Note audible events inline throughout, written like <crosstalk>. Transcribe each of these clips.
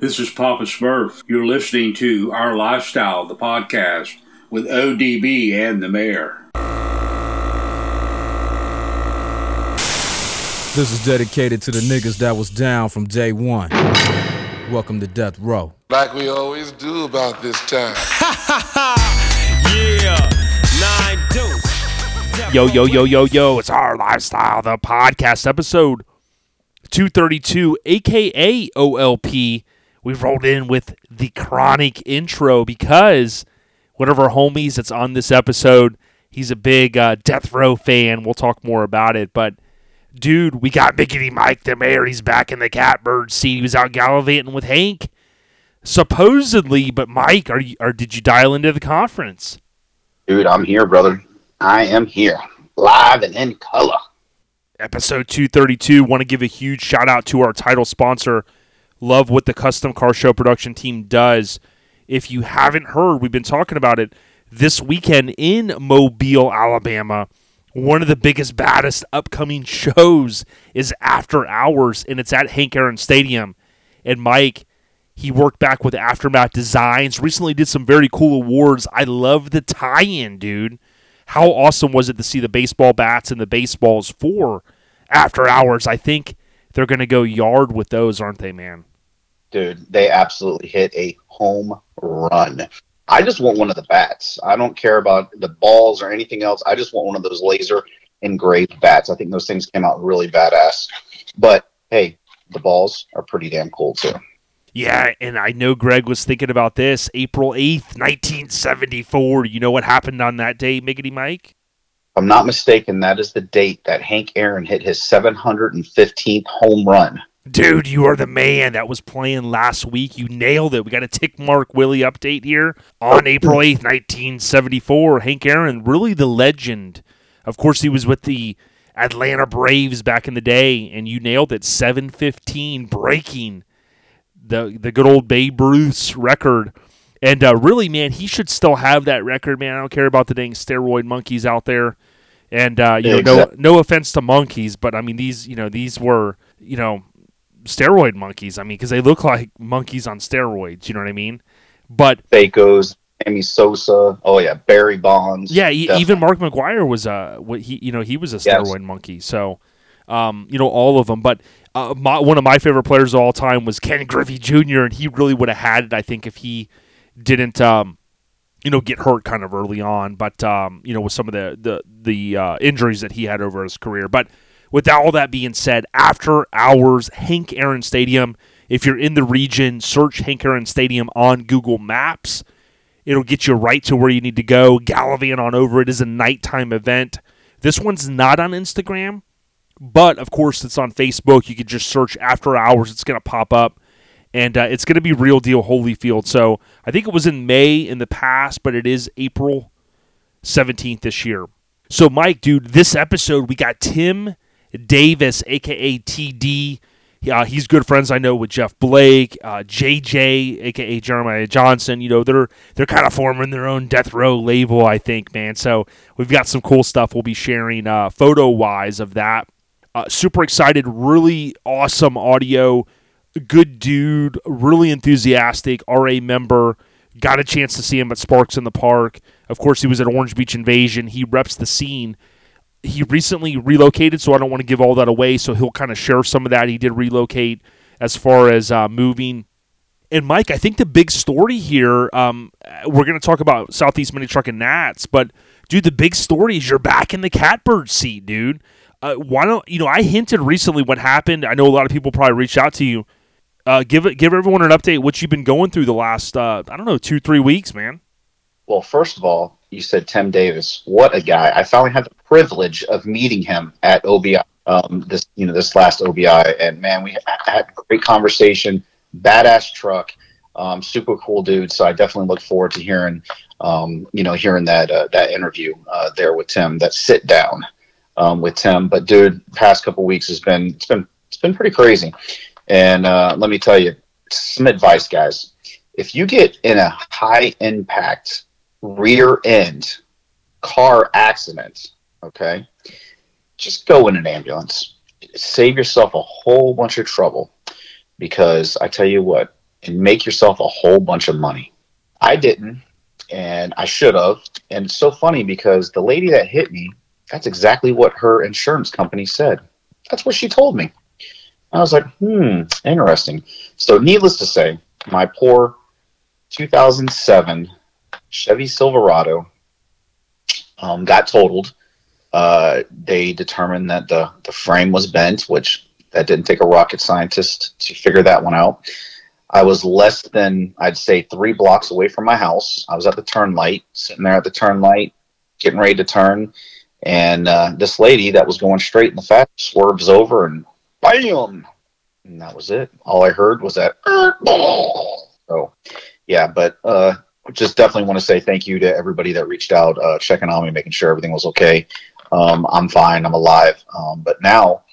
This is Papa Smurf. You're listening to Our Lifestyle, the podcast, with ODB and the mayor. This is dedicated to the niggas that was down from day one. Welcome to Death Row. Like we always do about this time. <laughs> yeah, nine deuce. Yo, yo, yo, yo, yo, it's our lifestyle, the podcast episode 232, aka OLP. We rolled in with the chronic intro because one of our homies that's on this episode, he's a big uh, Death Row fan. We'll talk more about it, but dude, we got Mickey Mike the mayor. He's back in the catbird seat. He was out gallivanting with Hank, supposedly. But Mike, are you? Or did you dial into the conference? Dude, I'm here, brother. I am here, live and in color. Episode 232. Want to give a huge shout out to our title sponsor. Love what the Custom Car Show production team does. If you haven't heard, we've been talking about it this weekend in Mobile, Alabama one of the biggest, baddest upcoming <laughs> shows is After Hours, and it's at Hank Aaron Stadium. And Mike, he worked back with Aftermath Designs, recently did some very cool awards. I love the tie in, dude. How awesome was it to see the baseball bats and the baseballs for After Hours? I think they're going to go yard with those, aren't they, man? Dude, they absolutely hit a home run. I just want one of the bats. I don't care about the balls or anything else. I just want one of those laser engraved bats. I think those things came out really badass. But hey, the balls are pretty damn cool too. Yeah, and I know Greg was thinking about this. April 8th, 1974. You know what happened on that day, Miggity Mike? If I'm not mistaken, that is the date that Hank Aaron hit his 715th home run. Dude, you are the man that was playing last week. You nailed it. We got a tick mark Willie update here on April 8th, 1974. Hank Aaron, really the legend. Of course, he was with the Atlanta Braves back in the day, and you nailed it. 715 breaking the, the good old Babe Ruth's record. And uh, really, man, he should still have that record, man. I don't care about the dang steroid monkeys out there. And, uh, you know, Exact- no, no offense to monkeys, but I mean, these, you know, these were, you know, steroid monkeys. I mean, because they look like monkeys on steroids. You know what I mean? But Fakos, Sammy Sosa. Oh yeah, Barry Bonds. yeah, e- even Mark McGwire was a what he you know he was a Yes. steroid monkey. So, um, you know all of them. But uh, my, one of my favorite players of all time was Ken Griffey Jr. and he really would have had it. I think if he didn't. Um, you know, get hurt kind of early on, but um, you know, with some of the the the uh, injuries that he had over his career. But with all that being said, after hours, Hank Aaron Stadium. If you're in the region, search Hank Aaron Stadium on Google Maps. It'll get you right to where you need to go. Gallivant on over. It is a nighttime event. This one's not on Instagram, but of course it's on Facebook. You can just search After Hours. It's going to pop up, and uh, it's going to be Real Deal Holyfield. So I think it was in May in the past, but it is April 17th this year. So, Mike, dude, this episode we got Tim Davis, aka TD. Uh, he's good friends I know with Jeff Blake, uh, JJ, aka Jeremiah Johnson. You know they're they're kind of forming their own death row label, I think, man. So we've got some cool stuff we'll be sharing uh, photo wise of that. Uh, super excited, really awesome audio. Good dude, really enthusiastic. RA member. Got a chance to see him at Sparks in the Park. Of course, he was at Orange Beach Invasion. He reps the scene he recently relocated, so I don't want to give all that away. So he'll kind of share some of that. He did relocate as far as uh, moving. And Mike, I think the big story here, um, we're going to talk about Southeast Mini Truck and Nats, but dude, the big story is you're back in the catbird seat, dude. Uh, why don't you know? I hinted recently what happened. I know a lot of people probably reached out to you. Uh, give it, give everyone an update. What you've been going through the last, uh, I don't know, two, three weeks, man. Well, first of all, you said Tim Davis. What a guy! I finally had the privilege of meeting him at OBI. Um, this you know this last OBI, and man, we had a great conversation. Badass truck, um, super cool dude. So I definitely look forward to hearing, um, you know, hearing that uh, that interview uh, there with Tim. That sit down um, with Tim. But dude, past couple weeks has been it's been it's been pretty crazy. And uh, let me tell you, some advice, guys. If you get in a high impact rear end car accident, okay, just go in an ambulance. Save yourself a whole bunch of trouble because I tell you what, and make yourself a whole bunch of money. I didn't, and I should have. And it's so funny because the lady that hit me, that's exactly what her insurance company said. That's what she told me. I was like, hmm, interesting. So, needless to say, my poor 2007 Chevy Silverado um, got totaled. Uh, they determined that the, the frame was bent, which that didn't take a rocket scientist to figure that one out. I was less than, I'd say, three blocks away from my house. I was at the turn light, sitting there at the turn light, getting ready to turn. And uh, this lady that was going straight in the fast swerves over and bam! And that was it. All I heard was that. <laughs> So, yeah, but uh, just definitely want to say thank you to everybody that reached out, uh, checking on me, making sure everything was okay. Um, I'm fine. I'm alive. Um, but now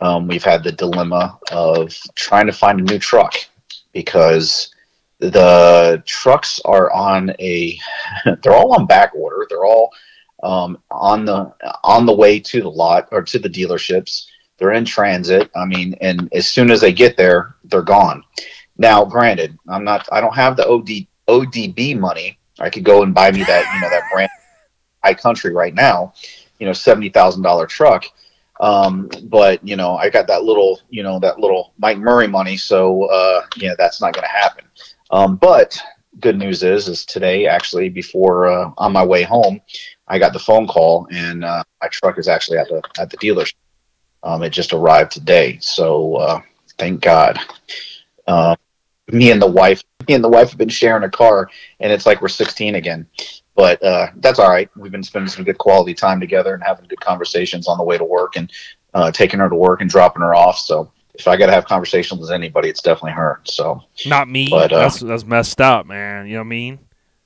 um, we've had the dilemma of trying to find a new truck because the trucks are on a <laughs> they're all on back order they're all um, on the on the way to the lot or to the dealerships they're in transit i mean and as soon as they get there they're gone now granted i'm not i don't have the od odb money i could go and buy me that you know that brand <laughs> high country right now you know $70000 truck um, but you know, I got that little, you know, that little Mike Murray money, so uh, yeah, that's not going to happen. Um, but good news is, is today actually before uh, on my way home, I got the phone call and uh, my truck is actually at the at the dealership. Um, it just arrived today, so uh, thank God. Uh, me and the wife, me and the wife have been sharing a car, and it's like we're 16 again. But uh, that's all right. We've been spending some good quality time together and having good conversations on the way to work and uh, taking her to work and dropping her off. So if I got to have conversations with anybody, it's definitely her. So Not me. But, uh, that's that's messed up, man. You know what I mean?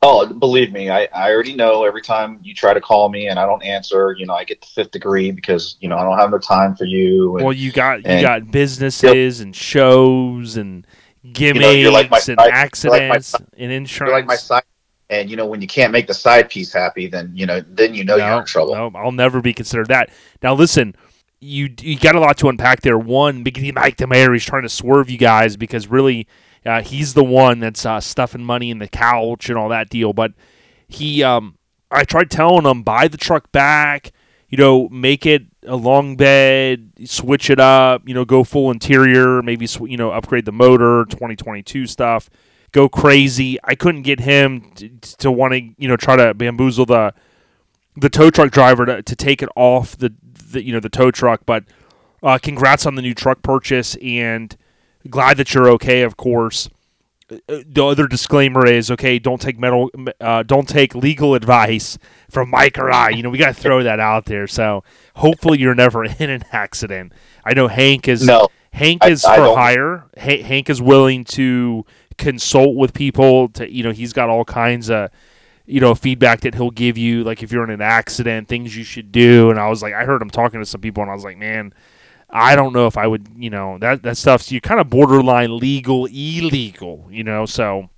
Oh, believe me, I, I already know every time you try to call me and I don't answer, you know, I get the fifth degree because, you know, I don't have no time for you. And, Well, you got you got businesses and shows and gimmicks know, you're like and side- you're like my accidents and insurance. like my side. And, you know, when you can't make the side piece happy, then, you know, then you know you're in trouble. No, I'll never be considered that. Now, listen, you you got a lot to unpack there. One, because Mike the Mayor is trying to swerve you guys because really uh, he's the one that's uh, stuffing money in the couch and all that deal. But he, um, I tried telling him buy the truck back. You know, make it a long bed, switch it up. You know, go full interior, maybe sw- you know upgrade the motor, 2022 stuff. Go crazy. I couldn't get him to, to want to you know try to bamboozle the the tow truck driver to, to take it off the, the you know the tow truck. But uh, congrats on the new truck purchase and glad that you're okay. Of course. The other disclaimer is okay. Don't take metal. Uh, don't take legal advice from Mike or I. You know we got to throw that out there. So hopefully you're never <laughs> in an accident. I know Hank is. No. Hank I- is I for don't- hire. Ha- Hank is willing to consult with people. To you know he's got all kinds of you know feedback that he'll give you like if you're in an accident things you should do and i was like i heard him talking to some people and i was like man i don't know if i would you know that that stuff's you kind of borderline legal illegal you know so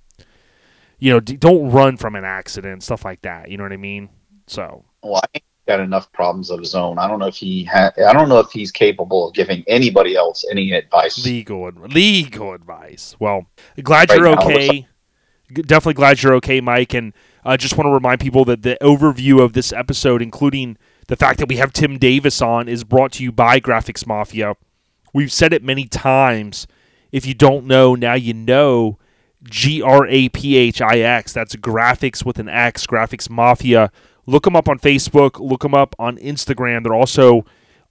you know d- don't run from an accident stuff like that you know what i mean so Well, I think he's got enough problems of his own. I don't know if he ha- I don't know if he's capable of giving anybody else any advice. legal legal advice well glad Right you're now, okay definitely glad you're okay mike and I uh, just want to remind people that the overview of this episode including the fact that we have tim davis on is brought to you by Graphix Mafia. We've said it many times. If you don't know now you know. G-r-a-p-h-i-x that's graphics with an x Graphix Mafia. Look them up on facebook. Look them up on instagram. They're also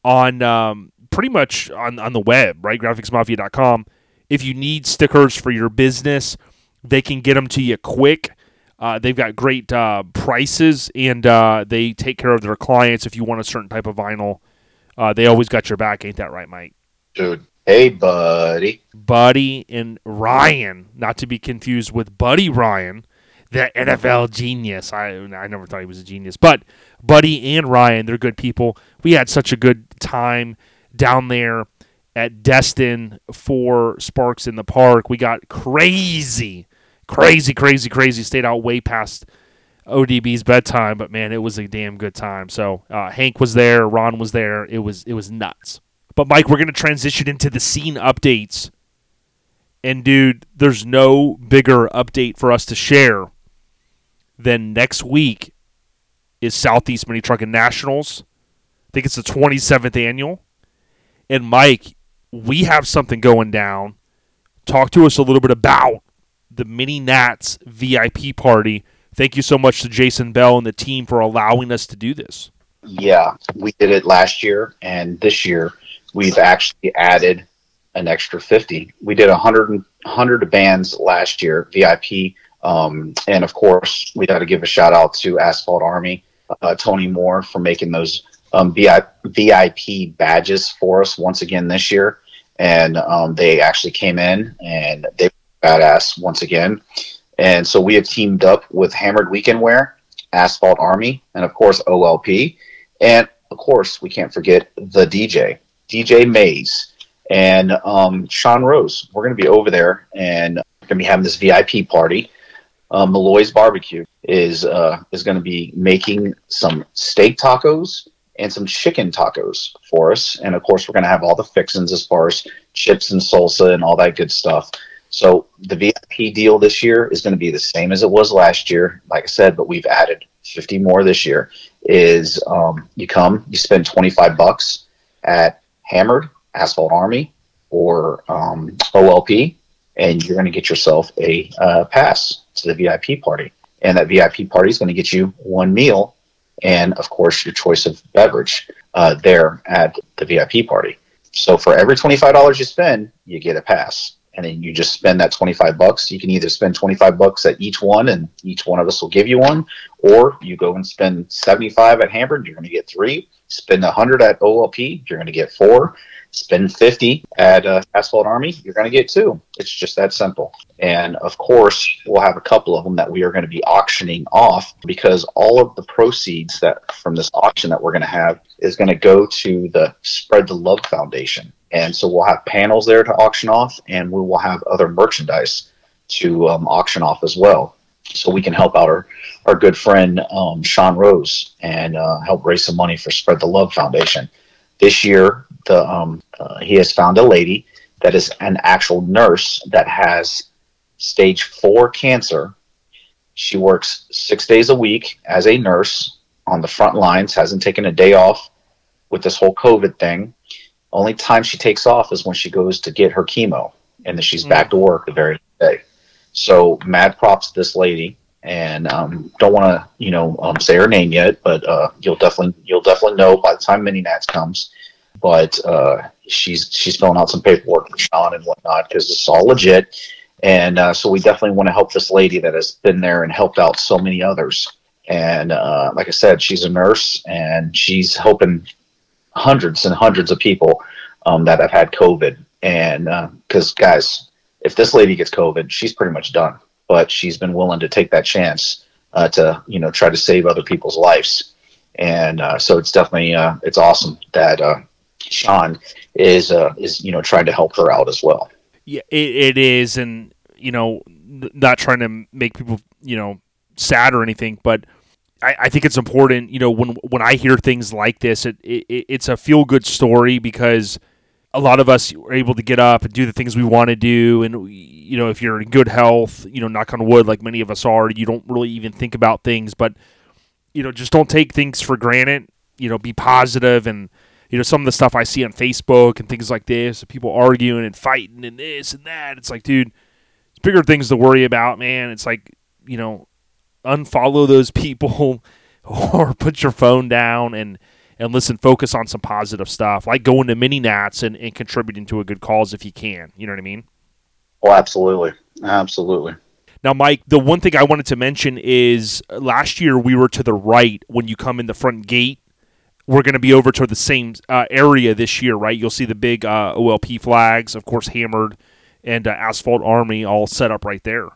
on um, pretty much on, on the web, right? Graphixmafia.com. If you need stickers for your business, they can get them to you quick. Uh, they've got great uh, prices and uh, they take care of their clients. If you want a certain type of vinyl, uh, they always got your back. Ain't that right, Mike? Dude, hey buddy. Buddy and Ryan, not to be confused with Buddy Ryan, the NFL genius. I I never thought he was a genius, but Buddy and Ryan, they're good people. We had such a good time down there at Destin for Sparks in the Park. We got crazy, crazy, crazy, crazy. Stayed out way past ODB's bedtime, but man, it was a damn good time. So uh, Hank was there, Ron was there. It was it was nuts. But Mike, we're to transition into the scene updates And dude, there's no bigger update for us to share than next week is Southeast Mini Trucking Nationals. I think it's the 27th annual. And Mike, we have something going down. Talk to us a little bit about the Mini Nats VIP party. Thank you so much to Jason Bell and the team for allowing us to do this. Yeah, we did it last year, and this year we've actually added an extra 50. We did 100, 100 bands last year, VIP. Um, and of course, we got to give a shout out to Asphalt Army, uh, Tony Moore, for making those um, VIP badges for us once again this year. And um, they actually came in and they badass once again. And so we have teamed up with Hammered Weekend Wear, Asphalt Army, and of course OLP. And of course, we can't forget the DJ, DJ Mays and um, Sean Rose. We're going to be over there and we're going to be having this VIP party. Um, Malloy's Barbecue is uh, is going to be making some steak tacos and some chicken tacos for us, and of course we're going to have all the fixins as far as chips and salsa and all that good stuff. So the VIP deal this year is going to be the same as it was last year, like I said, but we've added 50 more this year. Is um, you come, you spend 25 bucks at Hammered Asphalt Army or um, OLP, and you're going to get yourself a uh, pass to the VIP party. And that VIP party is going to get you one meal and, of course, your choice of beverage uh, there at the VIP party. So for every $25 you spend, you get a pass. And then you just spend that 25 bucks. You can either spend 25 bucks at each one and each one of us will give you one, or you go and spend 75 at Hammered, you're going to get three. Spend 100 at OLP, you're going to get four spend 50 at uh, Asphalt Army, you're going to get two. It's just that simple. And of course, we'll have a couple of them that we are going to be auctioning off because all of the proceeds that from this auction that we're going to have is going to go to the Spread the Love Foundation. And so we'll have panels there to auction off, and we will have other merchandise to um, auction off as well. So we can help out our, our good friend um, Sean Rose and uh, help raise some money for Spread the Love Foundation. This year, the um, uh, he has found a lady that is an actual nurse that has stage four cancer. She works six days a week as a nurse on the front lines, hasn't taken a day off with this whole COVID thing. Only time she takes off is when she goes to get her chemo, and then she's mm. back to work the very next day. So, mad props to this lady, and um, don't want to, you know, um, say her name yet, but uh, you'll definitely you'll definitely know by the time Mini Nats comes but uh, she's she's filling out some paperwork for Sean and whatnot because it's all legit. And uh, so we definitely want to help this lady that has been there and helped out so many others. And uh, like I said, she's a nurse and she's helping hundreds and hundreds of people um, that have had COVID. And because uh, guys, if this lady gets COVID, she's pretty much done. But she's been willing to take that chance uh, to you know try to save other people's lives. And uh, so it's definitely it's awesome that Sean is uh, is you know trying to help her out as well. Yeah, it, it is, and you know, not trying to make people you know sad or anything, but I, I think it's important. You know, when when I hear things like this, it, it it's a feel good story because a lot of us are able to get up and do the things we want to do, and you know, if you're in good health, you know, knock on wood, like many of us are, you don't really even think about things, but you know, just don't take things for granted. You know, be positive and you know some of the stuff I see on Facebook and things like this, people arguing and fighting and this and that. It's like, dude, it's bigger things to worry about, man. It's like, you know, unfollow those people <laughs> or put your phone down and and listen, focus on some positive stuff, like going to mini nats and, and contributing to a good cause if you can. You know what I mean? Oh, absolutely, absolutely. Now, Mike, the one thing I wanted to mention is last year we were to the right when you come in the front gate we're going to be over to the same uh, area this year, right? You'll see the big uh, OLP flags, of course, hammered, and uh, Asphalt Army all set up right there.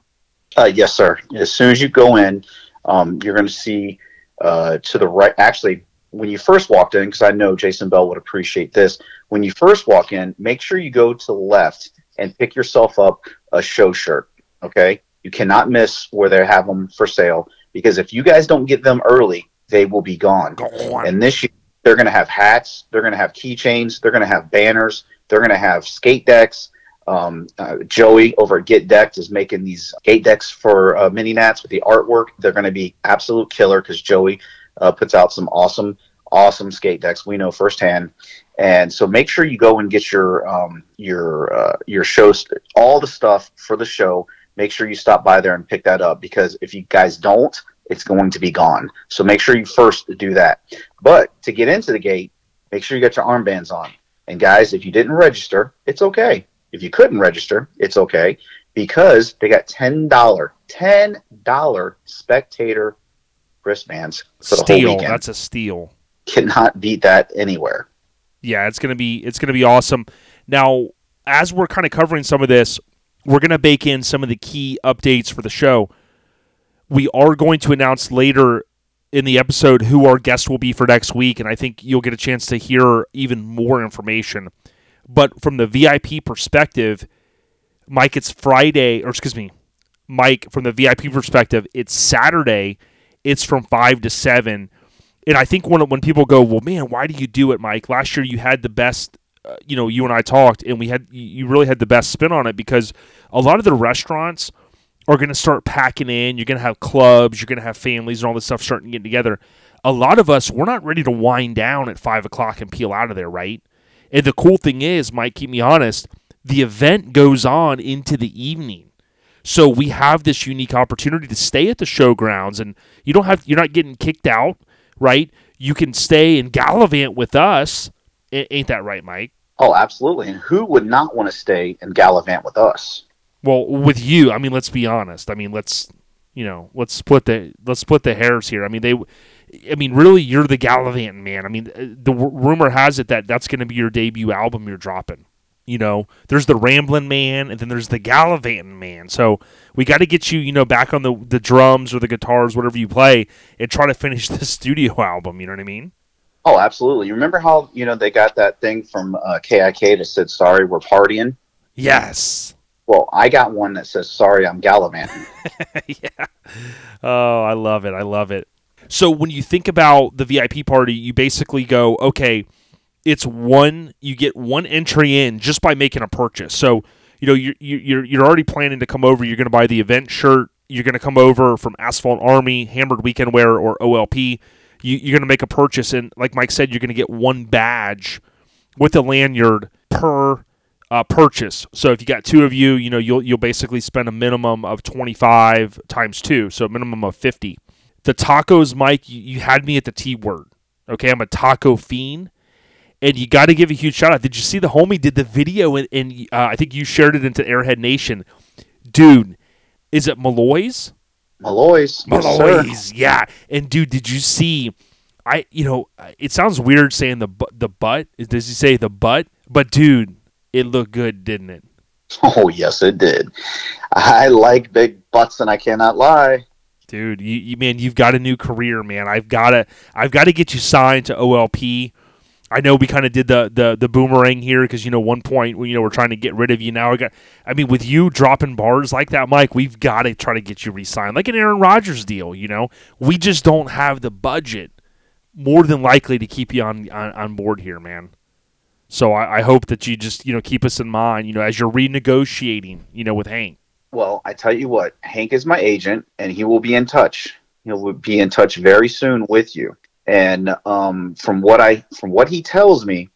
Uh, yes, sir. As soon as you go in, um, you're going to see uh, to the right. Actually, when you first walked in, because I know Jason Bell would appreciate this. When you first walk in, make sure you go to the left and pick yourself up a show shirt. Okay, you cannot miss where they have them for sale because if you guys don't get them early, they will be gone. gone. And this year, they're going to have hats. They're going to have keychains. They're going to have banners. They're going to have skate decks. Um, uh, Joey over at Get Decked is making these gate decks for uh, mini nats with the artwork. They're going to be absolute killer because Joey uh, puts out some awesome, awesome skate decks. We know firsthand. And so make sure you go and get your um, your uh, your show st- all the stuff for the show. Make sure you stop by there and pick that up because if you guys don't, it's going to be gone. So make sure you first do that. But to get into the gate, make sure you get your armbands on. And guys, if you didn't register, it's okay. If you couldn't register, it's okay because they got ten dollar ten dollar spectator wristbands for the whole Steal. weekend. That's a steal. Cannot beat that anywhere. yeah, it's gonna be it's gonna be awesome. Now, as we're kind of covering some of this, we're gonna bake in some of the key updates for the show. We are going to announce later in the episode who our guest will be for next week, and I think you'll get a chance to hear even more information. But from the VIP perspective, Mike, it's Friday, or excuse me, Mike, from the VIP perspective, it's Saturday. It's from five to seven and I think when when people go, well, man, why do you do it, Mike? Last year you had the best. Uh, you know, you and I talked, and we had you really had the best spin on it because a lot of the restaurants are going to start packing in. You're going to have clubs, you're going to have families, and all this stuff starting getting together. A lot of us, we're not ready to wind down at five o'clock and peel out of there, right? And the cool thing is, Mike, keep me honest, the event goes on into the evening. So we have this unique opportunity to stay at the showgrounds, and you don't have you're not getting kicked out right? You can stay and gallivant with us. A- Ain't that right, Mike? Oh, absolutely. And who would not want to stay and gallivant with us? Well, with you, I mean, let's be honest. I mean, let's you know, let's split the let's split the hairs here. I mean, they, I mean, really, you're the gallivanting man. I mean, uh, the w- rumor has it that that's going to be your debut album you're dropping. You know, there's the rambling man, and then there's the gallivanting man. So we got to get you, you know, back on the the drums or the guitars, whatever you play, and try to <laughs> finish the studio album. You know what I mean? Oh, absolutely. You remember how you know they got that thing from uh, KIK that said "Sorry, we're partying." Yes. Well, I got one that says "Sorry, I'm gallivanting." <laughs> yeah. Oh, I love it. I love it. So when you think about the VIP party, you basically go, okay, it's one. You get one entry in just by making a purchase. So you know you're you're you're already planning to come over. You're going to buy the event shirt. You're going to come over from Asphalt Army, Hammered Weekend Wear, or OLP. You, you're going to make a purchase, and like Mike said, you're going to get one badge with a lanyard per uh, purchase. So if you got two of you, you know you'll you'll basically spend a minimum of twenty five times two, so a minimum of fifty. The tacos, Mike, you, you had me at the T word. Okay, I'm a taco fiend, and you got to give a huge shout out. Did you see the homie did the video and, and uh, I think you shared it into Airhead Nation, dude? Is it Malloy's? Malloy's, yes. Malloy's, yeah. And dude, did you see? I you know it sounds weird saying the the butt. Does he say the butt? But dude, it looked good, didn't it? <laughs> Oh, yes, it did. I like big butts, and I cannot lie. Dude, you, you man, you've got a new career, man. I've got to I've got to get you signed to OLP. I know we kind of did the, the the boomerang here because you know one point you know we're trying to get rid of you. Now I got, I mean, with you dropping bars like that, Mike, we've got to try to get you re-signed, like an Aaron Rodgers deal. You know, we just don't have the budget, more than likely, to keep you on on, on board here, man. So I, I hope that you just you know keep us in mind, you know, as you're renegotiating, you know, with Hank. Well, I tell you what, Hank is my agent, and he will be in touch. He'll be in touch very soon with you. And um, from what I from what he tells me,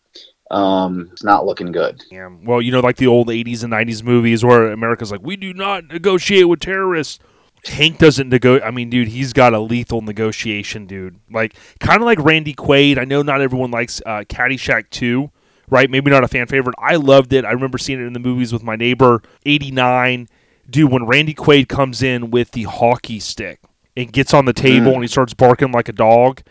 um, it's not looking good. Yeah. Well, you know, like the old '80s and '90s movies where America's like, "We do not negotiate with terrorists." Hank doesn't negotiate. I mean, dude, he's got a lethal negotiation, dude. Like, kind of like Randy Quaid. I know not everyone likes uh, Caddyshack 2, right? Maybe not a fan favorite. I loved it. I remember seeing it in the movies with my neighbor. '89, dude. When Randy Quaid comes in with the hockey stick and gets on the table Mm. and he starts barking like a dog.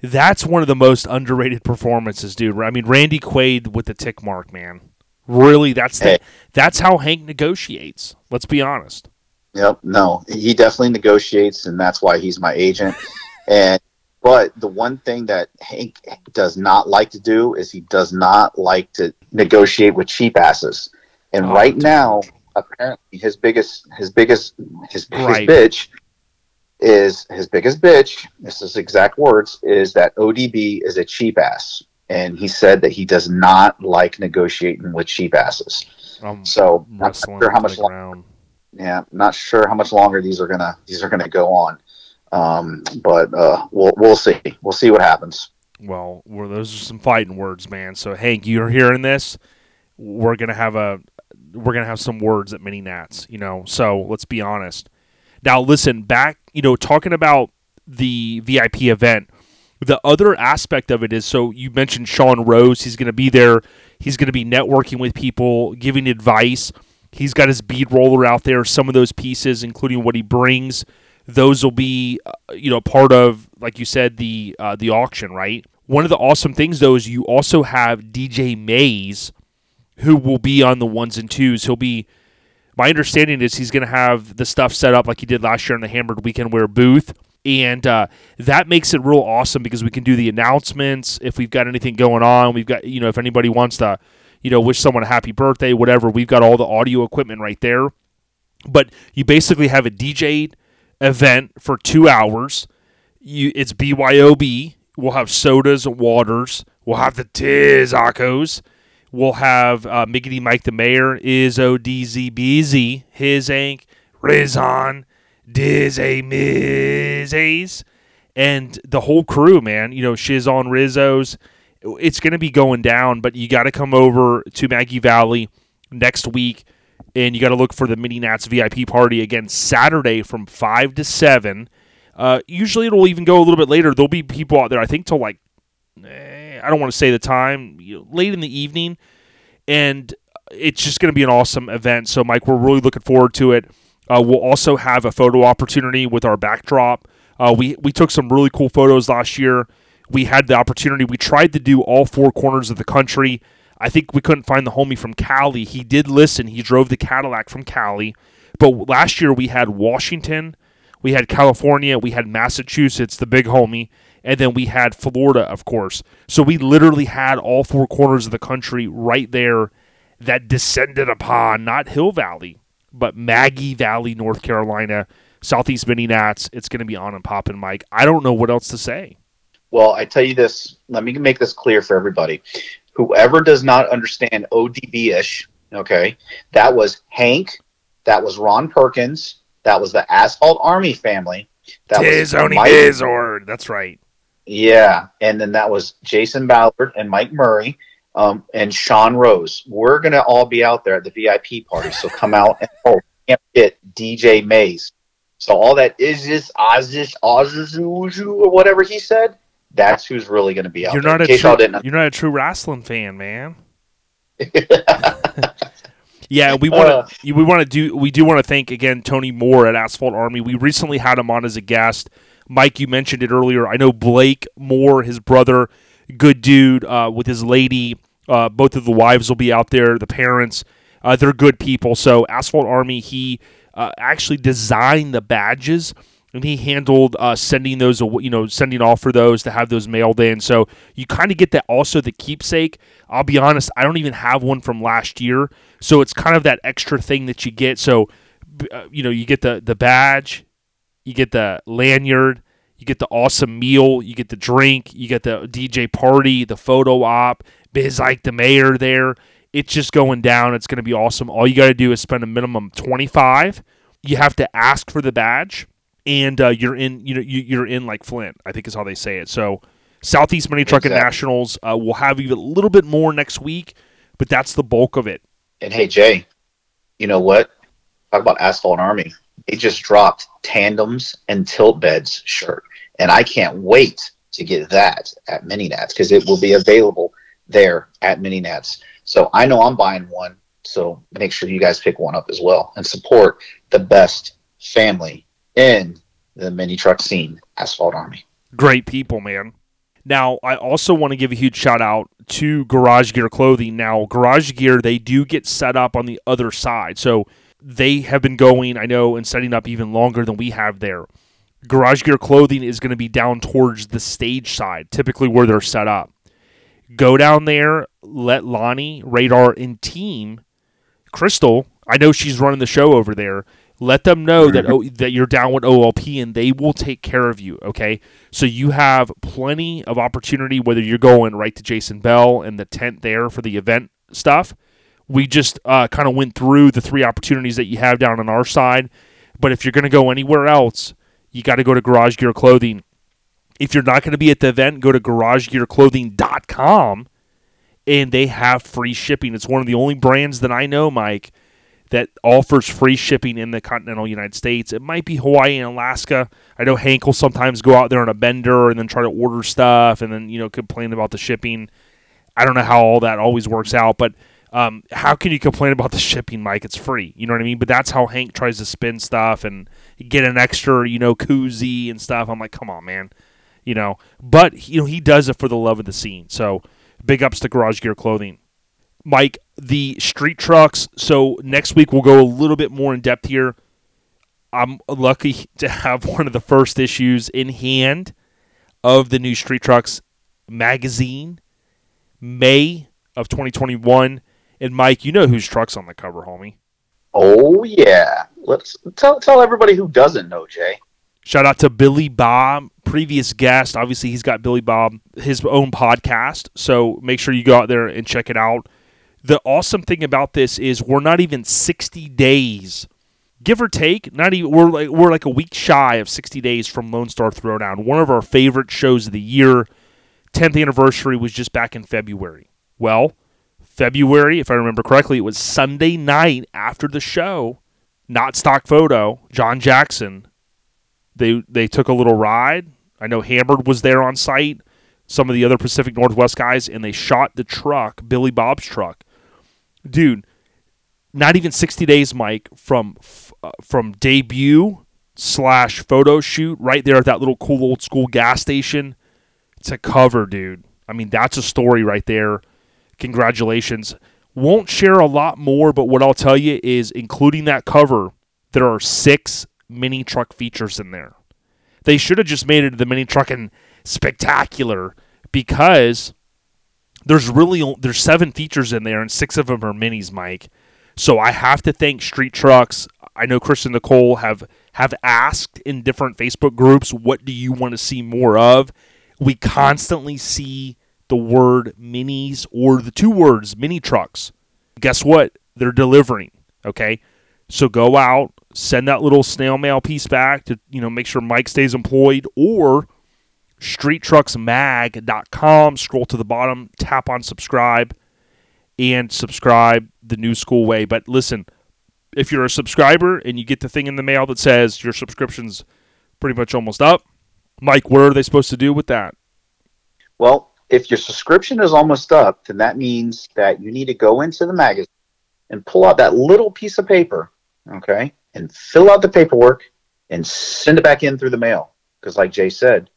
That's one of the most underrated performances, dude. I mean, Randy Quaid with the tick mark, man. Really, that's the, Hey. that's how Hank negotiates. Let's be honest. Yep, no, he definitely negotiates, and that's why he's my agent. <laughs> and but the one thing that Hank does not like to do is he does not like to negotiate with cheap asses. And Oh, right dude. now, apparently, his biggest, his biggest, his biggest Right. bitch is his biggest bitch. This is exact words. Is that ODB is a cheap ass, and he said that he does not like negotiating with cheap asses. I'm So not sure how much the long, yeah, not sure how much longer these are gonna these are gonna go on. Um, but uh, we'll we'll see. We'll see what happens. Well, those are some fighting words, man. So Hank, you're hearing this. We're gonna have a we're gonna have some words at mini nats, you know. So let's be honest. Now listen, back, you know, talking about the VIP event. The other aspect of it is so you mentioned Sean Rose. He's going to be there. He's going to be networking with people, giving advice. He's got his bead roller out there. Some of those pieces, including what he brings, those will be, uh, you know, part of, like you said, the uh, the auction, right? One of the awesome things though is you also have DJ Mays, who will be on the ones and twos. He'll be. My understanding is he's going to have the stuff set up like he did last year in the Hammered Weekend Wear booth and uh, that makes it real awesome because we can do the announcements if we've got anything going on. We've got you know if anybody wants to, you know, wish someone a happy birthday, whatever. We've got all the audio equipment right there. But you basically have a DJ event for two hours. You it's BYOB. We'll have sodas and waters. We'll have the Tizakos. We'll have uh, Miggity Mike the Mayor, Izzo DZBZ, His Ank, Rizon, Diz A Mizes, and the whole crew, man. You know, Shiz on Rizzo's. It's going to be going down, but you got to come over to Maggie Valley next week, and you got to look for the Mini Nats VIP party again Saturday from five to seven. Uh, usually, it'll even go a little bit later. There'll be people out there, I think, till like eh, I don't want to say the time, you know, late in the evening, and it's just going to be an awesome event. So, Mike, we're really looking forward to it. Uh, we'll also have a photo opportunity with our backdrop. Uh, we we took some really cool photos last year. We had the opportunity. We tried to do all four corners of the country. I think we couldn't find the homie from Cali. He did listen. He drove the Cadillac from Cali. But last year we had Washington, we had California, we had Massachusetts, the big homie, and then we had Florida, of course. So we literally had all four corners of the country right there that descended upon not Hill Valley, but Maggie Valley, North Carolina, Southeast Mini Nats. It's going to be on and popping, Mike. I don't know what else to say. Well, I tell you this. Let me make this clear for everybody. Whoever does not understand ODB ish, okay, that was Hank, that was Ron Perkins, that was the Asphalt Army family. That Tis was only Mike- Bizord. That's right. Yeah, and then that was Jason Ballard and Mike Murray um, and Sean Rose. We're gonna all be out there at the VIP party, so come out and oh, can't forget DJ Mays. So all that is this Ozus Ozus or whatever he said. That's who's really going to be out You're there. not a true, you're not a true wrestling fan, man. <laughs> Yeah, we want Uh. to we want to do we do want to thank again Tony Moore at Asphalt Army. We recently had him on as a guest. Mike, you mentioned it earlier. I know Blake Moore, his brother, good dude uh, with his lady. Uh, both of the wives will be out there. The parents, uh, they're good people. So Asphalt Army, he uh, actually designed the badges and he handled uh, sending those, you know, sending off for those to have those mailed in. So you kind of get that also the keepsake. I'll be honest, I don't even have one from last year, so it's kind of that extra thing that you get. So, uh, you know, you get the the badge, you get the lanyard, you get the awesome meal, you get the drink, you get the DJ party, the photo op, Biz Ike the mayor there. It's just going down. It's going to be awesome. All you got to do is spend a minimum twenty five. You have to ask for the badge and uh, you're in you know you, you're in like Flint. I think is how they say it. So Southeast Mini Trucking Exactly. Nationals uh, will have even a little bit more next week, but that's the bulk of it. And hey, Jay, you know what? Talk about Asphalt Army. They just dropped tandems and tilt beds shirt, and I can't wait to get that at Mini Nats because it will be available there at Mini Nats. So I know I'm buying one. So make sure you guys pick one up as well and support the best family in the mini truck scene, Asphalt Army. Great people, man. Now, I also want to give a huge shout out to Garage Gear Clothing. Now, Garage Gear, they do get set up on the other side. So they have been going, I know, and setting up even longer than we have there. Garage Gear Clothing is going to be down towards the stage side, typically where they're set up. Go down there, let Lonnie, Radar, and Team, Crystal, I know she's running the show over there. Let them know that mm-hmm. oh, that you're down with OLP and they will take care of you. Okay, so you have plenty of opportunity whether you're going right to Jason Bell and the tent there for the event stuff, We just uh, kind of went through the three opportunities that you have down on our side. But if you're going to go anywhere else, you got to go to Garage Gear Clothing. If you're not going to be at the event, go to garagegearclothing.com and they have free shipping. It's one of the only brands that I know, Mike, that offers free shipping in the continental United States. It might be Hawaii and Alaska. I know Hank will sometimes go out there on a bender and then try to order stuff and then, you know, complain about the shipping. I don't know how all that always works out, but um, how can you complain about the shipping, Mike? It's free. You know what I mean? But that's how Hank tries to spin stuff and get an extra, you know, koozie and stuff. I'm like, come on, man. You know, but you know he does it for the love of the scene. So big ups to Garage Gear Clothing. Mike, the street trucks. So next week we'll go a little bit more in depth here. I'm lucky <laughs> to have one of the first issues in hand of the new Street Trucks magazine, May of 2021. And Mike, you know whose truck's on the cover, homie. Oh yeah. Let's tell tell everybody who doesn't know, Jay. Shout out to Billy Bob, previous guest. Obviously, he's got Billy Bob, his own podcast. So make sure you go out there and check it out. The awesome thing about this is we're not even 60 days, give or take. Not even we're like we're like a week shy of 60 days from Lone Star Throwdown, one of our favorite shows of the year. 10th anniversary was just back in February. Well, February, if I remember correctly, it was Sunday night after the show. Not stock photo. John Jackson. They they took a little ride. I know Hammered was there on site. Some of the other Pacific Northwest guys, and they shot the truck, Billy Bob's truck. Dude, not even 60 days, Mike, from uh, from debut slash photo shoot right there at that little cool old school gas station to cover, dude. I mean, that's a story right there. Congratulations. Won't share a lot more, but what I'll tell you is, including that cover, there are six mini truck features in there. They should have just made it the mini truck and spectacular because there's really there's seven features in there and six of them are minis, Mike. So I have to thank Street Trucks. I know Chris and Nicole have have asked in different Facebook groups, what do you want to see more of? We constantly see the word minis or the two words mini trucks. Guess what? They're delivering. Okay. So go out, send that little snail mail piece back to, you know, make sure Mike stays employed or streettrucksmag.com. Scroll to the bottom, tap on subscribe, and subscribe the new school way. But listen, if you're a subscriber and you get the thing in the mail that says your subscription's pretty much almost up, Mike, what are they supposed to do with that? Well, if your subscription is almost up, then that means that you need to go into the magazine and pull out that little piece of paper, okay, and fill out the paperwork and send it back in through the mail. Because, like Jay said,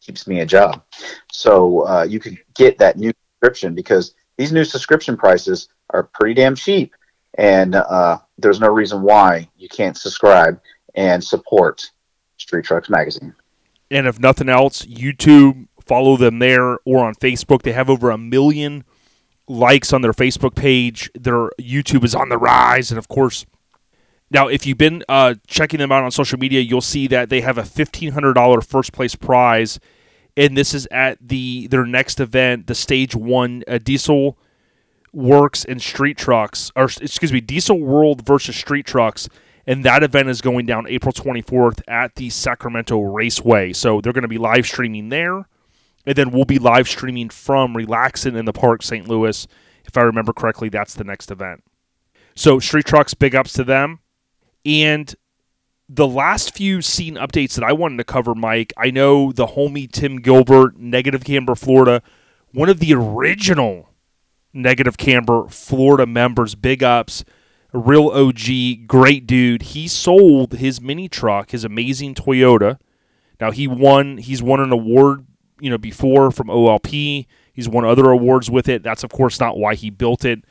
keeps me a job. So uh, you can get that new subscription because these new subscription prices are pretty damn cheap, and uh, there's no reason why you can't subscribe and support Street Trucks Magazine. And if nothing else, YouTube, follow them there or on Facebook. They have over a million likes on their Facebook page. Their YouTube is on the rise, and of course, now if you've been uh, checking them out on social media, you'll see that they have a fifteen hundred dollar first place prize, and this is at the their next event, the Stage One uh, Diesel Works and Street Trucks, or excuse me, Diesel World versus Street Trucks. And that event is going down April 24th at the Sacramento Raceway. So they're going to be live streaming there and then we'll be live streaming from Relaxin' in the Park, St. Louis. If I remember correctly, that's the next event. So Street Trucks, big ups to them. And the last few scene updates that I wanted to cover, Mike, I know the homie Tim Gilbert, Negative Camber, Florida, one of the original Negative Camber, Florida members, big ups, real OG, great dude. He sold his mini truck, his amazing Toyota. Now he won. He's won an award you know before from OLP. He's won other awards with it. That's of course not why he built it,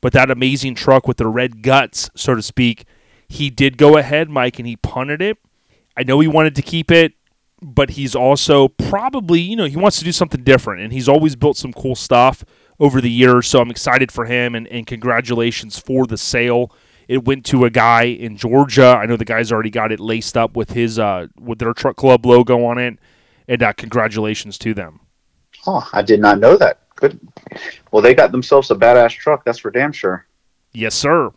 but that amazing truck with the red guts, so to speak, he did go ahead, Mike, and he punted it. I know he wanted to keep it, but he's also probably you know he wants to do something different, and he's always built some cool stuff over the years. So I'm excited for him, and, and congratulations for the sale. It went to a guy in Georgia. I know the guy's already got it laced up with his uh, with their truck club logo on it and uh, congratulations to them. Oh, I did not know that. Good. Well, they got themselves a badass truck. That's for damn sure. Yes, sir.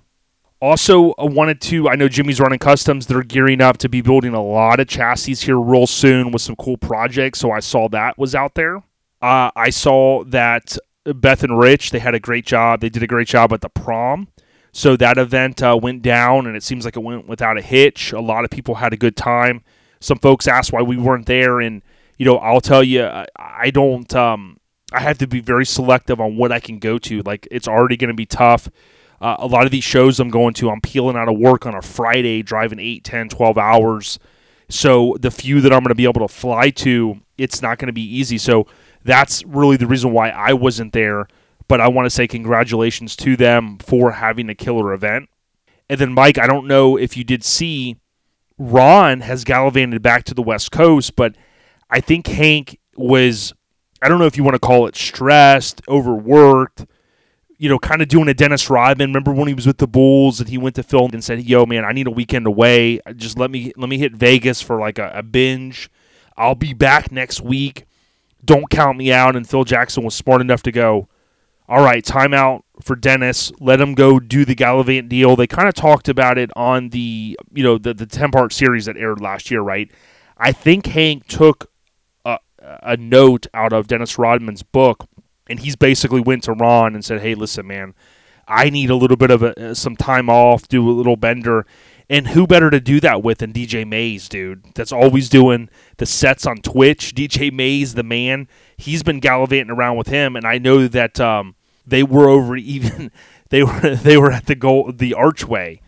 Also, I wanted to. I know Jimmy's running customs. They're gearing up to be building a lot of chassis here real soon with some cool projects. So I saw that was out there. Uh, I saw that Beth and Rich they had a great job. They did a great job at the prom. So that event uh, went down, and it seems like it went without a hitch. A lot of people had a good time. Some folks asked why we weren't there, and you know, I'll tell you, I, I don't. Um, I have to be very selective on what I can go to. Like it's already going to be tough. Uh, a lot of these shows I'm going to, I'm peeling out of work on a Friday, driving 8, 10, 12 hours. So the few that I'm going to be able to fly to, it's not going to be easy. So that's really the reason why I wasn't there. But I want to say congratulations to them for having a killer event. And then, Mike, I don't know if you did see, Ron has gallivanted back to the West Coast, but I think Hank was, I don't know if you want to call it stressed, overworked, you know, kind of doing a Dennis Rodman. Remember when he was with the Bulls and he went to Phil and said, "Yo, man, I need a weekend away. Just let me let me hit Vegas for like a, a binge. I'll be back next week. Don't count me out." And Phil Jackson was smart enough to go, "All right, timeout for Dennis. Let him go do the Gallivant deal." They kind of talked about it on the you know the the ten part series that aired last year, right? I think Hank took a, note out of Dennis Rodman's book and he's basically went to Ron and said, "Hey, listen, man, I need a little bit of a, some time off, do a little bender." And who better to do that with than DJ Mays, dude? That's always doing the sets on Twitch. <laughs> DJ Mays, the man, he's been gallivanting around with him, and I know that um, they were over <laughs> even they were <laughs> they were at the goal the archway.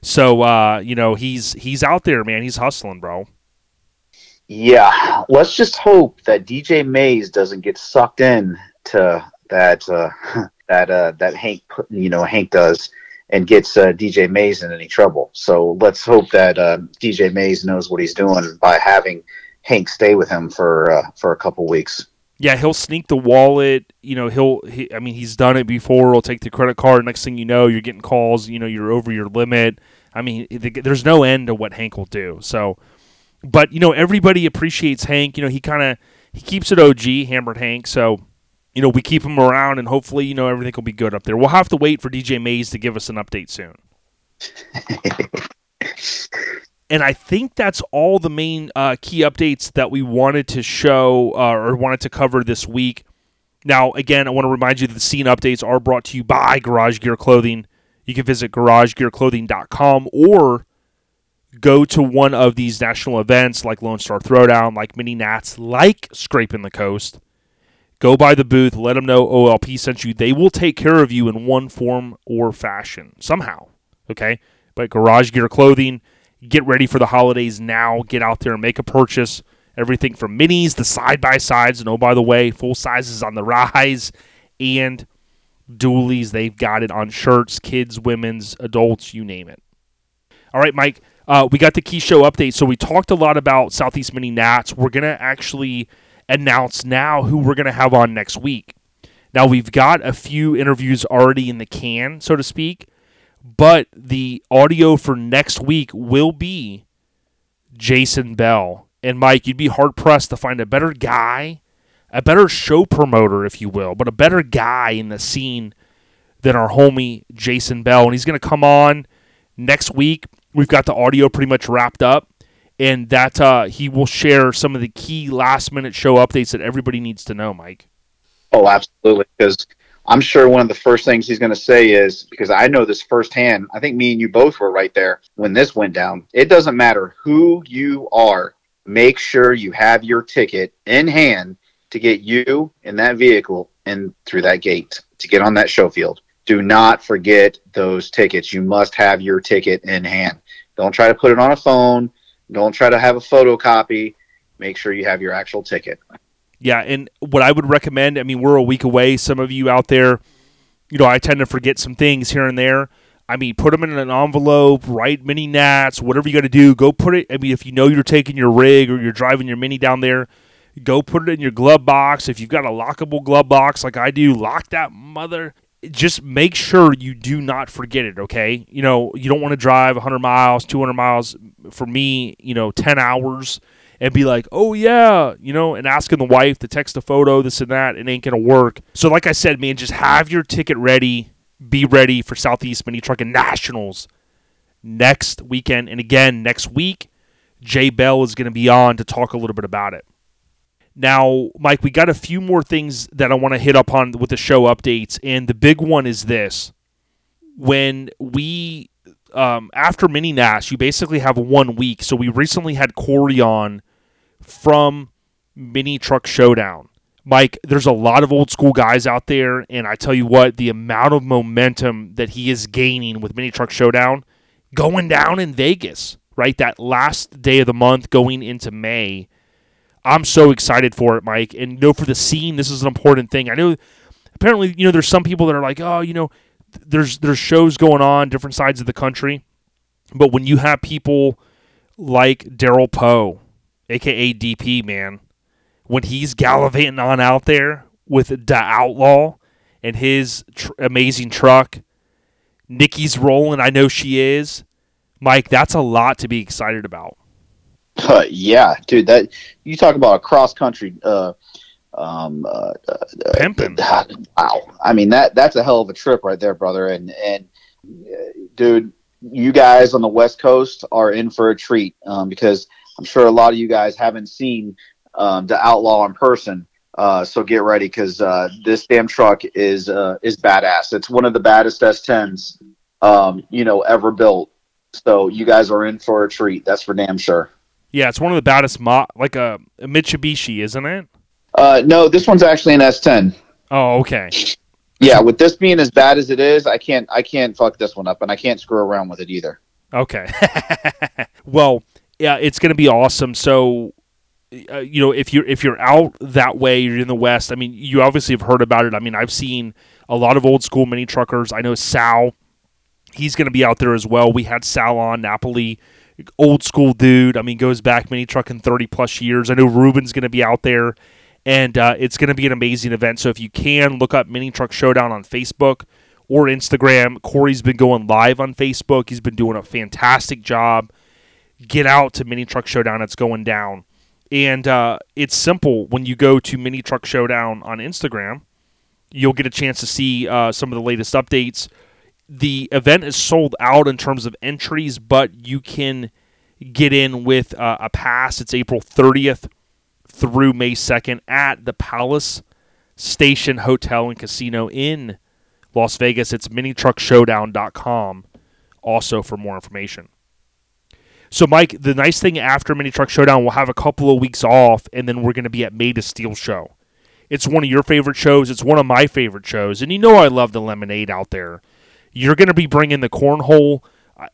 So uh, you know he's he's out there, man. He's hustling, bro. Yeah, let's just hope that DJ Mays doesn't get sucked in to that uh, <laughs> that uh, that Hank you know Hank does and gets uh, DJ Mays in any trouble. So let's hope that uh, DJ Mays knows what he's doing by having Hank stay with him for uh, for a couple weeks. Yeah, he'll sneak the wallet. You know, he'll. He, I mean, he's done it before. He'll take the credit card. Next thing you know, you're getting calls. You know, you're over your limit. I mean, there's no end to what Hank will do. So, but you know, everybody appreciates Hank. You know, he kind of he keeps it OG, hammered Hank. So you know, we keep him around and hopefully, you know, everything will be good up there. We'll have to wait for DJ Mays to give us an update soon. <laughs> and I think that's all the main uh, key updates that we wanted to show uh, or wanted to cover this week. Now, again, I want to remind you that the scene updates are brought to you by Garage Gear Clothing. You can visit garagegearclothing.com or go to one of these national events like Lone Star Throwdown, like Mini Nats, like Scraping the Coast. Go by the booth, let them know OLP sent you. They will take care of you in one form or fashion, somehow. Okay? But Garage Gear Clothing, get ready for the holidays now. Get out there and make a purchase. Everything from minis the side by sides. And oh, by the way, full sizes on the rise and dualies. They've got it on shirts, kids, women's, adults, you name it. All right, Mike. Uh, we got the key show update. So we talked a lot about Southeast Mini Nats. We're going to actually announce now who we're going to have on next week. Now, we've got a few interviews already in the can, so to speak, but the audio for next week will be Jason Bell. And Mike, you'd be hard pressed to find a better guy, a better show promoter, if you will, but a better guy in the scene than our homie Jason Bell. And he's going to come on next week. We've got the audio pretty much wrapped up and that uh, he will share some of the key last minute show updates that everybody needs to know, Mike. Oh, absolutely. Because I'm sure one of the first things he's going to say is because I know this firsthand. I think me and you both were right there when this went down. It doesn't matter who you are, make sure you have your ticket in hand to get you in that vehicle and through that gate to get on that show field. Do not forget those tickets. You must have your ticket in hand. Don't try to put it on a phone don't try to have a photocopy. Make sure you have your actual ticket. Yeah, and what I would recommend, I mean, we're a week away. Some of you out there, you know, I tend to forget some things here and there. I mean, put them in an envelope, write mini nats, whatever you got to do. Go put it. I mean, if you know you're taking your rig or you're driving your mini down there, go put it in your glove box. If you've got a lockable glove box like I do, lock that mother just make sure you do not forget it, okay? You know, you don't want to drive 100 miles, 200 miles, for me, you know, 10 hours and be like, oh, yeah, you know, and asking the wife to text a photo, this and that. It ain't going to work. So, like I said, man, just have your ticket ready be ready for Southeast Mini Trucking Nationals next weekend. And again, next week, Jay Bell is going to be on to talk a little bit about it. Now, Mike, we got a few more things that I want to hit up on with the show updates. And the big one is this. When we, um, after Mini Nats, you basically have one week. So we recently had Corey on from Mini Truck Showdown. Mike, there's a lot of old school guys out there, and I tell you what, the amount of momentum that he is gaining with Mini Truck Showdown going down in Vegas, right? That last day of the month going into May. I'm so excited for it, Mike. And you know, for the scene, this is an important thing. I know apparently, you know, there's some people that are like, oh, you know, there's there's shows going on different sides of the country. But when you have people like Daryl Poe, aka DP, man, when he's gallivanting on out there with the Outlaw and his tr- amazing truck, Nikki's rolling. I know she is. Mike, that's a lot to be excited about. Uh, yeah, dude. That you talk about a cross country uh, um, uh, uh, Pimping. wow. I mean that that's a hell of a trip right there, brother. And and uh, dude, you guys on the West Coast are in for a treat um, because I'm sure a lot of you guys haven't seen um, the Outlaw in person. Uh, so get ready because uh, this damn truck is uh, is badass. It's one of the baddest S10s um, you know ever built. So you guys are in for a treat. That's for damn sure. Yeah, it's one of the baddest, mo- like a, a Mitsubishi, isn't it? Uh, no, this one's actually an S10. Oh, okay. Yeah, with this being as bad as it is, I can't I can't fuck this one up, and I can't screw around with it either. Okay. <laughs> well, yeah, it's going to be awesome. So, uh, you know, if you're if you're out that way, you're in the West. I mean, you obviously have heard about it. I mean, I've seen a lot of old school mini truckers. I know Sal, he's going to be out there as well. We had Sal on Napoli, old school dude. I mean, goes back mini trucking thirty plus years. I know Ruben's going to be out there, and uh, it's going to be an amazing event. So if you can look up Mini Truck Showdown on Facebook or Instagram. Corey's been going live on Facebook. He's been doing a fantastic job. Get out to Mini Truck Showdown. It's going down. And uh, it's simple. When you go to Mini Truck Showdown on Instagram, you'll get a chance to see uh, some of the latest updates. The event is sold out in terms of entries, but you can get in with uh, a pass. It's April 30th through May 2nd at the Palace Station Hotel and Casino in Las Vegas. It's minitruckshowdown.com also for more information. So, Mike, the nice thing after Mini Truck Showdown, we'll have a couple of weeks off, and then we're going to be at Made of Steel Show. It's one of your favorite shows. It's one of my favorite shows, and you know I love the lemonade out there. You're going to be bringing the cornhole.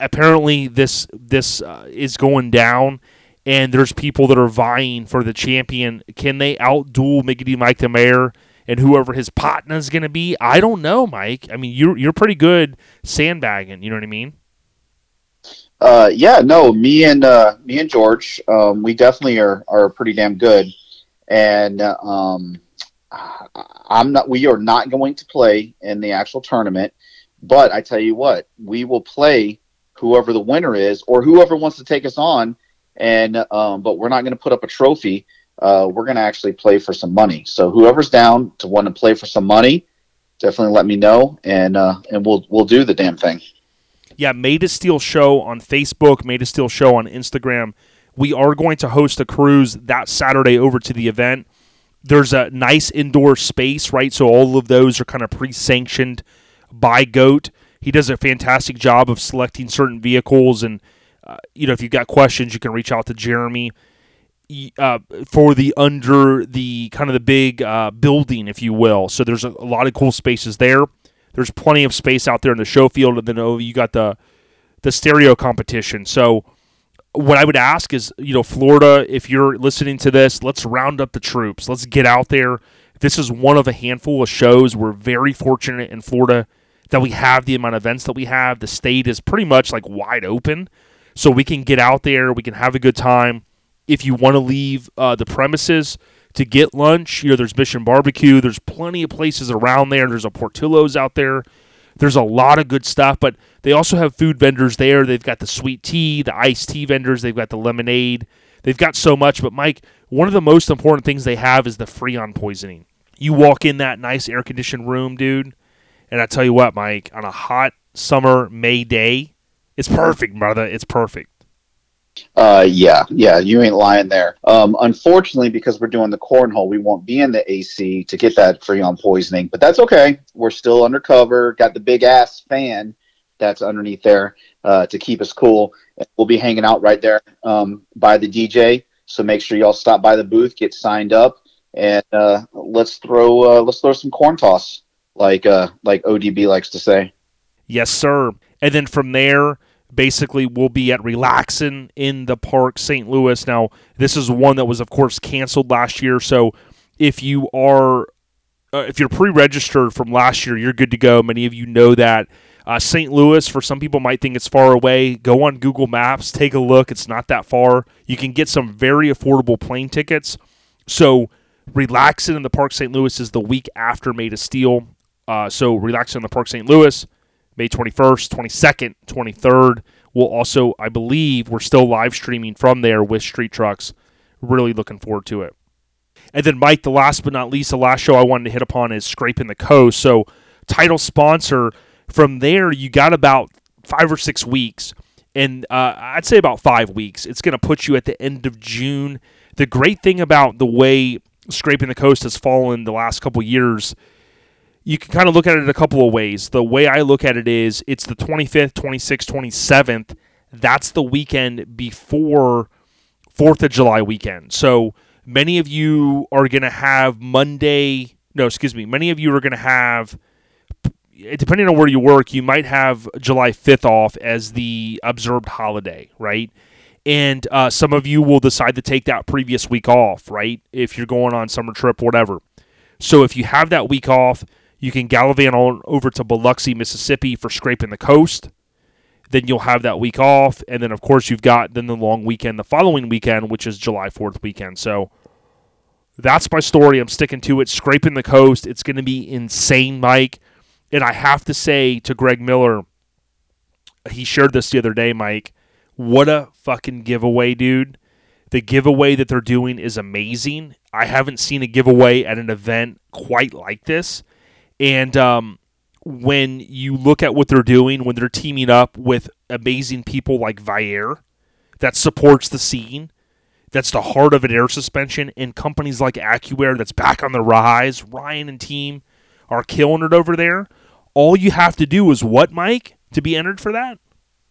Apparently, this this uh, is going down, and there's people that are vying for the champion. Can they outduel Miggity Mike the Mayor and whoever his partner is going to be? I don't know, Mike. I mean, you're you're pretty good sandbagging. You know what I mean? Uh, yeah, no, me and uh, me and George, um, we definitely are are pretty damn good, and uh, um, I'm not. We are not going to play in the actual tournament, but I tell you what, we will play whoever the winner is or whoever wants to take us on, and um, but we're not going to put up a trophy. Uh, we're going to actually play for some money. So whoever's down to want to play for some money, definitely let me know, and uh, and we'll we'll do the damn thing. yeah, Made of Steel Show on Facebook, Made of Steel Show on Instagram. We are going to host a cruise that Saturday over to the event. There's a nice indoor space, right? So all of those are kind of pre sanctioned by GOAT. He does a fantastic job of selecting certain vehicles. And, uh, you know, if you've got questions, you can reach out to Jeremy uh, for the under the kind of the big uh, building, if you will. So there's a, a lot of cool spaces there. There's plenty of space out there in the show field, and then oh, you got the the stereo competition. So what I would ask is, you know, Florida, if you're listening to this, let's round up the troops. Let's get out there. This is one of a handful of shows. We're very fortunate in Florida that we have the amount of events that we have. The state is pretty much like wide open. So we can get out there, we can have a good time. If you want to leave uh, the premises to get lunch, you know, there's Mission Barbecue. There's plenty of places around there. There's a Portillo's out there. There's a lot of good stuff, but they also have food vendors there. They've got the sweet tea, the iced tea vendors, they've got the lemonade. They've got so much, but Mike, one of the most important things they have is the freon poisoning. You walk in that nice air conditioned room, dude, And I tell you what, Mike, on a hot summer May day, it's perfect, brother. It's perfect. Uh, yeah, yeah, you ain't lying there. Um, unfortunately, because we're doing the cornhole, we won't be in the AC to get that freon poisoning, but that's okay. We're still undercover. Got the big ass fan that's underneath there uh, to keep us cool. We'll be hanging out right there um, by the DJ. So make sure y'all stop by the booth, get signed up, and uh, let's throw uh, let's throw some corn toss, like uh, like ODB likes to say. Yes, sir. And then from there, basically, we'll be at Relaxin in the park, St. Louis. Now, this is one that was, of course, canceled last year. So if you are uh, if you're pre-registered from last year, you're good to go. Many of you know that. Uh, St. Louis, for some people, might think it's far away. Go on Google Maps, take a look. It's not that far. You can get some very affordable plane tickets. So, relaxing in the Park St. Louis is the week after Made of Steel. Uh, so, Relaxin in the Park St. Louis, May 21st, 22nd, 23rd. We'll also, I believe, we're still live streaming from there with Street Trucks. Really looking forward to it. And then, Mike, the last but not least, the last show I wanted to hit upon is Scraping the Coast. So, title sponsor. From there, you got about five or six weeks, and uh, I'd say about five weeks. It's going to put you at the end of June. The great thing about the way Scraping the Coast has fallen the last couple years, you can kind of look at it a couple of ways. The way I look at it is it's the 25th, 26th, 27th. That's the weekend before 4th of July weekend. So many of you are going to have Monday, no, excuse me, many of you are going to have depending on where you work, you might have July 5th off as the observed holiday, right? And uh, some of you will decide to take that previous week off, right? If you're going on summer trip, whatever. So if you have that week off, you can gallivant on over to Biloxi, Mississippi for scraping the coast. Then you'll have that week off, and then of course you've got then the long weekend the following weekend, which is July 4th weekend. So that's my story. I'm sticking to it. Scraping the coast. It's going to be insane, Mike. And I have to say to Greg Miller, he shared this the other day, Mike. What a fucking giveaway, dude. The giveaway that they're doing is amazing. I haven't seen a giveaway at an event quite like this. And um, when you look at what they're doing, when they're teaming up with amazing people like Viair, that supports the scene, that's the heart of an air suspension, and companies like AccuAir that's back on the rise, Ryan and team are killing it over there. All you have to do is what, Mike, to be entered for that?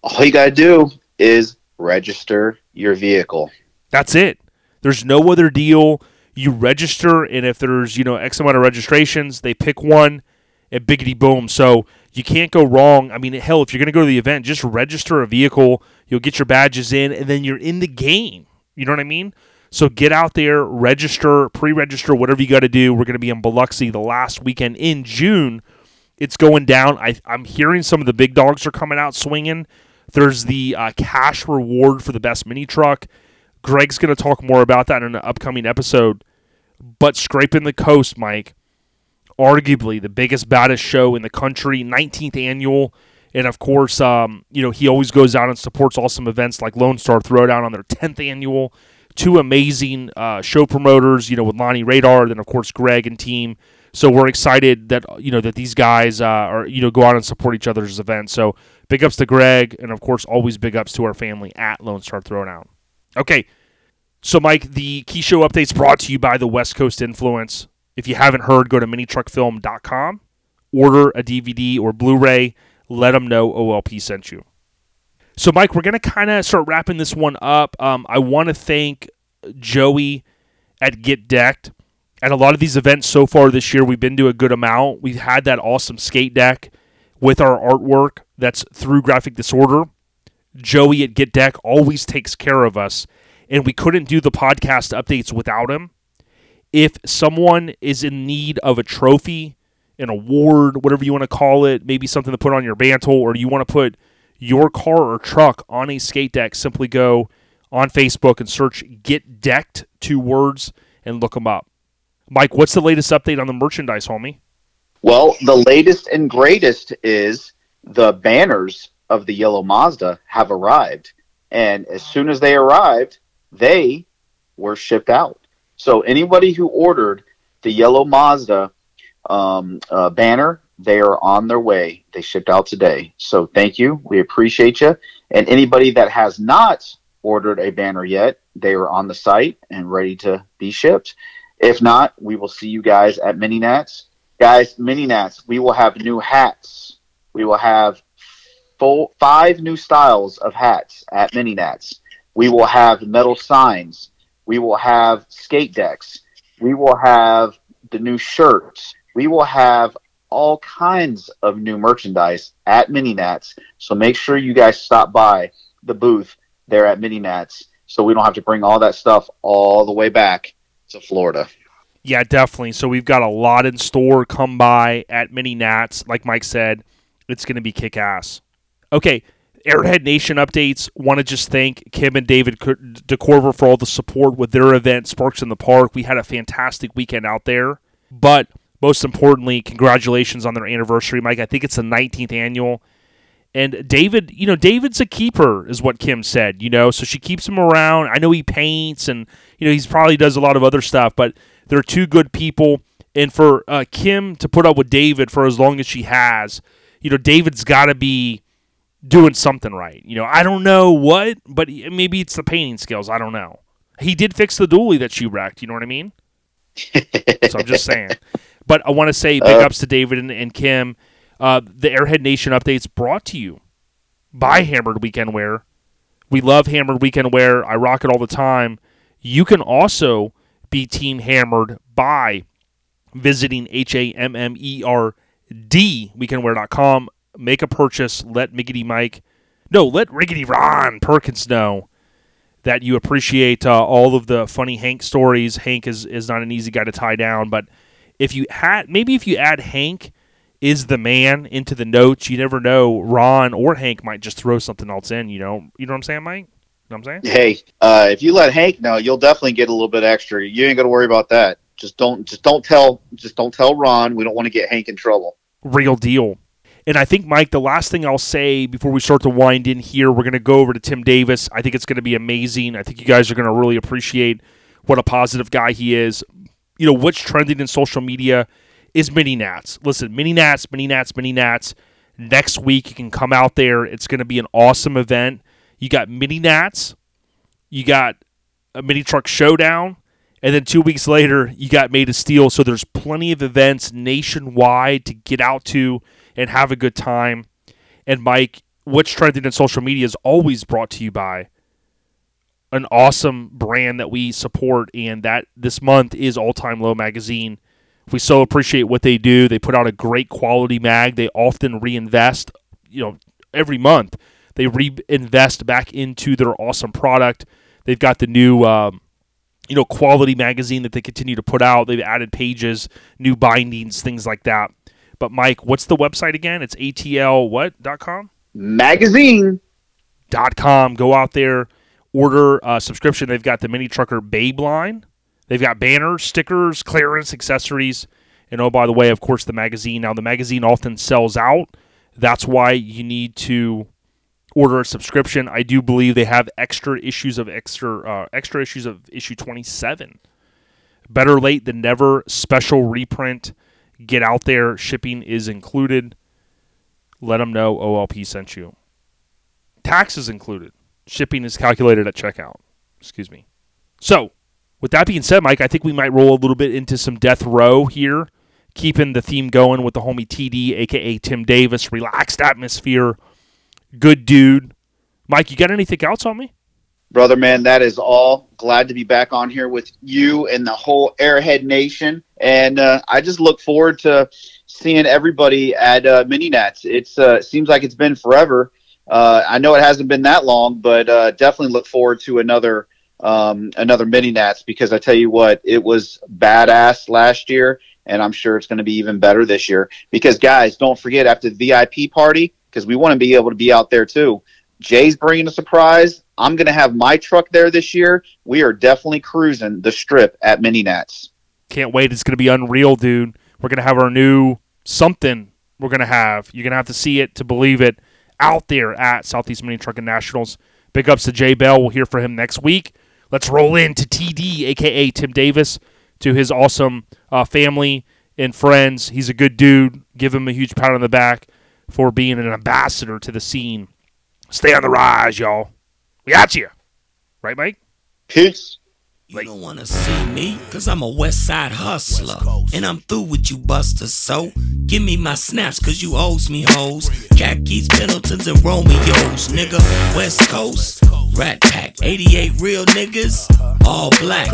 All you got to do is register your vehicle. That's it. There's no other deal. You register, and if there's you know X amount of registrations, they pick one, and biggity boom. So you can't go wrong. I mean, hell, if you're going to go to the event, just register a vehicle. You'll get your badges in, and then you're in the game. You know what I mean? So get out there, register, pre-register, whatever you got to do. We're going to be in Biloxi the last weekend in June it's going down. I, I'm hearing some of the big dogs are coming out swinging. There's the uh, cash reward for the best mini truck. Greg's going to talk more about that in an upcoming episode. But scraping the coast, Mike, arguably the biggest, baddest show in the country, 19th annual. And of course, um, you know, he always goes out and supports awesome events like Lone Star Throwdown on their 10th annual. Two amazing uh, show promoters, you know, with Lonnie Radar, then of course Greg and team so we're excited that you know that these guys uh, are you know go out and support each other's events. So big ups to Greg, and of course always big ups to our family at Lone Star Throwdown. Okay, so Mike, the key show updates brought to you by the West Coast Influence. If you haven't heard, go to minitruckfilm.com, order a DVD or Blu-ray. Let them know OLP sent you. So, Mike, we're going to kind of start wrapping this one up. Um, I want to thank Joey at Get Decked at a lot of these events so far this year, we've been to a good amount. We've had that awesome skate deck with our artwork that's through Graphic Disorder. Joey at Get Deck always takes care of us, and we couldn't do the podcast updates without him. If someone is in need of a trophy, an award, whatever you want to call it, maybe something to put on your mantle, or you want to put your car or truck on a skate deck, simply go on Facebook and search Get Decked, two words, and look them up. Mike, what's the latest update on the merchandise, homie? Well, the latest and greatest is the banners of the yellow Mazda have arrived. And as soon as they arrived, they were shipped out. So anybody who ordered the yellow Mazda um, uh, banner They are on their way. They shipped out today. So thank you. We appreciate you. And anybody that has not ordered a banner yet, they are on the site and ready to be shipped. If not, we will see you guys at Mini Nats. Guys, Mini Nats, we will have new hats. We will have full five new styles of hats at Mini Nats. We will have metal signs. We will have skate decks. We will have the new shirts. We will have all kinds of new merchandise at Mini Nats. So make sure you guys stop by the booth there at Mini Nats so we don't have to bring all that stuff all the way back to Florida. Yeah, definitely. So we've got a lot in store. Come by at Mini Nats. Like Mike said, it's going to be kick ass. Okay, Airhead Nation updates. Want to just thank Kim and David DeCorver for all the support with their event, Sparks in the Park. We had a fantastic weekend out there. But most importantly, congratulations on their anniversary, Mike. I think it's the 19th annual. And David, you know, David's a keeper, is what Kim said, you know, so she keeps him around. I know he paints and, you know, he's probably does a lot of other stuff, but they're two good people. And for uh, Kim to put up with David for as long as she has, you know, David's got to be doing something right. You know, I don't know what, but maybe it's the painting skills. I don't know. He did fix the dually that she wrecked. You know what I mean? so I'm just saying. <laughs> But I want to say big uh, ups to David and, and Kim. Uh, the Airhead Nation updates brought to you by Hammered Weekend Wear. We love Hammered Weekend Wear. I rock it all the time. You can also be Team Hammered by visiting H A M M E R D weekendwear.com make a purchase. Let Miggity Mike, no, let Riggedy Ron Perkins know that you appreciate uh, all of the funny Hank stories. Hank is, is not an easy guy to tie down, but if you had maybe if you add Hank is the man into the notes, you never know. Ron or Hank might just throw something else in. You know, you know what I'm saying, Mike? You know what I'm saying? Hey, uh, if you let Hank know, you'll definitely get a little bit extra. You ain't got to worry about that. Just don't, just don't tell, just don't tell Ron. We don't want to get Hank in trouble. Real deal. And I think, Mike, the last thing I'll say before we start to wind in here, we're going to go over to Tim Davis. I think it's going to be amazing. I think you guys are going to really appreciate what a positive guy he is. You know, what's trending in social media is mini nats. Listen, mini nats, mini nats, mini nats. Next week, you can come out there. It's going to be an awesome event. You got mini nats, you got a mini truck showdown, and then two weeks later, you got made of steel. So there's plenty of events nationwide to get out to and have a good time. And Mike, what's trending in social media is always brought to you by an awesome brand that we support, and that this month is All Time Low Magazine. We so appreciate what they do. They put out a great quality mag. They often reinvest, you know, every month. They reinvest back into their awesome product. They've got the new, um, you know, quality magazine that they continue to put out. They've added pages, new bindings, things like that. But Mike, what's the website again? It's atl what dot com magazine dot com. Go out there, order a subscription. They've got the mini trucker Babe line. They've got banners, stickers, clearance, accessories, and oh by the way, of course, the magazine. Now the magazine often sells out. That's why you need to order a subscription. I do believe they have extra issues of extra uh, extra issues of issue 27. Better late than never. Special reprint Get out there. Shipping is included. Let them know OLP sent you. Taxes included. Shipping is calculated at checkout. Excuse me. So, with that being said, Mike, I think we might roll a little bit into some death row here, keeping the theme going with the homie TD, aka Tim Davis. Relaxed atmosphere. Good dude. Mike, you got anything else on me? Brother, man, that is all. Glad to be back on here with you and the whole Airhead Nation. And uh, I just look forward to seeing everybody at uh, Mini Nats. It's uh, seems like it's been forever. Uh, I know it hasn't been that long, but uh, definitely look forward to another um, another Mini Nats because I tell you what, it was badass last year, and I'm sure it's going to be even better this year. Because guys, don't forget after the VIP party, because we want to be able to be out there too. Jay's bringing a surprise. I'm going to have my truck there this year. We are definitely cruising the strip at Mini Nats. Can't wait. It's going to be unreal, dude. We're going to have our new something we're going to have. You're going to have to see it to believe it out there at Southeast Mini Trucking Nationals. Big ups to Jay Bell. We'll hear from him next week. Let's roll into TD, aka Tim Davis, to his awesome uh, family and friends. He's a good dude. Give him a huge pat on the back for being an ambassador to the scene. Stay on the rise, y'all. We got you. Right, Mike? Peace. You don't wanna see me, cause I'm a west side hustler. And I'm through with you busters, so give me my snaps, cause you owes me hoes. Khakis, Pendletons, and Romeos, nigga. West Coast, Rat Pack, 88 real niggas, all black.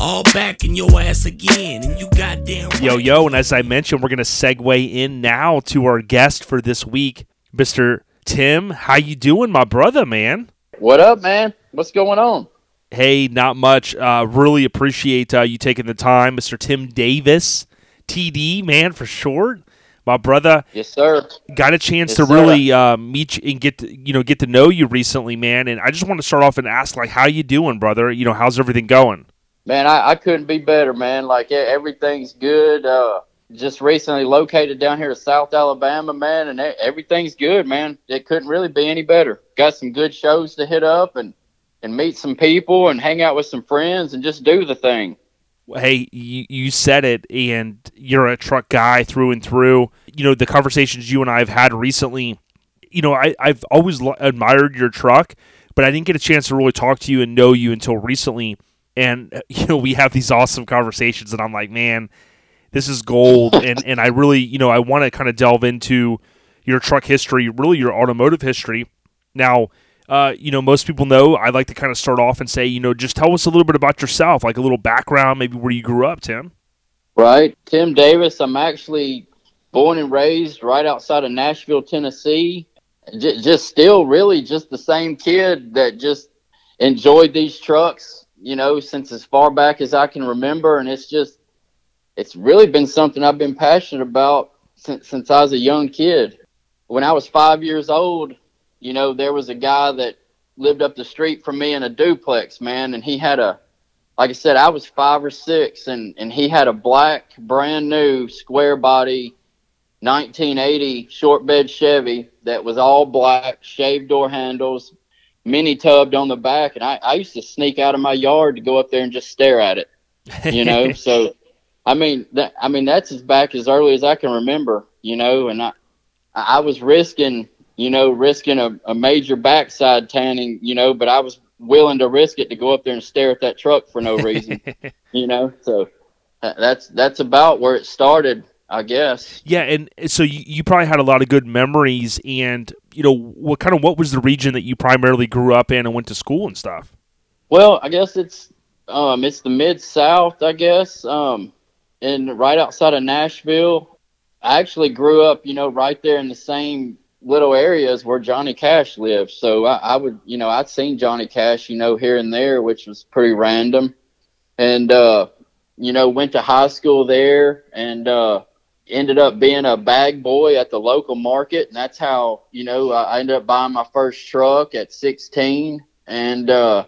All back in your ass again, and you goddamn right. Yo, yo, and as I mentioned, we're going to segue in now to our guest for this week, Mr. Tim. How you doing, my brother, man? What up, man? What's going on? Hey, not much. Uh, really appreciate uh, you taking the time, Mr. Tim Davis, TD, man, for short. My brother Yes, sir. got a chance Yes, to really uh, meet you and get to, you know get to know you recently, man. And I just want to start off and ask, like, how you doing, brother? You know, how's everything going? Man, I, I couldn't be better, man. Like everything's good. Uh, just recently located down here in South Alabama, man, and everything's good, man. It couldn't really be any better. Got some good shows to hit up and and meet some people and hang out with some friends and just do the thing. hey, you, you said it, and you're a truck guy through and through. You know, the conversations you and I have had recently, you know, I, I've always admired your truck, but I didn't get a chance to really talk to you and know you until recently. And, <laughs> you know, we have these awesome conversations, and I'm like, man, this is gold. <laughs> and, and I really, you know, I want to kind of delve into your truck history, really your automotive history. Now, uh, you know, most people know I like to kind of start off and say, you know, just tell us a little bit about yourself, like a little background, maybe where you grew up, Tim. Right. Tim Davis, I'm actually born and raised right outside of Nashville, Tennessee. J- just still really just the same kid that just enjoyed these trucks, you know, since as far back as I can remember. And it's just, it's really been something I've been passionate about since, since I was a young kid. When I was five years old, you know, there was a guy that lived up the street from me in a duplex, man, and he had a like I said, I was five or six, and and he had a black, brand new, square body, 1980 short bed Chevy that was all black, shaved door handles, mini tubbed on the back, and I, I used to sneak out of my yard to go up there and just stare at it, you know. <laughs> so, I mean, that I mean that's as back as early as I can remember, you know, and I I was risking, you know, risking a, a major backside tanning, you know, but I was willing to risk it to go up there and stare at that truck for no <laughs> reason, you know. So uh, that's that's about where it started, I guess. Yeah, and so you, you probably had a lot of good memories, and you know, what kind of what was the region that you primarily grew up in and went to school and stuff? Well, I guess it's um it's the mid south, I guess, um, and right outside of Nashville. I actually grew up, you know, right there in the same little areas where Johnny Cash lived. So I, I would, you know, I'd seen Johnny Cash, you know, here and there, which was pretty random. And, uh, you know, went to high school there and, uh, ended up being a bag boy at the local market. And that's how, you know, I ended up buying my first truck at 16 and, uh,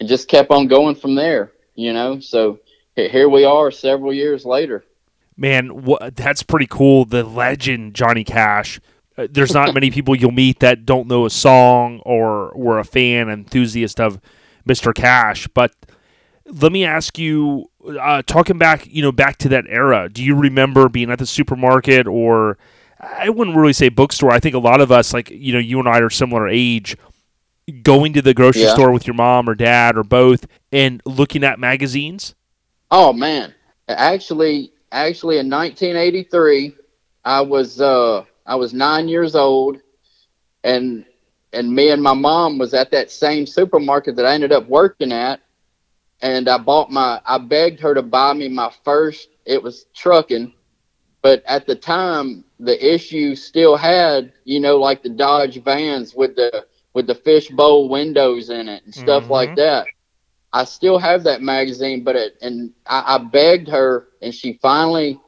and just kept on going from there, you know. So here we are several years later. Man, what, that's pretty cool. The legend Johnny Cash. Uh, there's not many people you'll meet that don't know a song or were a fan enthusiast of Mr. Cash. But let me ask you, uh, talking back, you know, back to that era. Do you remember being at the supermarket or I wouldn't really say bookstore. I think a lot of us, like you know, you and I are similar age, going to the grocery Yeah. store with your mom or dad or both, and looking at magazines. Oh man, actually, actually, in 1983, I was uh, I was nine years old, and and me and my mom was at that same supermarket that I ended up working at, and I bought my I begged her to buy me my first. It was Truckin', but at the time the issue still had you know like the Dodge vans with the with the fishbowl windows in it and stuff Mhm. like that. I still have that magazine, but it, and I, I begged her, and she finally,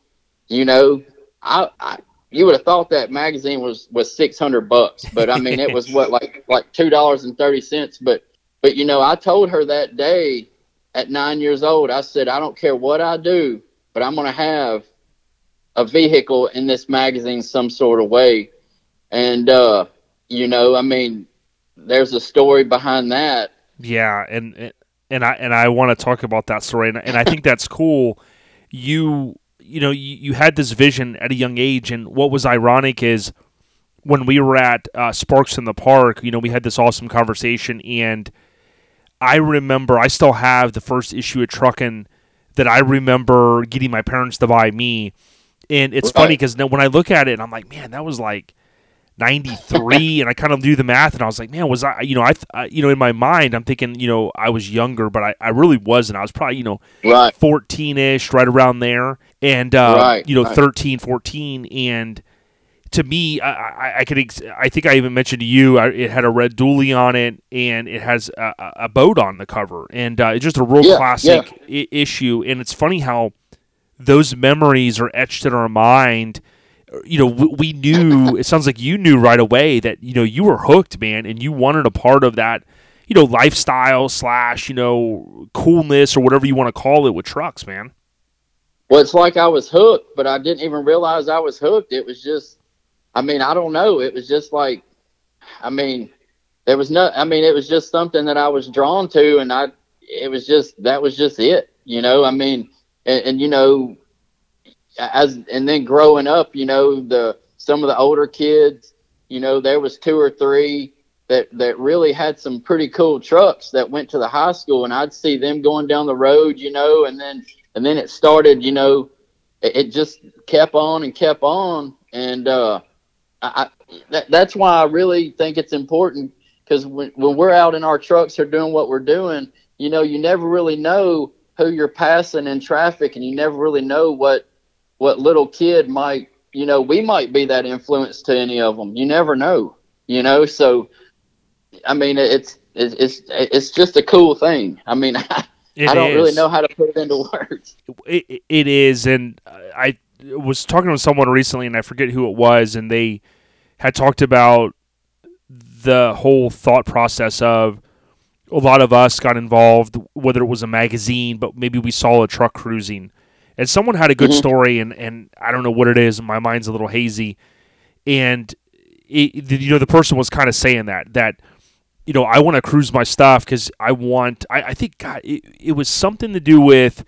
you know, I, I you would have thought that magazine was was six hundred bucks, but I mean it was what like like two dollars and thirty cents. But but you know, I told her that day at nine years old, I said I don't care what I do, but I'm gonna have a vehicle in this magazine some sort of way, and uh, you know, I mean, there's a story behind that. Yeah, and and I and I want to talk about that story, and, and I think that's cool. You you know, you, you had this vision at a young age, and what was ironic is when we were at uh, Sparks in the Park, you know, we had this awesome conversation, and I remember I still have the first issue of Truckin' that I remember getting my parents to buy me, and it's funny Right. because when I look at it, I'm like, man, that was like. 93 and I kind of do the math and I was like man was I you know I, I you know in my mind I'm thinking you know I was younger but I, I really wasn't I was probably you know Right. 14ish right around there and uh, Right, you know right. 13 14 and to me I, I, I could ex- I think I even mentioned to you I, it had a red dually on it and it has a, a- boat on the cover and uh, it's just a real Yeah, classic I- issue and it's funny how those memories are etched in our mind you know we, we knew it sounds like you knew right away that you know you were hooked man and you wanted a part of that you know lifestyle slash you know coolness or whatever you want to call it with trucks man Well, it's like I was hooked, but I didn't even realize I was hooked. It was just, I mean, I don't know. It was just like, I mean, there was no, I mean, it was just something that I was drawn to, and I, it was just that was just it, you know. I mean, and, and you know, as and then growing up, you know, the some of the older kids, you know, there was two or three that that really had some pretty cool trucks that went to the high school, and I'd see them going down the road, you know, and then and then it started, you know, it, it just kept on and kept on, and uh, I, that, that's why I really think it's important because when when we're out in our trucks or doing what we're doing, you know, you never really know who you're passing in traffic, and you never really know what what little kid might, you know, we might be that influence to any of them. You never know, you know. So, I mean, it's it's it's, it's just a cool thing. I mean, <laughs> I, It don't really know how to put it into <laughs> words. it, it- it is and i was talking with someone recently and i forget who it was and they had talked about the whole thought process of a lot of us got involved whether it was a magazine but maybe we saw a truck cruising and someone had a good Mhm. story and, and i don't know what it is my mind's a little hazy and it, you know the person was kind of saying that that you know i want to cruise my stuff because i want I, I think god it, it was something to do with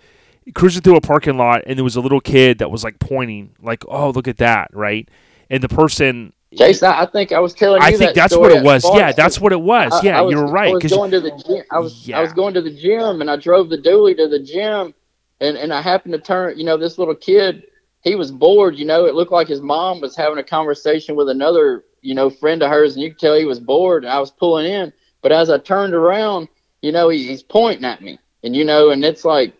cruising through a parking lot and there was a little kid that was like pointing like oh look at that right and the person Jason, I think I was telling you i think that that's story what it was yeah that's what it was I- yeah I was, you're right. I was going to the gym. I was I was going to the gym, and I drove the dually to the gym, and and I happened to turn. You know, this little kid, he was bored. You know, it looked like his mom was having a conversation with another you know friend of hers, and you could tell he was bored. And I was pulling in, but as I turned around, you know, he, he's pointing at me, and you know, and it's like,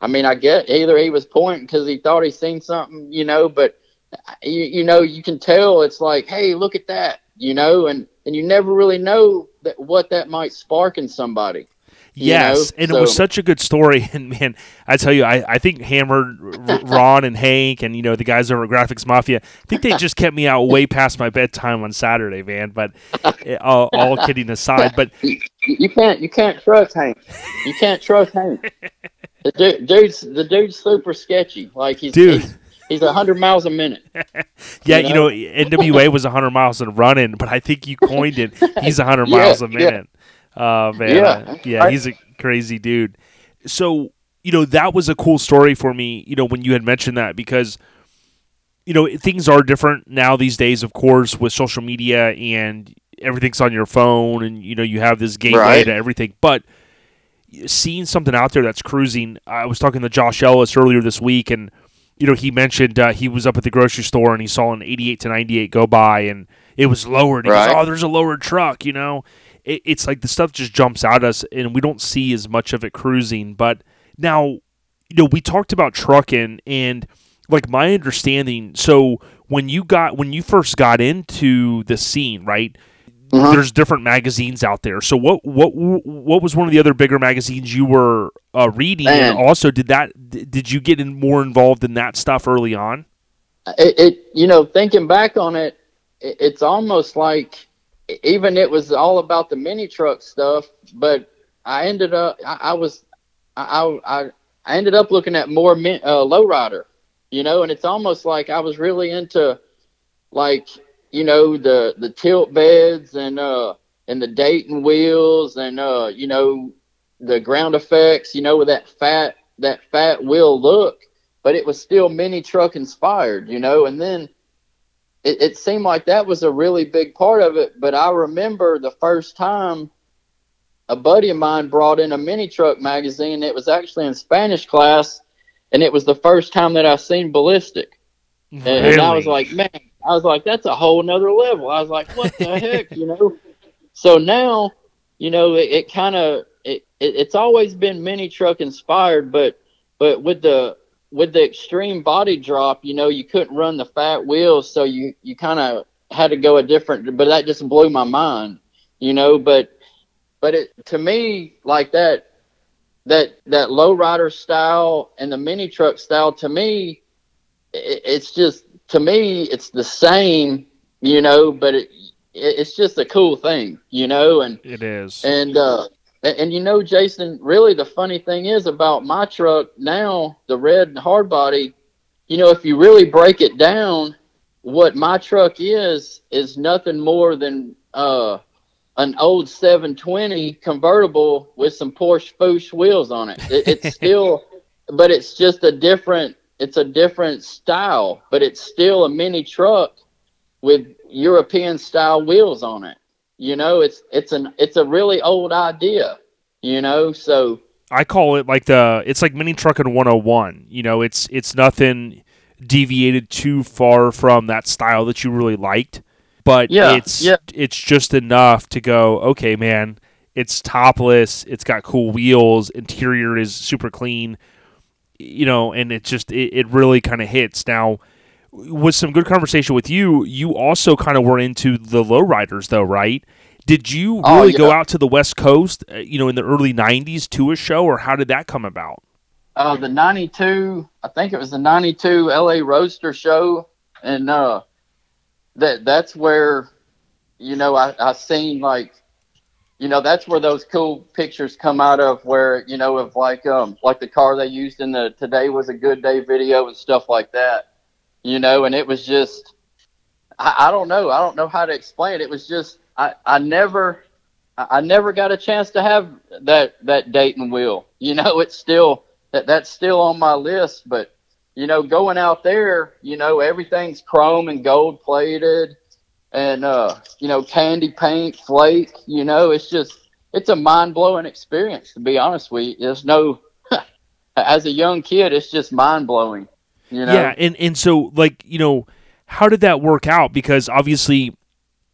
I mean, I get either he was pointing because he thought he seen something, you know, but you, you know, you can tell it's like, hey, look at that, you know, and and you never really know that what that might spark in somebody. You Yes, know? and it was such a good story. <laughs> And man, I tell you, I, I think Hammered, Ron, and Hank, and you know the guys over at Graphix Mafia, I think they just kept me out way past my bedtime on Saturday, man. But eh, all, all kidding aside, but You, you can't you can't trust Hank. You can't trust Hank. The dude, dude's the dude's super sketchy. Like he's Dude. he's, he's hundred miles a minute. <laughs> yeah, You you know, NWA was 100 miles and running, but I think you coined it. He's 100 <laughs> Yeah, miles a yeah. minute. Uh, man, Yeah, uh, yeah, he's a crazy dude. So you know that was a cool story for me. You know when you had mentioned that because you know things are different now these days, of course, with social media and everything's on your phone, and you know you have this gateway Right. to everything, but seeing something out there that's cruising. I was talking to Josh Ellis earlier this week, and you know he mentioned uh, he was up at the grocery store and he saw an 88 to 98 go by, and it was lowered. He Right. goes, "Oh, there's a lowered truck," you know. It, it's like the stuff just jumps out at us, and we don't see as much of it cruising. But now, you know, we talked about trucking, and like my understanding. So when you got when you first got into the scene, right? Mhm. There's different magazines out there. So what what what was one of the other bigger magazines you were uh, reading? And also, did that did you get in more involved in that stuff early on? it, it you know thinking back on it, it it's almost like even it was all about the mini truck stuff but i ended up i, I was I, I i ended up looking at more min, uh, lowrider you know and it's almost like i was really into like you know the the tilt beds and uh and the Dayton wheels and uh you know the ground effects you know with that fat that fat wheel look but it was still mini truck inspired, you know. And then it, it seemed like that was a really big part of it. But I remember the first time a buddy of mine brought in a mini truck magazine. It was actually in Spanish class, and it was the first time that I seen ballistic. And, and I was like, man, I was like, that's a whole nother level. I was like, what the <laughs> heck, you know? So now, you know, it, it kind of it, it, it's always been mini truck inspired, but but with the with the extreme body drop, you know, you couldn't run the fat wheels, so you you kind of had to go a different. But that just blew my mind, you know. But but it to me like that that that lowrider style and the mini truck style to me it, it's just to me it's the same you know but it, it, it's just a cool thing you know and It is. and uh and, and you know jason really the funny thing is about my truck now the red hard body you know if you really break it down what my truck is is nothing more than uh an old 720 convertible with some Porsche Fuchs wheels on it. it it's <laughs> still, but it's just a different. It's a different style, but it's still a mini truck with European style wheels on it. You know, it's it's an it's a really old idea. You know, so I call it like the it's like mini trucking 101. You know, it's it's nothing deviated too far from that style that you really liked, but Yeah, it's yeah. it's just enough to go, okay, man, it's topless, it's got cool wheels, interior is super clean, you know, and it just it, it really kind of hits. Now, with some good conversation with you, you also kind of were into the lowriders though, right? Did you Oh, really go yeah. out to the West Coast, uh, you know, in the early '90s to a show, or how did that come about? uh, the 92 i think it was the 92 la Roadster show and uh that that's where you know i i seen like you know that's where those cool pictures come out of where you know of like um like the car they used in the today was a good day video and stuff like that you know and it was just i, I don't know i don't know how to explain it it was just i i never I never got a chance to have that that Dayton wheel. You know, it's still that that's still on my list. But you know, going out there, you know, everything's chrome and gold plated, and uh, you know, candy paint, flake. You know, it's just it's a mind blowing experience. To be honest with you, there's no <laughs> as a young kid, it's just mind blowing. You know, Yeah, and and so like you know, how did that work out? Because obviously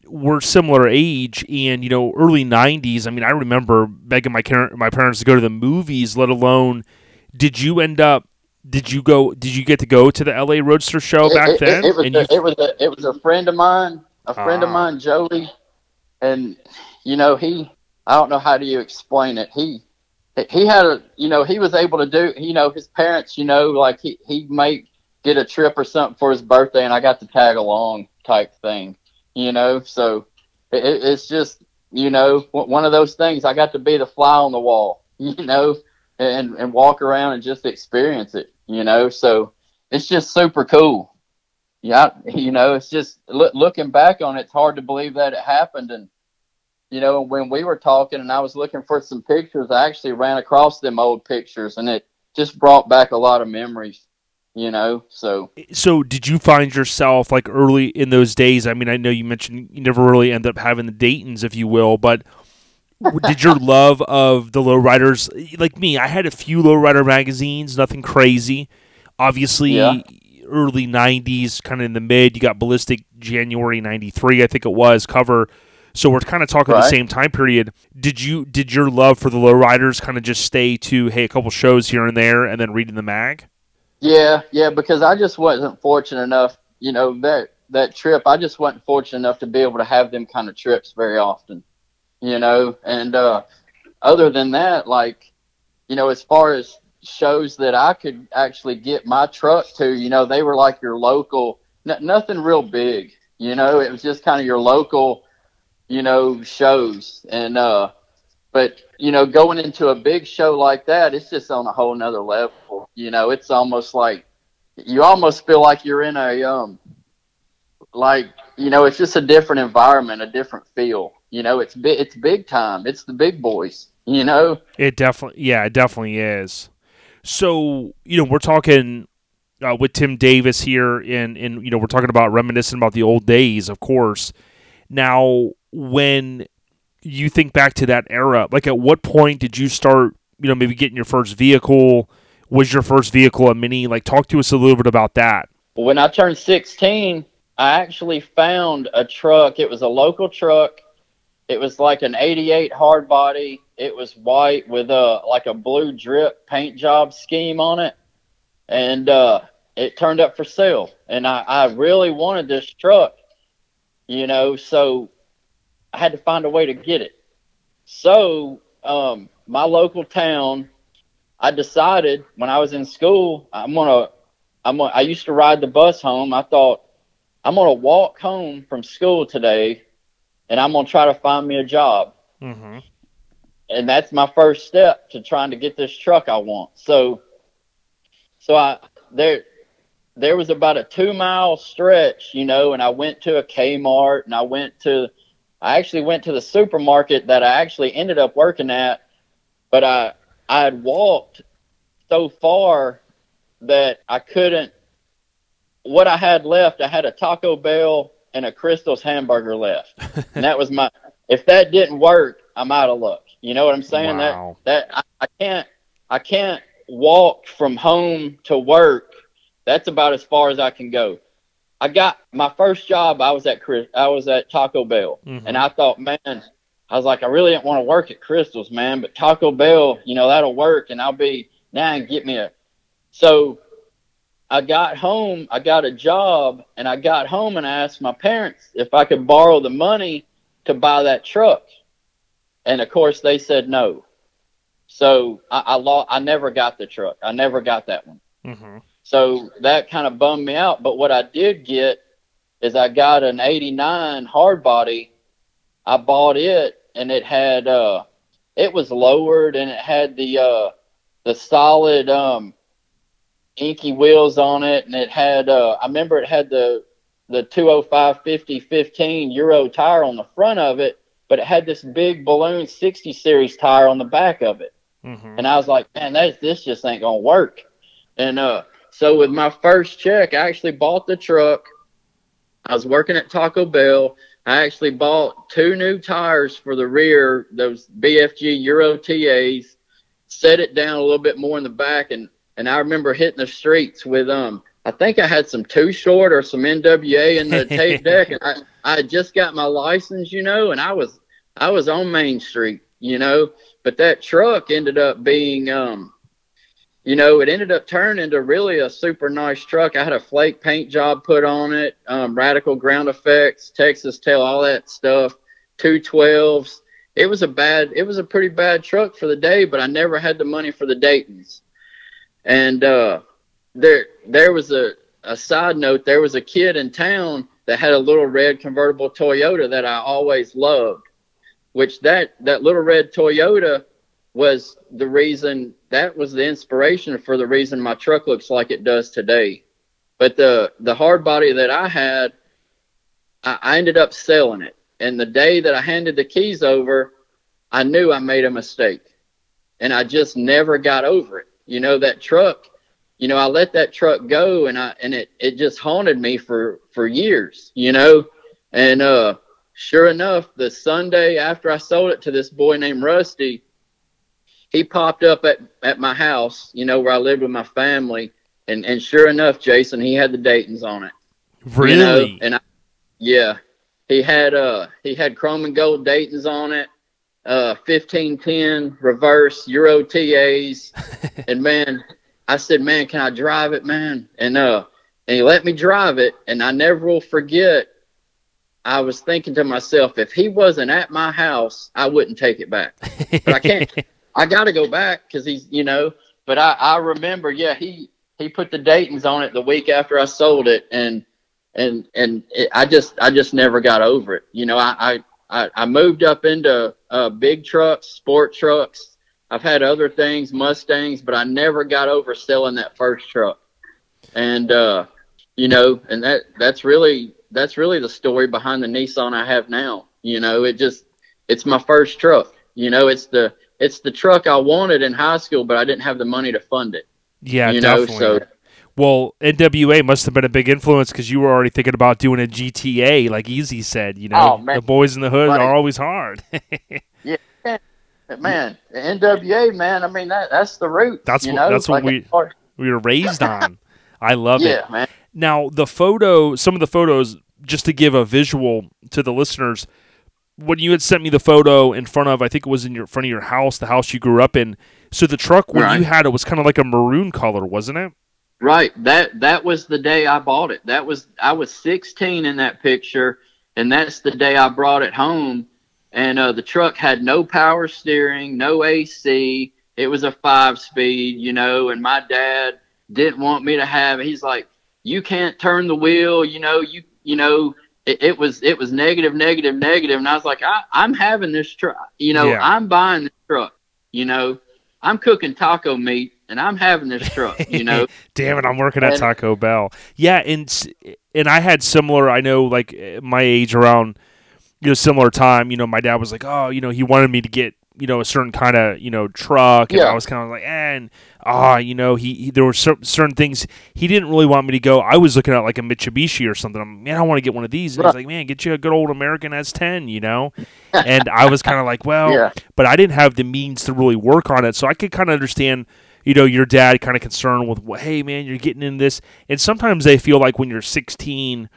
we're similar age, and you know, early '90s. I mean, I remember begging my car- my parents to go to the movies. Let alone, did you end up? Did you go? Did you get to go to the LA Roadster show back it, then? It, was and a, you, it was a, it was a friend of mine, a friend of Ah. mine, Joey, and you know he. I don't know how do you explain it. He he had a you know he was able to do you know his parents you know like he he might get a trip or something for his birthday and I got to tag along type thing you know? So it, it- it's just you know one one of those things I got to be the fly on the wall <laughs> you know and and walk around and just experience it you know? So it's just super cool. Yeah you know it's just look, looking back on it it's hard to believe that it happened and you know when we were talking and i was looking for some pictures i actually ran across them old pictures and it just brought back a lot of memories you know so so did you find yourself like early in those days? I mean, I know you mentioned you never really end up having the Daytons, if you will, but did your <laughs> love of the lowriders like me? I had a few lowrider magazines, nothing crazy. Obviously, Yeah. early '90s, kind of in the mid. You got Ballistic January '93, I think it was cover. So we're kind of talking the same time period. Did you did your love for the lowriders kind of just stay to hey a couple shows here and there, and then reading the mag? Yeah, yeah, because I just wasn't fortunate enough, you know, that that trip. I just wasn't fortunate enough to be able to have them kind of trips very often, you know. And uh, other than that, like, you know, as far as shows that I could actually get my truck to, you know, they were like your local, n- nothing real big, you know. It was just kind of your local, you know, shows. And uh, but you know, going into a big show like that, it's just on a whole nother level. You know, it's almost like you almost feel like you're in a um, like you know, it's just a different environment, a different feel. You know, it's big, it's big time. It's the big boys. You know, It definitely, yeah, it definitely is. So you know, we're talking uh, with Tim Davis here, and and you know we're talking about reminiscing about the old days, of course. Now, when you think back to that era, like at what point did you start, you know, maybe getting your first vehicle? Was your first vehicle a mini? Like, talk to us a little bit about that. When I turned 16, I actually found a truck. It was a local truck. It was like an 88 hard body. It was white with a like a blue drip paint job scheme on it. And uh, it turned up for sale. And I, I really wanted this truck, you know, so I had to find a way to get it. So um, my local town, I decided when I was in school, I'm gonna, I'm gonna, I used to ride the bus home. I thought I'm gonna walk home from school today, and I'm gonna try to find me a job. Mm-hmm. And that's my first step to trying to get this truck I want. So, so I there, there was about a two mile stretch, you know, and I went to a Kmart and I went to I actually went to the supermarket that I actually ended up working at, but I I had walked so far that I couldn't. What I had left, I had a Taco Bell and a Krystal's hamburger left, and that was my. If that didn't work, I'm out of luck. You know what I'm saying? Wow. That that I, I can't I can't walk from home to work. That's about as far as I can go. I got my first job. I was at Chris. I was at Taco Bell, Mhm. and I thought, man, I was like, I really didn't want to work at Krystals, man, but Taco Bell, you know, that'll work, and I'll be now and get me a. So, I got home. I got a job, and I got home and I asked my parents if I could borrow the money to buy that truck, and of course they said no. So I, I lost. I never got the truck. I never got that one. Mm-hmm. So that kind of bummed me out. But what I did get is I got an 89 hard body. I bought it and it had, uh, it was lowered and it had the, uh, the solid, um, Enkei wheels on it. And it had, uh, I remember it had the, the 205 50 15 Euro tire on the front of it, but it had this big balloon 60 series tire on the back of it. Mm-hmm. And I was like, man, that, this just ain't gonna work. And uh, so with my first check, I actually bought the truck. I was working at Taco Bell. I actually bought two new tires for the rear, those BFG Euro TAs. Set it down a little bit more in the back, and and I remember hitting the streets with um. I think I had some Too Short or some NWA in the <laughs> tape deck, and I I had just got my license, you know, and I was I was on Main Street, you know, but that truck ended up being um you know it ended up turning into really a super nice truck. I had a flake paint job put on it um, radical ground effects texas tail all that stuff 212s it was a bad it was a pretty bad truck for the day but i never had the money for the daytons. And uh there there was a a side note there was a kid in town that had a little red convertible toyota that i always loved which that that little red toyota was the reason that was the inspiration for the reason my truck looks like it does today. But the the hard body that I had, I, I ended up selling it. And the day that I handed the keys over, I knew I made a mistake. And I just never got over it. You know, that truck, you know, I let that truck go and I and it, it just haunted me for, for years, you know. And uh sure enough, the Sunday after I sold it to this boy named Rusty, he popped up at, at my house, you know, where I lived with my family. And, and sure enough, Jason, he had the Dayton's on it. Really? You know, and I, yeah, he had, uh, he had chrome and gold Dayton's on it, uh, 1510 reverse Euro TAs. <laughs> and man, I said, man, can I drive it, man? And, uh, and he let me drive it. And I never will forget. I was thinking to myself, if he wasn't at my house, I wouldn't take it back. But I can't. <laughs> I got to go back because he's, you know. But I, I remember, yeah, he he put the Dayton's on it the week after I sold it, and and and it, I just I just never got over it. You know, I I I moved up into uh, big trucks, sport trucks. I've had other things, Mustangs, but I never got over selling that first truck. And uh, you know, and that that's really that's really the story behind the Nissan I have now. You know, it just it's my first truck. You know, it's the it's the truck I wanted in high school, but I didn't have the money to fund it. Yeah, you know, definitely. so Well, NWA must have been a big influence because you were already thinking about doing a GTA, like Eazy said. You know, Oh, man. the boys in the hood Right. are always hard. <laughs> Yeah, man, NWA, man. I mean, that that's the root. That's what- know? that's what Like, we- far- we were raised on. I love it. man. Now, the photo, some of the photos, just to give a visual to the listeners, when you had sent me the photo in front of, I think it was in your front of your house, the house you grew up in. So the truck when Right. you had it was kind of like a maroon color, wasn't it? Right. That that was the day I bought it. That was I was 16 in that picture, and that's the day I brought it home. And uh, the truck had no power steering, no AC. It was a five speed, you know. And my dad didn't want me to have. it. He's like, "You can't turn the wheel, you know. You you know." It, it was it was negative, negative, negative, and I was like, I, I'm having this truck. You know, Yeah. I'm buying this truck. You know, I'm cooking taco meat, and I'm having this truck. You know. <laughs> Damn it, I'm working at Taco Bell. Yeah, and and I had similar. I know, like eh, my age around, you know, similar time. You know, my dad was like, oh, you know, he wanted me to get you know a certain kind of you know truck, and Yeah. I was kind of like, eh, and ah, you know, he, he there were cer- certain things he didn't really want me to go. I was looking at like a Mitsubishi or something. I'm, man, I want to get one of these. And he's like, man, get you a good old American S10, you know. And I was kind of like, well, Yeah. but I didn't have the means to really work on it. So I could kind of understand, you know, your dad kind of concerned with, well, hey, man, you're getting in this. And sometimes they feel like when you're 16,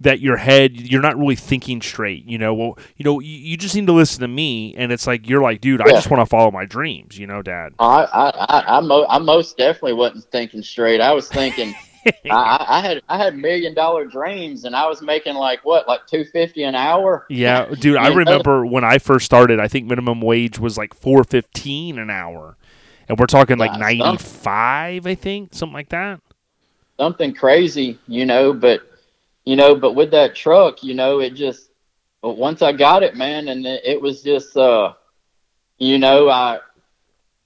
that your head, you're not really thinking straight. You know, well, you know, you, you just need to listen to me. And it's like, you're like, dude, I just want to follow my dreams, you know, dad. I I I, I, mo- I most definitely wasn't thinking straight. I was thinking <laughs> I, I had I had million dollar dreams, and I was making like what like two fifty an hour. Yeah, dude, I <laughs> remember when I first started, I think minimum wage was like 415 an hour. And we're talking like 95, I think, something like that. something crazy, you know. But you know, but with that truck, you know, it just but once I got it, man, and it, it was just uh, you know, I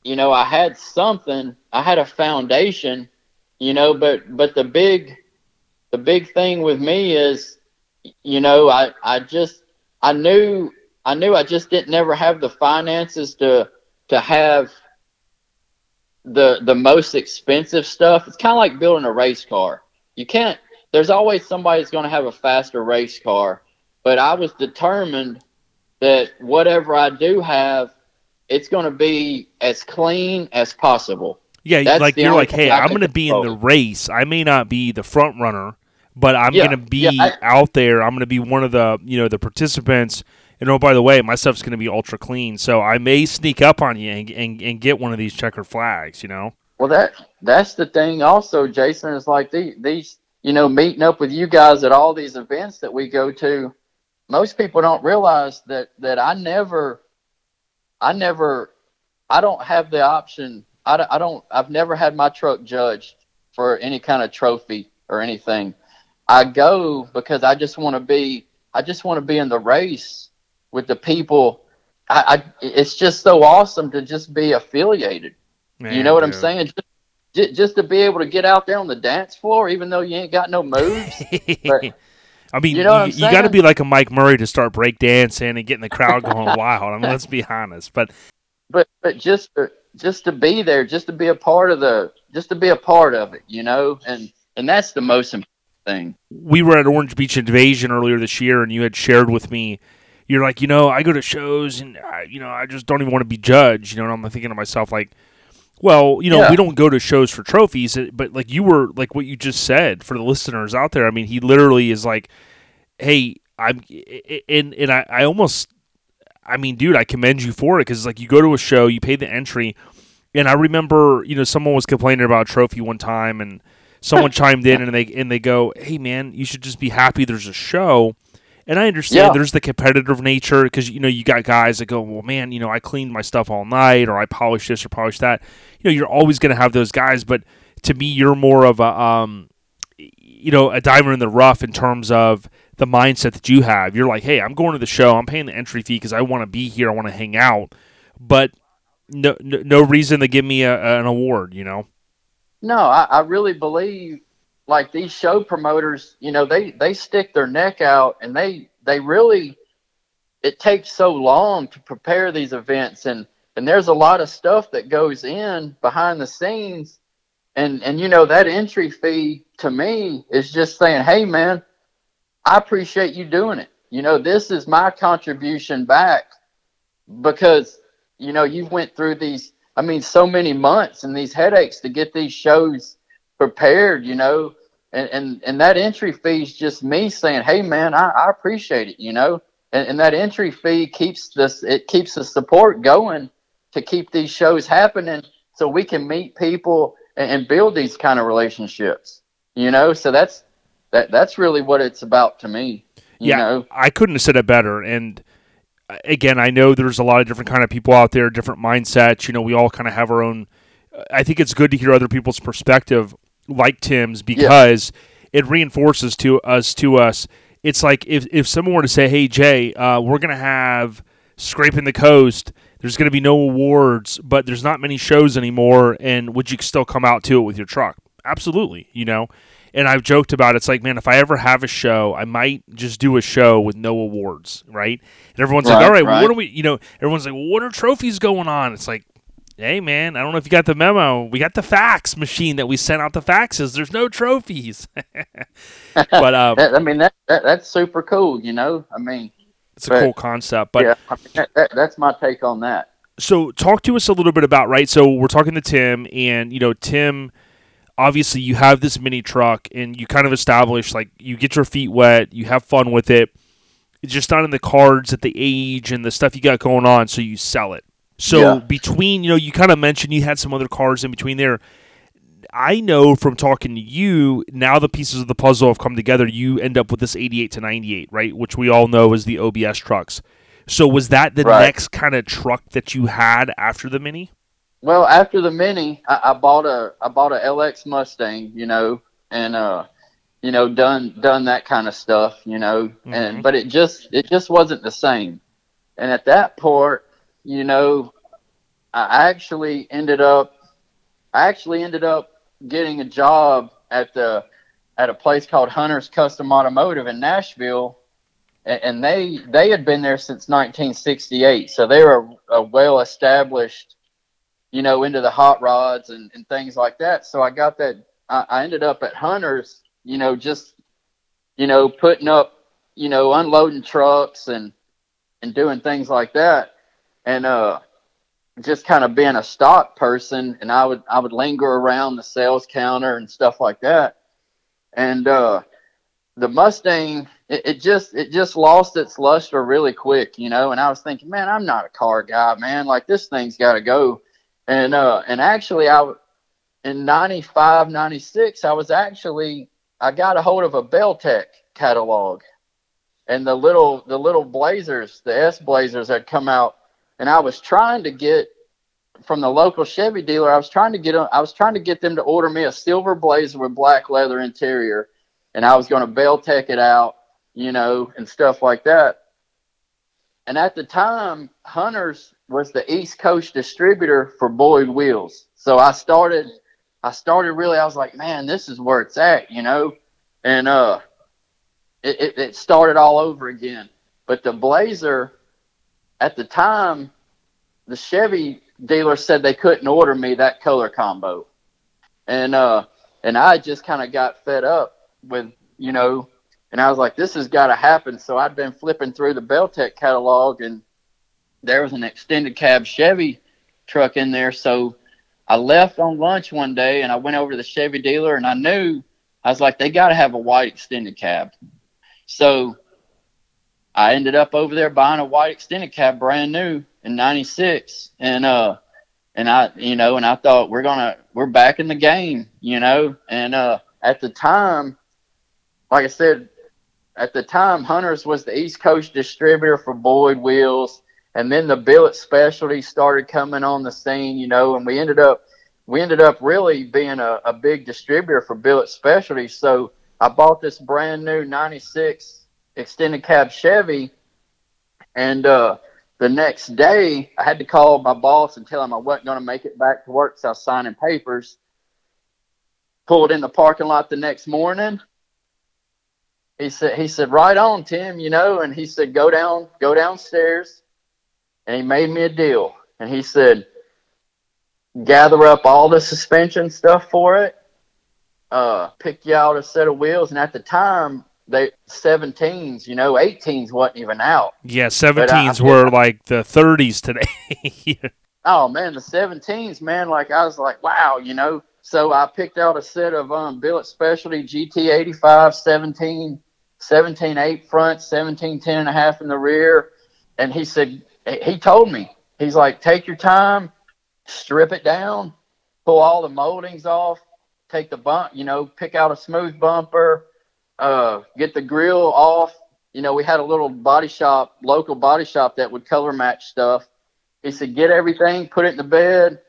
you know I had something, I had a foundation, you know. But but the big the big thing with me is, you know, I I just I knew I knew I just didn't ever have the finances to to have the the most expensive stuff. It's kind of like building a race car. You can't. There's always somebody that's going to have a faster race car, but I was determined that whatever I do have, it's going to be as clean as possible. Yeah, That's like you're like, hey, I'm going to be in the race. I may not be the front runner, but I'm Yeah, going to be yeah, I- out there. I'm going to be one of the, you know, the participants. And oh, by the way, my stuff's going to be ultra clean, so I may sneak up on you and, and, and get one of these checkered flags. You know? Well, that that's the thing. Also, Jason is like the, these, you know, meeting up with you guys at all these events that we go to. Most people don't realize that that I never, I never, I don't have the option. I, don't- I don't. I've never had my truck judged for any kind of trophy or anything. I go because I just want to be. I just want to be in the race with the people. I, I it's just so awesome to just be affiliated you know what I'm saying? Just, ju- just to be able to get out there on the dance floor, even though you ain't got no moves. <laughs> But- I mean, You you, know I'm you got to be like a Mike Murray to start break dancing and getting the crowd going <laughs> wild. I mean, let's be honest. But but but just to, just to be there, just to be a part of the, just to be a part of it, you know, and and that's the most important thing. we were at Orange Beach Invasion earlier this year, and you had shared with me, you're like, you know, I go to shows, and I, you know, I just don't even want to be judged. You know, and I'm thinking to myself, like, well, you know, Yeah. we don't go to shows for trophies, uh, but like you were, like what you just said for the listeners out there. I mean, he literally is like, hey, I'm, and and I, I almost, I mean, dude, I commend you for it because like you go to a show, you pay the entry, and I remember, you know, someone was complaining about a trophy one time, and someone <laughs> chimed in and they and they go, "Hey, man, you should just be happy there's a show." And I understand Yeah. there's the competitive nature because you know you got guys that go, "Well, man, you know, I cleaned my stuff all night, or I polished this or polished that." You know, you're always going to have those guys, but to me, you're more of a, um, you know, a diver in the rough in terms of the mindset that you have. You're like, "Hey, I'm going to the show. I'm paying the entry fee because I want to be here. I want to hang out." But no, no, no reason to give me a, an award, you know. No, I, I really believe like these show promoters, you know, they they stick their neck out and they they really it takes so long to prepare these events and and there's a lot of stuff that goes in behind the scenes and and you know that entry fee to me is just saying, hey man, I appreciate you doing it. You know, this is my contribution back because you know you went through these. I mean, so many months and these headaches to get these shows prepared. You know, and and, and that entry fee is just me saying, hey man, I, I appreciate it. You know, and, and that entry fee keeps this. It keeps the support going to keep these shows happening, so we can meet people and, and build these kind of relationships. You know, so that's that that's really what it's about to me. You yeah, know? I couldn't have said it better. And uh, again, I know there's a lot of different kind of people out there, different mindsets. You know, we all kind of have our own. I think it's good to hear other people's perspective, like Tim's, because yeah. it reinforces to us to us. It's like if if someone were to say, "Hey Jay, uh, we're gonna have scraping the coast." There's going to be no awards, but there's not many shows anymore. And would you still come out to it with your truck? Absolutely, you know and I've joked about it. it's like, man, if I ever have a show, I might just do a show with no awards, right? And everyone's right, like, all right, right. Well, what are we? You know, everyone's like, well, what are trophies going on? It's like, hey, man, I don't know if you got the memo. We got the fax machine that we sent out the faxes. There's no trophies. <laughs> but um, I mean, that, that, that's super cool. You know, I mean, it's a cool concept. But yeah, I mean, that, that's my take on that. So, talk to us a little bit about right. So, we're talking to Tim, and you know, Tim obviously you have this mini truck and you kind of establish like you get your feet wet, you have fun with it. It's just not in the cards at the age and the stuff you got going on, so you sell it. So yeah. between, you know, you kind of mentioned you had some other cars in between there. I know from talking to you, now the pieces of the puzzle have come together. You end up with this 88 to 98, right? Which we all know is the OBS trucks. So was that the right. next kind of truck that you had after the Mini? Well, after the Mini, I, I bought a I bought a LX Mustang, you know, and uh, you know, done done that kind of stuff, you know, mm-hmm. and but it just it just wasn't the same. And at that port, you know, I actually ended up I actually ended up getting a job at the at a place called Hunter's Custom Automotive in Nashville, and they they had been there since 1968, so they were a, a well established you know, into the hot rods and, and things like that. So I got that. I, I ended up at Hunter's, you know, just, you know, putting up, you know, unloading trucks and, and doing things like that. And, uh, just kind of being a stock person and I would, I would linger around the sales counter and stuff like that. And, uh, the Mustang, it, it, just it just lost its luster really quick, you know. And I was thinking, man, I'm not a car guy, man. Like this thing's got to go and uh and actually I in 95 96 I was actually I got a hold of a Belltech catalog and the little the little blazers the S blazers had come out and I was trying to get from the local Chevy dealer I was trying to get I was trying to get them to order me a silver blazer with black leather interior and I was going to Belltech it out you know and stuff like that and at the time Hunters was the East Coast distributor for Boyd Wheels. So I started, I started really, I was like, man, this is where it's at, you know? And, uh, it, it, it started all over again. But the Blazer, at the time, the Chevy dealer said they couldn't order me that color combo. And, uh, and I just kind of got fed up with, you know, and I was like, this has got to happen. So I'd been flipping through the Belltech catalog and there was an extended cab Chevy truck in there. So I left on lunch one day and I went over to the Chevy dealer and I knew I was like, they got to have a white extended cab. So I ended up over there buying a white extended cab brand new in 96. And, uh, and I, you know, and I thought we're to, we're back in the game, you know, and, uh, at the time, like I said, at the time, Hunters was the East Coast distributor for Boyd Wheels and then the billet specialty started coming on the scene, you know, and we ended up we ended up really being a, a big distributor for billet specialty. So I bought this brand new '96 extended cab Chevy, and uh, the next day I had to call my boss and tell him I wasn't going to make it back to work, so I was signing papers. Pulled in the parking lot the next morning. He said, "He said, right on, Tim. You know," and he said, "Go down, go downstairs." and he made me a deal. And he said, gather up all the suspension stuff for it, uh, pick you out a set of wheels, and at the time they 17s, you know, 18s wasn't even out. Yeah, I- 17s were like the 30s today. <laughs> Oh man, the 17s, man, like I was like, wow, you know. So I picked out a set of um Billet Specialty GT85 17 17 8 front, 17 10 and a half in the rear, and he said he told me he's like, take your time, strip it down, pull all the moldings off, take the bump, you know, pick out a smooth bumper, uh, get the grill off. You know, we had a little body shop, local body shop that would color match stuff. He said, get everything, put it in the bed,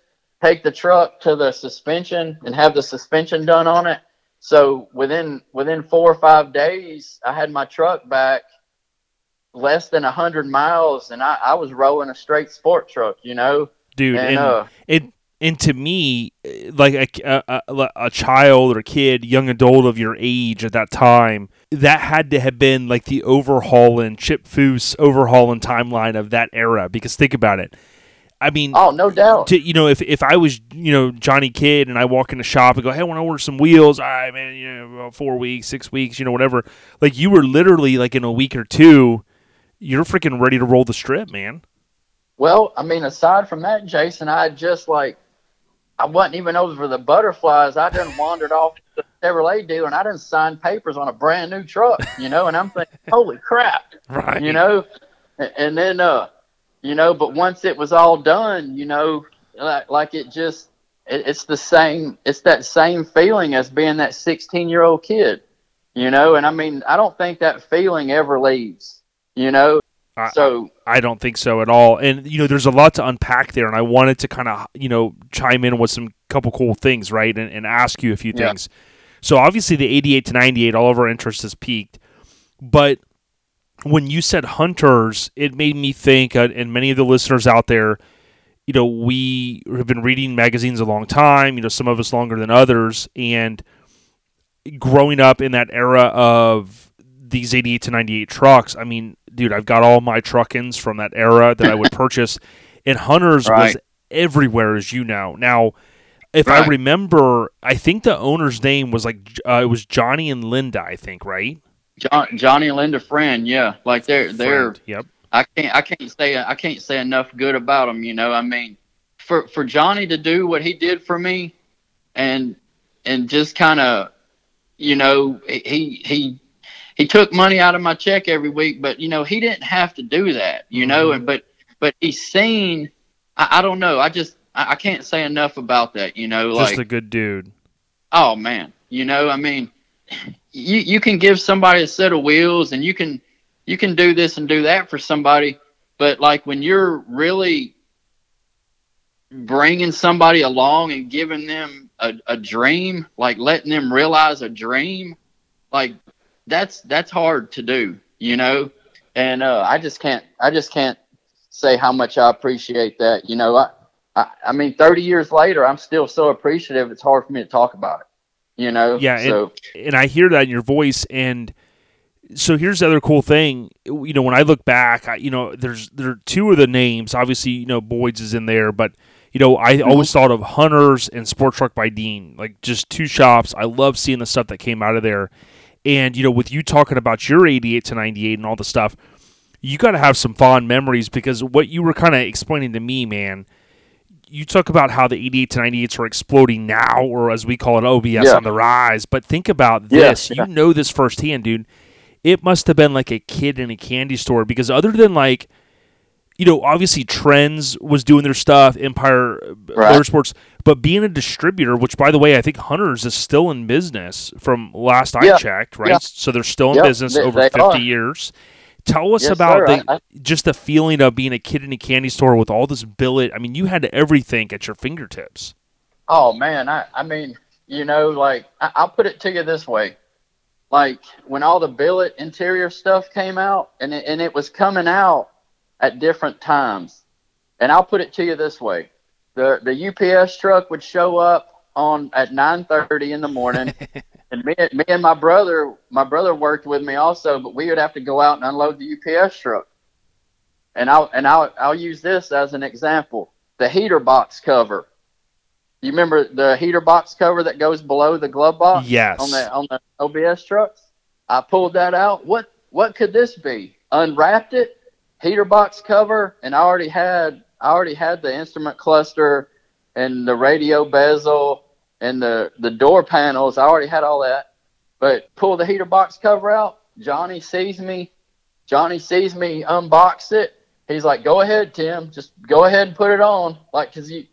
take the truck to the suspension and have the suspension done on it. So within within four or five days, I had my truck back less than a hundred miles, and I, I was rolling a straight sport truck. You know, Dude, and, and uh, it and to me eh, like a, a, a, child or a kid young adult of your age at that time that had to have been like the overhauling chip foose overhauling timeline of that era because think about it. I mean oh no doubt. to you know if, if i was you know johnny kidd and i walk in the shop and go hey i want to order some wheels all right man you know four weeks six weeks you know whatever. Like you were literally like in a week or two you're freaking ready to roll the strip man. Well, I mean, aside from that, Jason, I just like I wasn't even over for the butterflies. I done wandered off to the Chevrolet dealer and I done signed papers on a brand new truck, you know, and I'm thinking, <laughs> holy crap, <laughs> right you know, and then uh, you know, but once it was all done, you know, like like it just it, it's the same. It's that same feeling as being that 16 year old kid, you know, and I mean, I don't think that feeling ever leaves, you know. I- So I don't think so at all. And you know, there's a lot to unpack there, and I wanted to kind of you know chime in with some couple cool things, right, and, and ask you a few Yeah. things. So obviously, the 88 to 98, all of our interest has peaked, but when you said hunters, it made me think, uh, and many of the listeners out there, you know, we have been reading magazines a long time. You know, some of us longer than others, and growing up in that era of these 88 to 98 trucks, I mean, dude, I've got all my Truckins from that era that I would <laughs> purchase, and Hunters was everywhere, as you know. Now, if I remember, I think the owner's name was like uh, it was Johnny and Linda, I think, right? John, Johnny and Linda Friend, yeah, like they're they're. Yep. I can't I can't say I can't say enough good about them. You know, I mean, for for Johnny to do what he did for me, and and just kind of, you know, he he he took money out of my check every week, but you know he didn't have to do that. You know, mm-hmm. and but but he's seen. I, I don't know. I just I, I can't say enough about that. You know, like Just a good dude. oh man you know i mean you you can give somebody a set of wheels and you can you can do this and do that for somebody but like when you're really bringing somebody along and giving them a, a dream like letting them realize a dream like that's that's hard to do you know and uh, i just can't i just can't say how much i appreciate that you know i I, I mean, 30 years later, I'm still so appreciative. It's hard for me to talk about it. You know. Yeah, and- So and I hear that in your voice. And so here's the other cool thing. You know, when I look back, I, you know, there's there are two of the names. Obviously, you know, Boyd's is in there, but you know, I always thought of Hunters and Sport Truck by Dean, like just two shops. I love seeing the stuff that came out of there. And you know, with you talking about your 88 to 98 and all the stuff, you got to have some fond memories because what you were kind of explaining to me, man. You talk about how the 88 to 98s are exploding now, or as we call it, OBS Yeah. on the rise. But think about this. yeah. You know this firsthand, dude. It must have been like a kid in a candy store because other than like, you know, obviously Trends was doing their stuff, Empire uh, Right. Motorsports, but being a distributor, which by the way, I think Hunters is still in business from last I checked, right? yeah. So they're still in Yep, business they- over they 50 are. years. Tell us Yes, about the, I- I- just the feeling of being a kid in a candy store with all this billet. I mean, you had everything at your fingertips. Oh man, I I mean, you know, like I, I'll put it to you this way, like when all the billet interior stuff came out, and it, and it was coming out at different times, and I'll put it to you this way, the the UPS truck would show up on at nine thirty in the morning, <laughs> and me me and my brother, my brother worked with me also, but we would have to go out and unload the UPS truck, and I'll and I'll I'll use this as an example, the heater box cover You remember the heater box cover that goes below the glove box? Yes. On the on the OBS trucks. I pulled that out. What what could this be? Unwrapped it, heater box cover, and I already had I already had the instrument cluster and the radio bezel and the the door panels. I already had all that. But pull the heater box cover out. Johnny sees me. Johnny sees me unbox it. He's like, "Go ahead, Tim. Just go ahead and put it on." Like, cause you,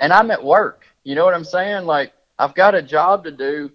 and I'm at work. You know what I'm saying? Like, I've got a job to do,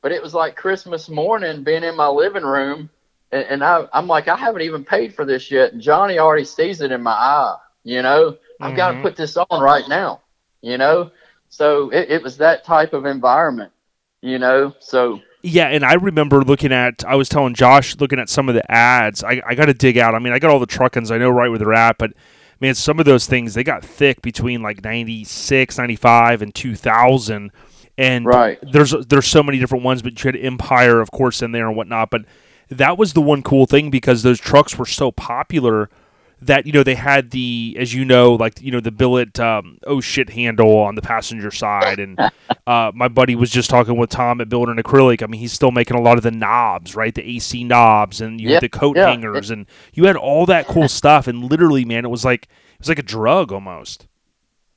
but it was like Christmas morning, being in my living room, and, and I, I'm like, I haven't even paid for this yet. And Johnny already sees it in my eye. You know, I've got to mm-hmm. put this on right now. You know, so it, it was that type of environment. You know, so Yeah, and I remember looking at. I was telling Josh looking at some of the ads. I, I got to dig out. I mean, I got all the Truckins. I know right where they're at, but man, some of those things they got thick between like 96, 95, and two thousand. And Right. there's there's so many different ones, but you had Empire, of course, in there and whatnot. But that was the one cool thing because those trucks were so popular that you know they had the as you know like you know the billet um, oh shit handle on the passenger side and <laughs> uh, my buddy was just talking with Tom at Builder and Acrylic I mean he's still making a lot of the knobs right the AC knobs and you Yeah, had the coat yeah. hangers and you had all that cool <laughs> stuff and literally man it was like it was like a drug almost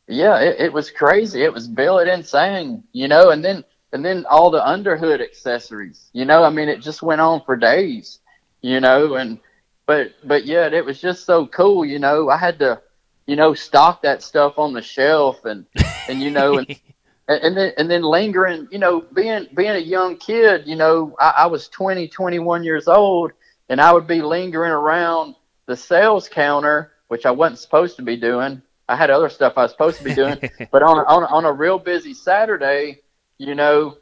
yeah, it, it was crazy. It was billet insane, you know, and then and then all the underhood accessories, you know. I mean, it just went on for days, you know, and but but yeah, it was just so cool, you know. I had to, you know, stock that stuff on the shelf and and you know <laughs> and. And then, and then lingering, you know, being being a young kid, you know, I, I was 20, 21 years old, and I would be lingering around the sales counter, which I wasn't supposed to be doing. I had other stuff I was supposed to be doing, <laughs> but on a, on on a real busy Saturday, you know,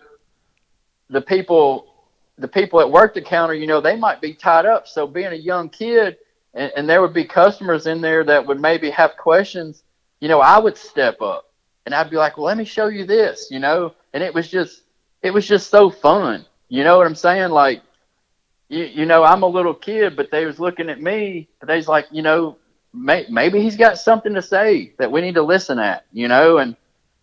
the people the people that work the counter, you know, they might be tied up. So being a young kid, and, and there would be customers in there that would maybe have questions, you know, I would step up and I'd be like, well, let me show you this, you know, and it was just it was just so fun. You know what I'm saying? Like, you, you know, I'm a little kid, but they was looking at me. But they's like, you know, may, maybe he's got something to say that we need to listen at, you know, and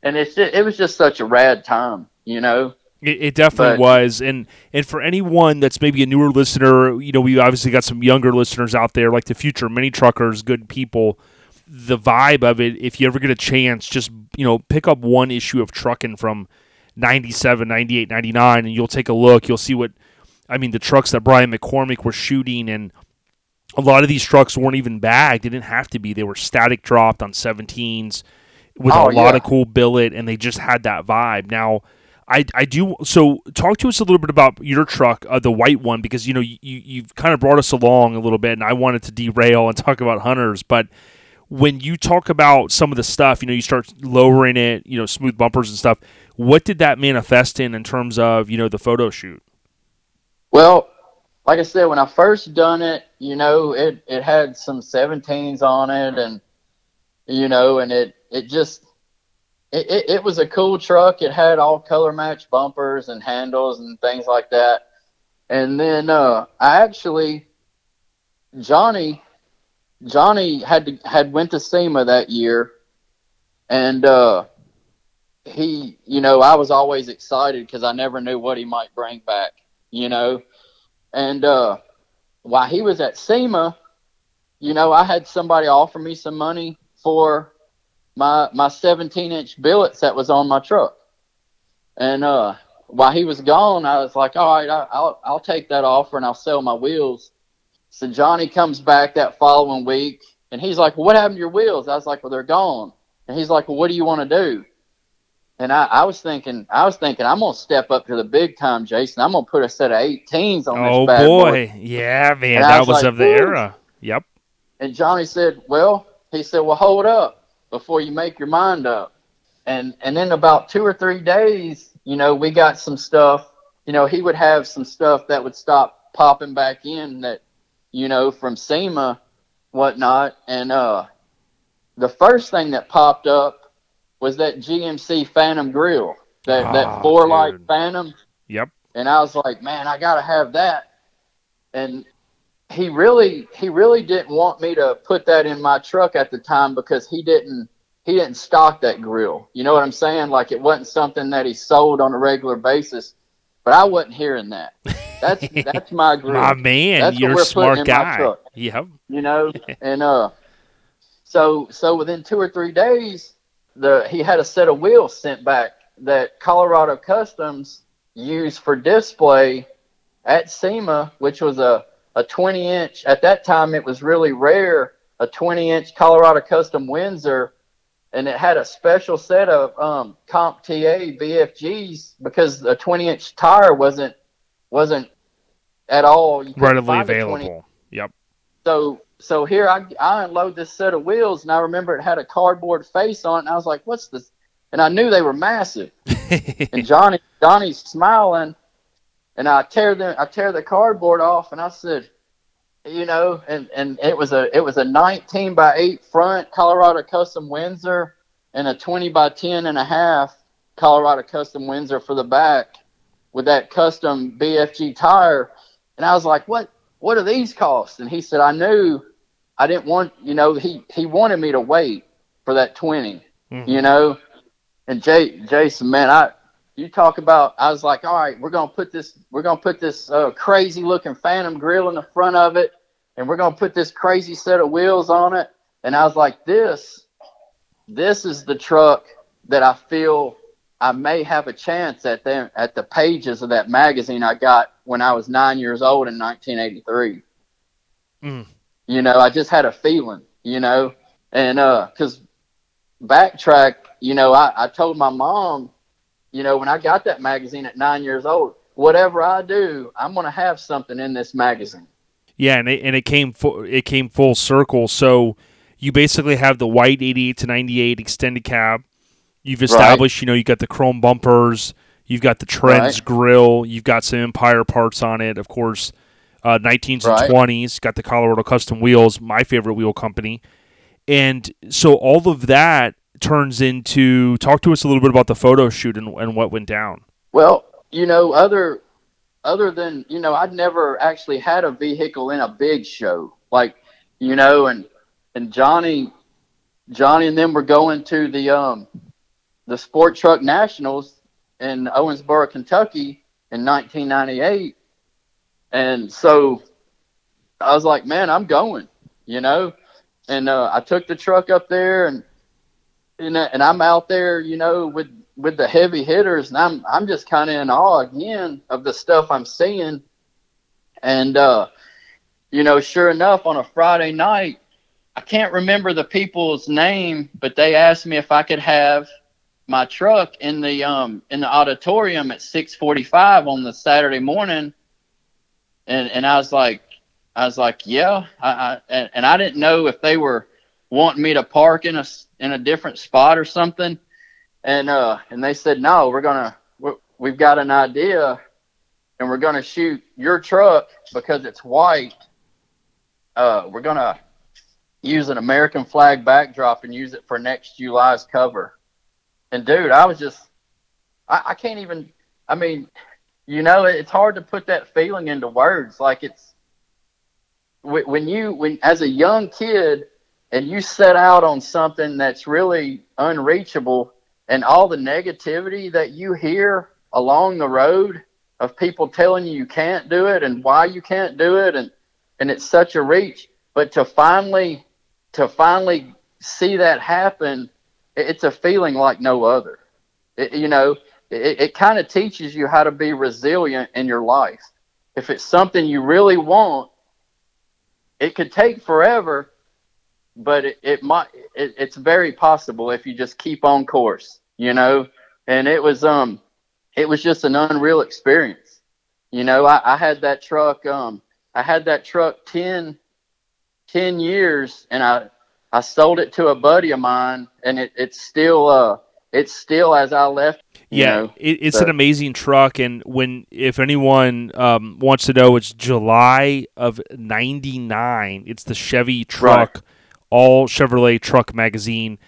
and it's just, it was just such a rad time, you know. It, it definitely But- was, and and for anyone that's maybe a newer listener, you know, we obviously got some younger listeners out there, like the future mini truckers, good people. The vibe of it, if you ever get a chance, just you know, pick up one issue of Truckin' from 97, 98, 99, and you'll take a look. You'll see what, I mean, the trucks that Brian McCormick were shooting, and a lot of these trucks weren't even bagged. They didn't have to be. They were static dropped on 17s with Oh, a lot yeah. of cool billet, and they just had that vibe. Now, I, I do so. Talk to us a little bit about your truck, uh, the white one, because you know you you've kind of brought us along a little bit, and I wanted to derail and talk about hunters, but when you talk about some of the stuff, you know, you start lowering it, you know, smooth bumpers and stuff. What did that manifest in in terms of you know the photo shoot? Well, like I said, when I first done it, you know, it it had some 17s on it, and you know, and it it just it, it, it was a cool truck. It had all color match bumpers and handles and things like that. And then uh, I actually Johnny Johnny had to, had went to SEMA that year, and uh, he, you know, I was always excited because I never knew what he might bring back, you know. And uh, while he was at SEMA, you know, I had somebody offer me some money for my my 17 inch billets that was on my truck. And uh, while he was gone, I was like, all right, I, I'll I'll take that offer and I'll sell my wheels. So Johnny comes back that following week, and he's like, well, "What happened to your wheels?" I was like, "Well, they're gone." And he's like, "Well, what do you want to do?" And I, I was thinking, I was thinking, I'm gonna step up to the big time, Jason. I'm gonna put a set of 18s on Oh this bad boy, yeah, man, And that was was like, of the "Woo." era. Yep. And Johnny said, "Well," he said, "Well, hold up before you make your mind up." And and in about two or three days, you know, we got some stuff. You know, he would have some stuff that would stop popping back in that, you know, from SEMA, whatnot. And uh, the first thing that popped up was that GMC Phantom grill, that Oh, that four light. Phantom. Yep. And I was like, man, I gotta have that. And he really he really didn't want me to put that in my truck at the time because he didn't he didn't stock that grill. You know what I'm saying? Like it wasn't something that he sold on a regular basis. But I wasn't hearing that. That's <laughs> that's my grill. My man, That's you're a smart guy. truck. Yep. you know <laughs> and uh so so within two or three days the he had a set of wheels sent back that colorado customs used for display at SEMA, which was a, a 20 inch at that time it was really rare a 20 inch colorado custom windsor and it had a special set of um, Comp T/A bfgs because a 20 inch tire wasn't wasn't at all you Readily find a 20 available. Yep. so so here I, I unload this set of wheels and I remember it had a cardboard face on it and I was like, what's this? And I knew they were massive. <laughs> and Johnny Johnny's smiling and I tear them I tear the cardboard off and I said, you know, and, and it was a it was a 19 by 8 front Colorado Custom Windsor and a 20 by 10 and a half Colorado Custom Windsor for the back with that custom BFG tire. And I was like, what what do these cost? And he said, I knew I didn't want, you know, he, he wanted me to wait for that 20, mm-hmm. you know? And Jay, Jason, man, I, you talk about, I was like, all right, we're going to put this, we're to put this uh, crazy looking Phantom grill in the front of it. And we're going to put this crazy set of wheels on it. And I was like, this, this is the truck that I feel I may have a chance at them at the pages of that magazine I got when I was nine years old in 1983. Mm. You know, I just had a feeling, you know, and uh, cause backtrack, you know, I, I told my mom, you know, when I got that magazine at nine years old, whatever I do, I'm gonna have something in this magazine. Yeah, and it, and it came full, it came full circle. So you basically have the white 88 to 98 extended cab. You've established, you know, you got the chrome bumpers, you've got the Trends Right. grill, you've got some Empire parts on it, of course. Uh, 19s Right. and 20s, got the Colorado Custom Wheels, my favorite wheel company. And so all of that turns into talk to us a little bit about the photo shoot and, and what went down. Well, you know, other other than you know, I'd never actually had a vehicle in a big show, like you know, and and Johnny, Johnny and them were going to the um the Sport Truck Nationals in Owensboro, Kentucky, in 1998, and so I was like, man, I'm going, you know, and uh, I took the truck up there and and, uh, and I'm out there, you know, with with the heavy hitters, and I'm I'm just kind of in awe again of the stuff I'm seeing, and uh, you know, sure enough, on a Friday night, I can't remember the people's name, but they asked me if I could have my truck in the um in the auditorium at 6:45 on the Saturday morning, and and I was like, I was like, yeah, I, I and, and I didn't know if they were wanting me to park in a in a different spot or something, and uh and they said no, we're gonna we're, we've got an idea, and we're gonna shoot your truck because it's white. Uh, we're gonna use an American flag backdrop and use it for next July's cover. And dude, I was just I, I can't even. I mean, you know, it's hard to put that feeling into words. Like it's when you when as a young kid and you set out on something that's really unreachable and all the negativity that you hear along the road of people telling you you can't do it and why you can't do it and and it's such a reach but to finally to finally see that happen it's a feeling like no other. It, you know it, it kind of teaches you how to be resilient in your life. If it's something you really want it could take forever but it, it might it, it's very possible if you just keep on course you know? And it was um it was just an unreal experience. You know i, I had that truck um i had that truck 10 10 years and i i sold it to a buddy of mine and it, it's still uh it's still as i left you Yeah, know, it, it's so- an amazing truck, and when if anyone um, wants to know, it's July of '99. It's the Chevy truck, all Chevrolet truck magazine,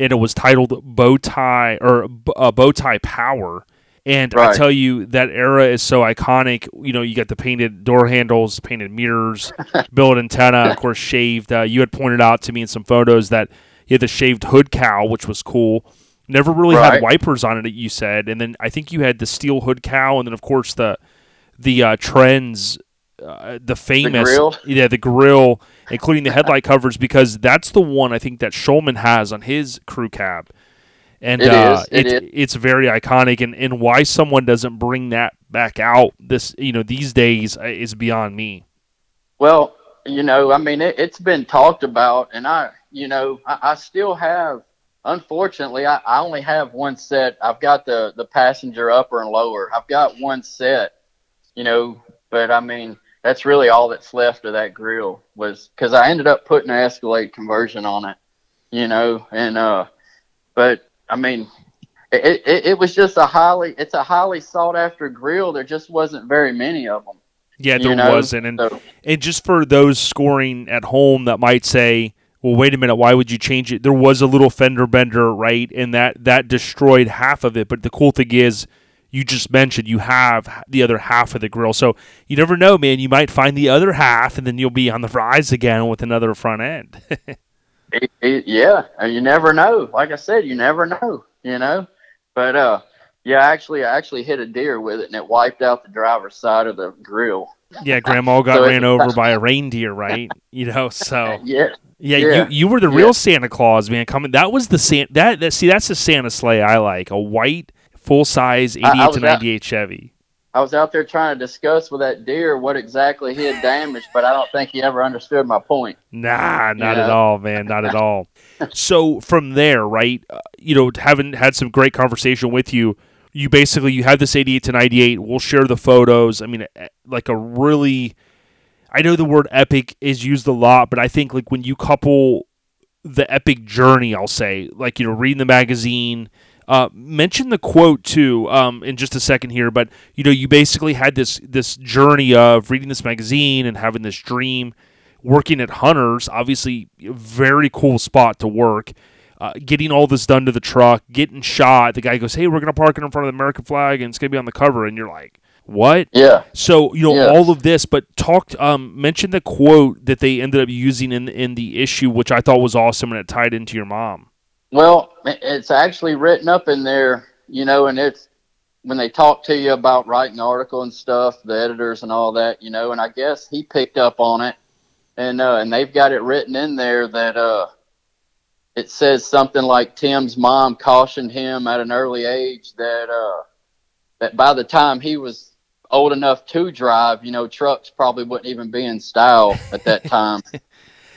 and it was titled Bowtie or uh, Bowtie Power. And I tell you, that era is so iconic. You know, you got the painted door handles, painted mirrors, <laughs> billet antenna, of course, shaved. Uh, you had pointed out to me in some photos that You had the shaved hood cowl, which was cool. Never really had wipers on it, you said, and then I think you had the steel hood cowl, and then of course the the uh, trends, uh, the famous, grill? yeah, the grill, including the headlight <laughs> covers, because that's the one I think that Schulman has on his crew cab, and It uh, is, it it's it's very iconic, and and why someone doesn't bring that back out this you know these days uh, is beyond me. Well, you know, I mean, it, it's been talked about, and I, you know, I, I still have. Unfortunately, I, I only have one set. I've got the the passenger upper and lower. I've got one set, you know, but I mean, that's really all that's left of that grill was because I ended up putting an Escalade conversion on it, you know, and uh, but I mean, it, it, it was just a highly it's a highly sought after grill. There just wasn't very many of them. Yeah, there you know? wasn't, and So- And just for those scoring at home that might say, "Well, wait a minute, why would you change it?" There was a little fender bender, right, and that that destroyed half of it. But the cool thing is, you just mentioned you have the other half of the grill, so you never know, man. You might find the other half, and then you'll be on the rise again with another front end. <laughs> It, it, yeah, and you never know. Like I said, you never know. You know, but uh, yeah, actually, I actually hit a deer with it, and it wiped out the driver's side of the grill. yeah, <laughs> Grandma got So ran <laughs> over by a reindeer, right? You know, so Yeah, Yeah, Yeah. you you were the real Santa Claus, man. Coming, that was the Santa. That, that see, that's the Santa sleigh I like. A white, full size, eighty I eight to at- ninety eight Chevy. I was out there trying to discuss with that deer what exactly he had damaged, but I don't think he ever understood my point. Nah, not at all, man. Not at all. <laughs> so from there, right? Uh, you know, having had some great conversation with you, you basically you have this eighty eight to ninety eight. We'll share the photos. I mean, eh, like a really, I know the word epic is used a lot, but I think like when you couple the epic journey, I'll say, like you know, reading the magazine. Uh, mention the quote too um, in just a second here, but you know, you basically had this this journey of reading this magazine and having this dream, working at Hunters, obviously a very cool spot to work. Uh, getting all this done to the truck, getting shot. The guy goes, "Hey, we're gonna park it in front of the American flag, and it's gonna be on the cover." And you're like, "What?" Yeah. So you know Yes. all of this, but talked. Um, mention the quote that they ended up using in in the issue, which I thought was awesome, and it tied into your mom. Well, it's actually written up in there, you know, and it's when they talk to you about writing the article and stuff, the editors and all that, you know, and I guess he picked up on it, and uh, and they've got it written in there that uh, it says something like Tim's mom cautioned him at an early age that uh, that by the time he was old enough to drive, you know, trucks probably wouldn't even be in style at that time. <laughs>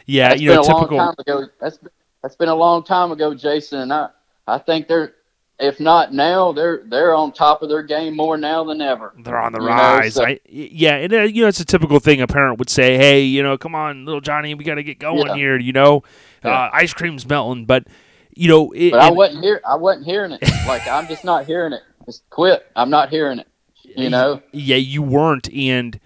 Yeah, That's you know, a typical. long time ago. That's that's been a long time ago, Jason. And I I think they're if not now, they're they're on top of their game more now than ever. They're on the You know, rise. so- I, yeah, and uh, you know it's a typical thing. A parent would say, "Hey, you know, come on, little Johnny, we got to get going Yeah. here." You know, Yeah. uh, ice cream's melting, but you know, it, But I wasn't here. I wasn't hearing it. <laughs> Like I'm just not hearing it. Just quit. I'm not hearing it. You know. yeah, you weren't, and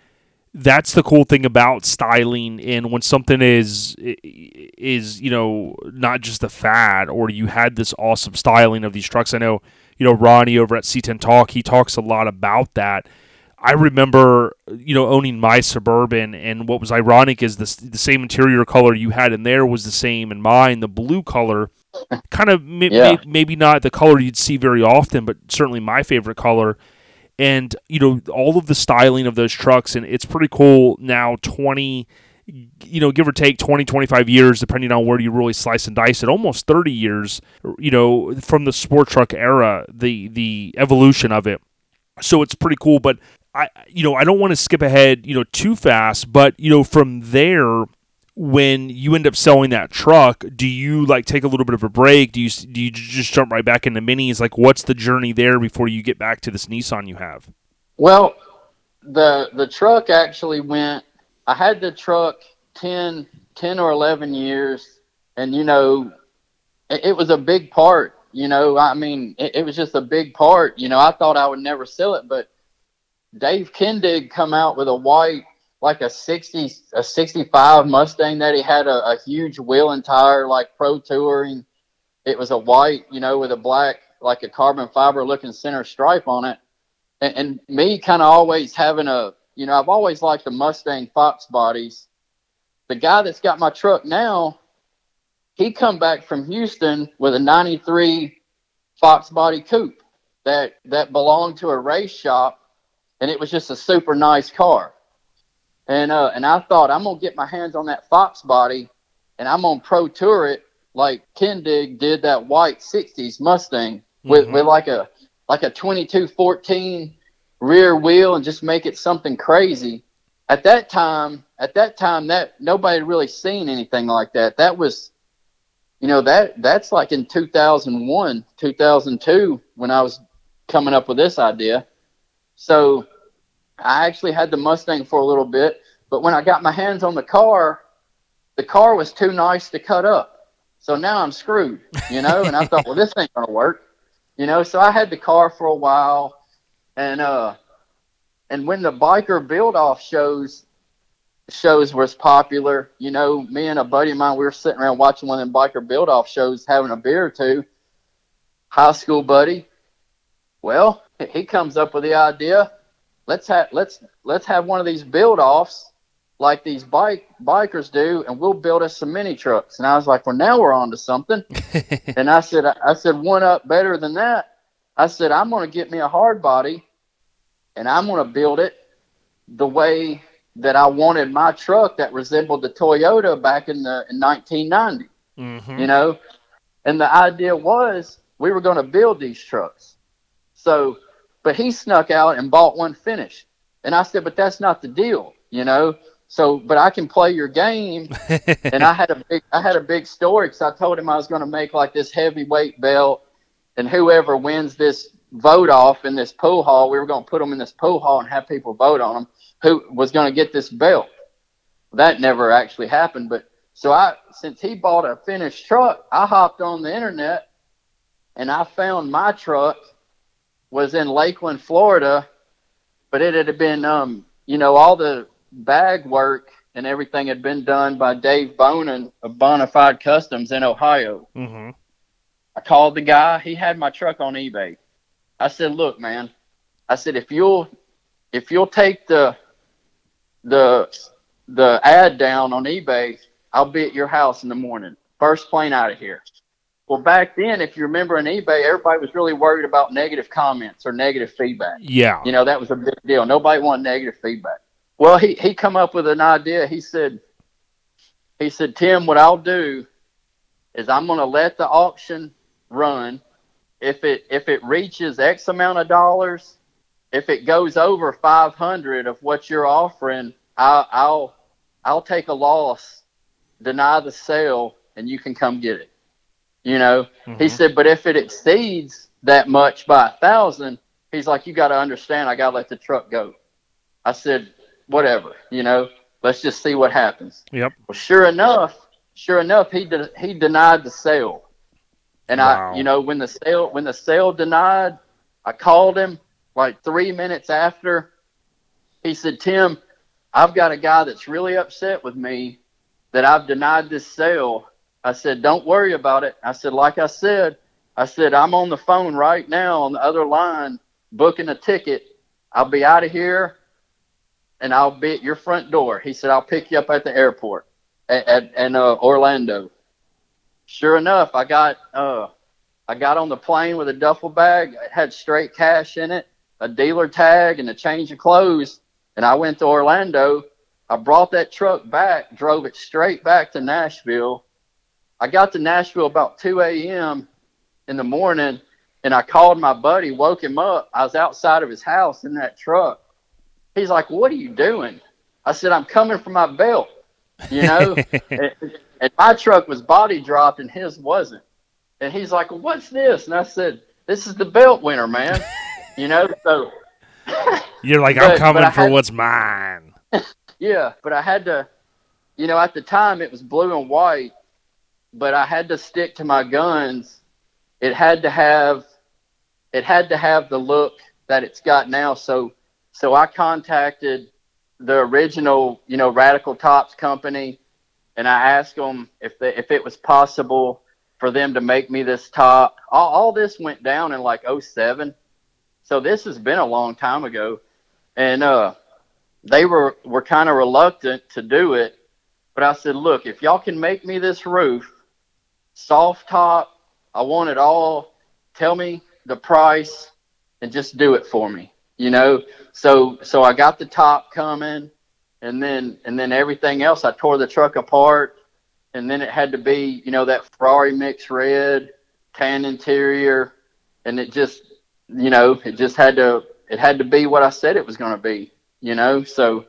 that's the cool thing about styling. And when something is is you know not just a fad, or you had this awesome styling of these trucks. I know you know Ronnie over at C10 Talk. He talks a lot about that. I remember, you know, owning my suburban, and what was ironic is the the same interior color you had in there was the same in mine. The blue color, <laughs> kind of Yeah. may- maybe not the color you'd see very often, but certainly my favorite color. And you know, all of the styling of those trucks, and it's pretty cool now. Twenty, you know, give or take 20, 25 years, depending on where you really slice and dice it. Almost thirty years, you know, from the sport truck era, the the evolution of it so it's pretty cool but i you know i don't want to skip ahead you know too fast but you know from there when you end up selling that truck do you like take a little bit of a break do you do you just jump right back into minis like what's the journey there before you get back to this nissan you have Well, the the truck actually went. I had the truck 10, 10 or eleven years, and you know, it, it was a big part. You know, I mean, it, it was just a big part. You know, I thought I would never sell it, but Dave Kindig come out with a white, like a sixty, a sixty-five Mustang that he had a, a huge wheel and tire, like pro touring. It was a white, you know, with a black, like a carbon fiber looking center stripe on it and, and me kind of always having a you know i've always liked the mustang fox bodies the guy that's got my truck now he come back from Houston with a 93 Fox body coupe that that belonged to a race shop and it was just a super nice car. And uh and I thought I'm going to get my hands on that Fox body and I'm to pro tour it like Kindig did that white 60s Mustang with Mhm. with like a like a 2214 rear wheel and just make it something crazy. At that time, at that time that nobody had really seen anything like that. That was you know that that's like in 2001 2002 when i was coming up with this idea so i actually had the mustang for a little bit but when i got my hands on the car the car was too nice to cut up so now i'm screwed you know and i thought well this ain't gonna work you know so i had the car for a while and uh and when the biker build off shows shows was popular. You know, me and a buddy of mine, we were sitting around watching one of them biker build off shows, having a beer or two. High school buddy. Well, he comes up with the idea. Let's have let's let's have one of these build offs like these bike bikers do, and we'll build us some mini trucks. And I was like, well, now we're on to something. <laughs> and I said, I said, one up better than that. I said, I'm going to get me a hard body, and I'm going to build it the way that I wanted my truck that resembled the Toyota back in the in 1990. Mhm. You know, and the idea was we were going to build these trucks. So, but he snuck out and bought one finished, and I said, but that's not the deal, you know. So, but I can play your game, <laughs> and I had a big I had a big story because I told him I was going to make like this heavyweight belt, and whoever wins this vote off in this pool hall, we were going to put them in this pool hall and have people vote on them who was going to get this belt. That never actually happened, but so I since he bought a finished truck, I hopped on the internet and I found my truck was in Lakeland, Florida, but it had been um you know all the bag work and everything had been done by Dave Bonin of Bonafide Customs in Ohio. Mhm. I called the guy. He had my truck on eBay. I said, "Look, man," I said, "if you'll if you'll take the the the ad down on eBay, I'll be at your house in the morning. First plane out of here." Well, back then, if you remember on eBay, everybody was really worried about negative comments or negative feedback. Yeah. You know, that was a big deal. Nobody wanted negative feedback. Well, he, he come up with an idea. He said, he said, Tim, what I'll do is I'm going to let the auction run. If it, if it reaches X amount of dollars, if it goes over 500 of what you're offering, I, I'll, I'll take a loss, deny the sale, and you can come get it. You know, he mm-hmm. said, but if it exceeds that much by a thousand, he's like, you got to understand, I got to let the truck go. I said, whatever, you know, let's just see what happens. Yep. Well, sure enough, sure enough, he de- he denied the sale, and Wow. I, you know, when the sale when the sale denied, I called him like three minutes after. He said, Tim, I've got a guy that's really upset with me that I've denied this sale. I said, don't worry about it. I said, like I said, I said, I'm on the phone right now on the other line booking a ticket. I'll be out of here and I'll be at your front door. He said, I'll pick you up at the airport at, at, uh, Orlando. Sure enough, I got uh, I got on the plane with a duffel bag. It had straight cash in it, a dealer tag, and a change of clothes. And I went to Orlando. I brought that truck back, drove it straight back to Nashville. I got to Nashville about 2 a.m. in the morning, and I called my buddy, woke him up. I was outside of his house in that truck. He's like, "What are you doing?" I said, "I'm coming for my belt." You know, <laughs> and, and my truck was body dropped, and his wasn't. And he's like, well, "What's this?" And I said, "This is the belt winner, man." <laughs> you know, so <laughs> You're like, But- I'm coming for had- what's mine. Yeah, but I had to, you know, at the time it was blue and white, but I had to stick to my guns. It had to have, it had to have the look that it's got now. So, so I contacted the original, you know, Radical Tops company, and I asked them if they, if it was possible for them to make me this top. All, all this went down in like 07. So this has been a long time ago, and uh they were were kind of reluctant to do it, but I said, "Look, if y'all can make me this roof, soft top. I want it all. Tell me the price and just do it for me. You know, so so I got the top coming, and then and then everything else. I tore the truck apart, and then it had to be you know that Ferrari mix red, tan interior, and it just you know it just had to it had to be what I said it was going to be. You know, so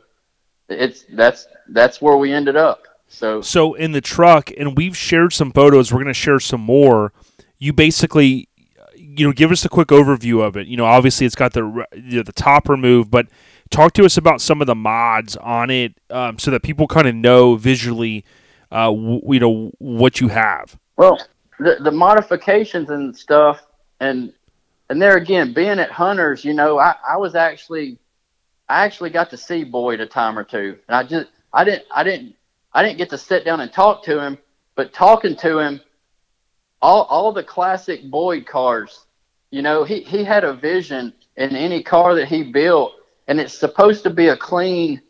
it's that's that's where we ended up. So So in the truck, and we've shared some photos. We're going to share some more. You basically, you know, give us a quick overview of it. You know, obviously it's got the you know, the top removed, but talk to us about some of the mods on it, um, so that people kind of know visually, uh, w- you know, what you have. Well, the the modifications and stuff, and and there again, being at Hunters, you know, I, I was actually, I actually got to see Boyd a time or two, and I just I didn't I didn't I didn't get to sit down and talk to him, but talking to him, all all the classic Boyd cars, you know, he he had a vision in any car that he built, and it's supposed to be a clean.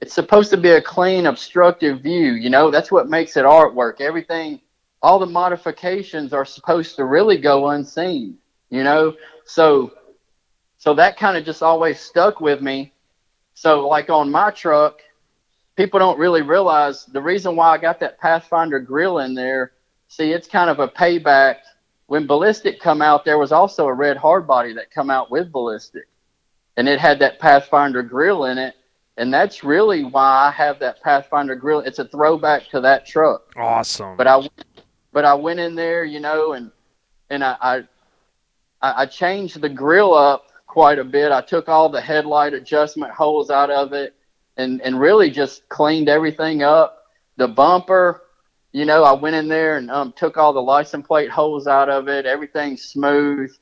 It's supposed to be a clean, obstructive view. You know, that's what makes it artwork. Everything all the modifications are supposed to really go unseen, you know? So so that kind of just always stuck with me. So like on my truck, people don't really realize the reason why I got that Pathfinder grill in there. See, it's kind of a payback. When Ballistic come out, there was also a red hardbody that come out with Ballistic, and it had that Pathfinder grill in it, and that's really why I have that Pathfinder grill. It's a throwback to that truck. Awesome. But I, but I went in there, you know, and and I, I I I changed the grill up quite a bit. I took all the headlight adjustment holes out of it, and and really just cleaned everything up. The bumper, you know, I went in there and um, took all the license plate holes out of it. Everything's smooth.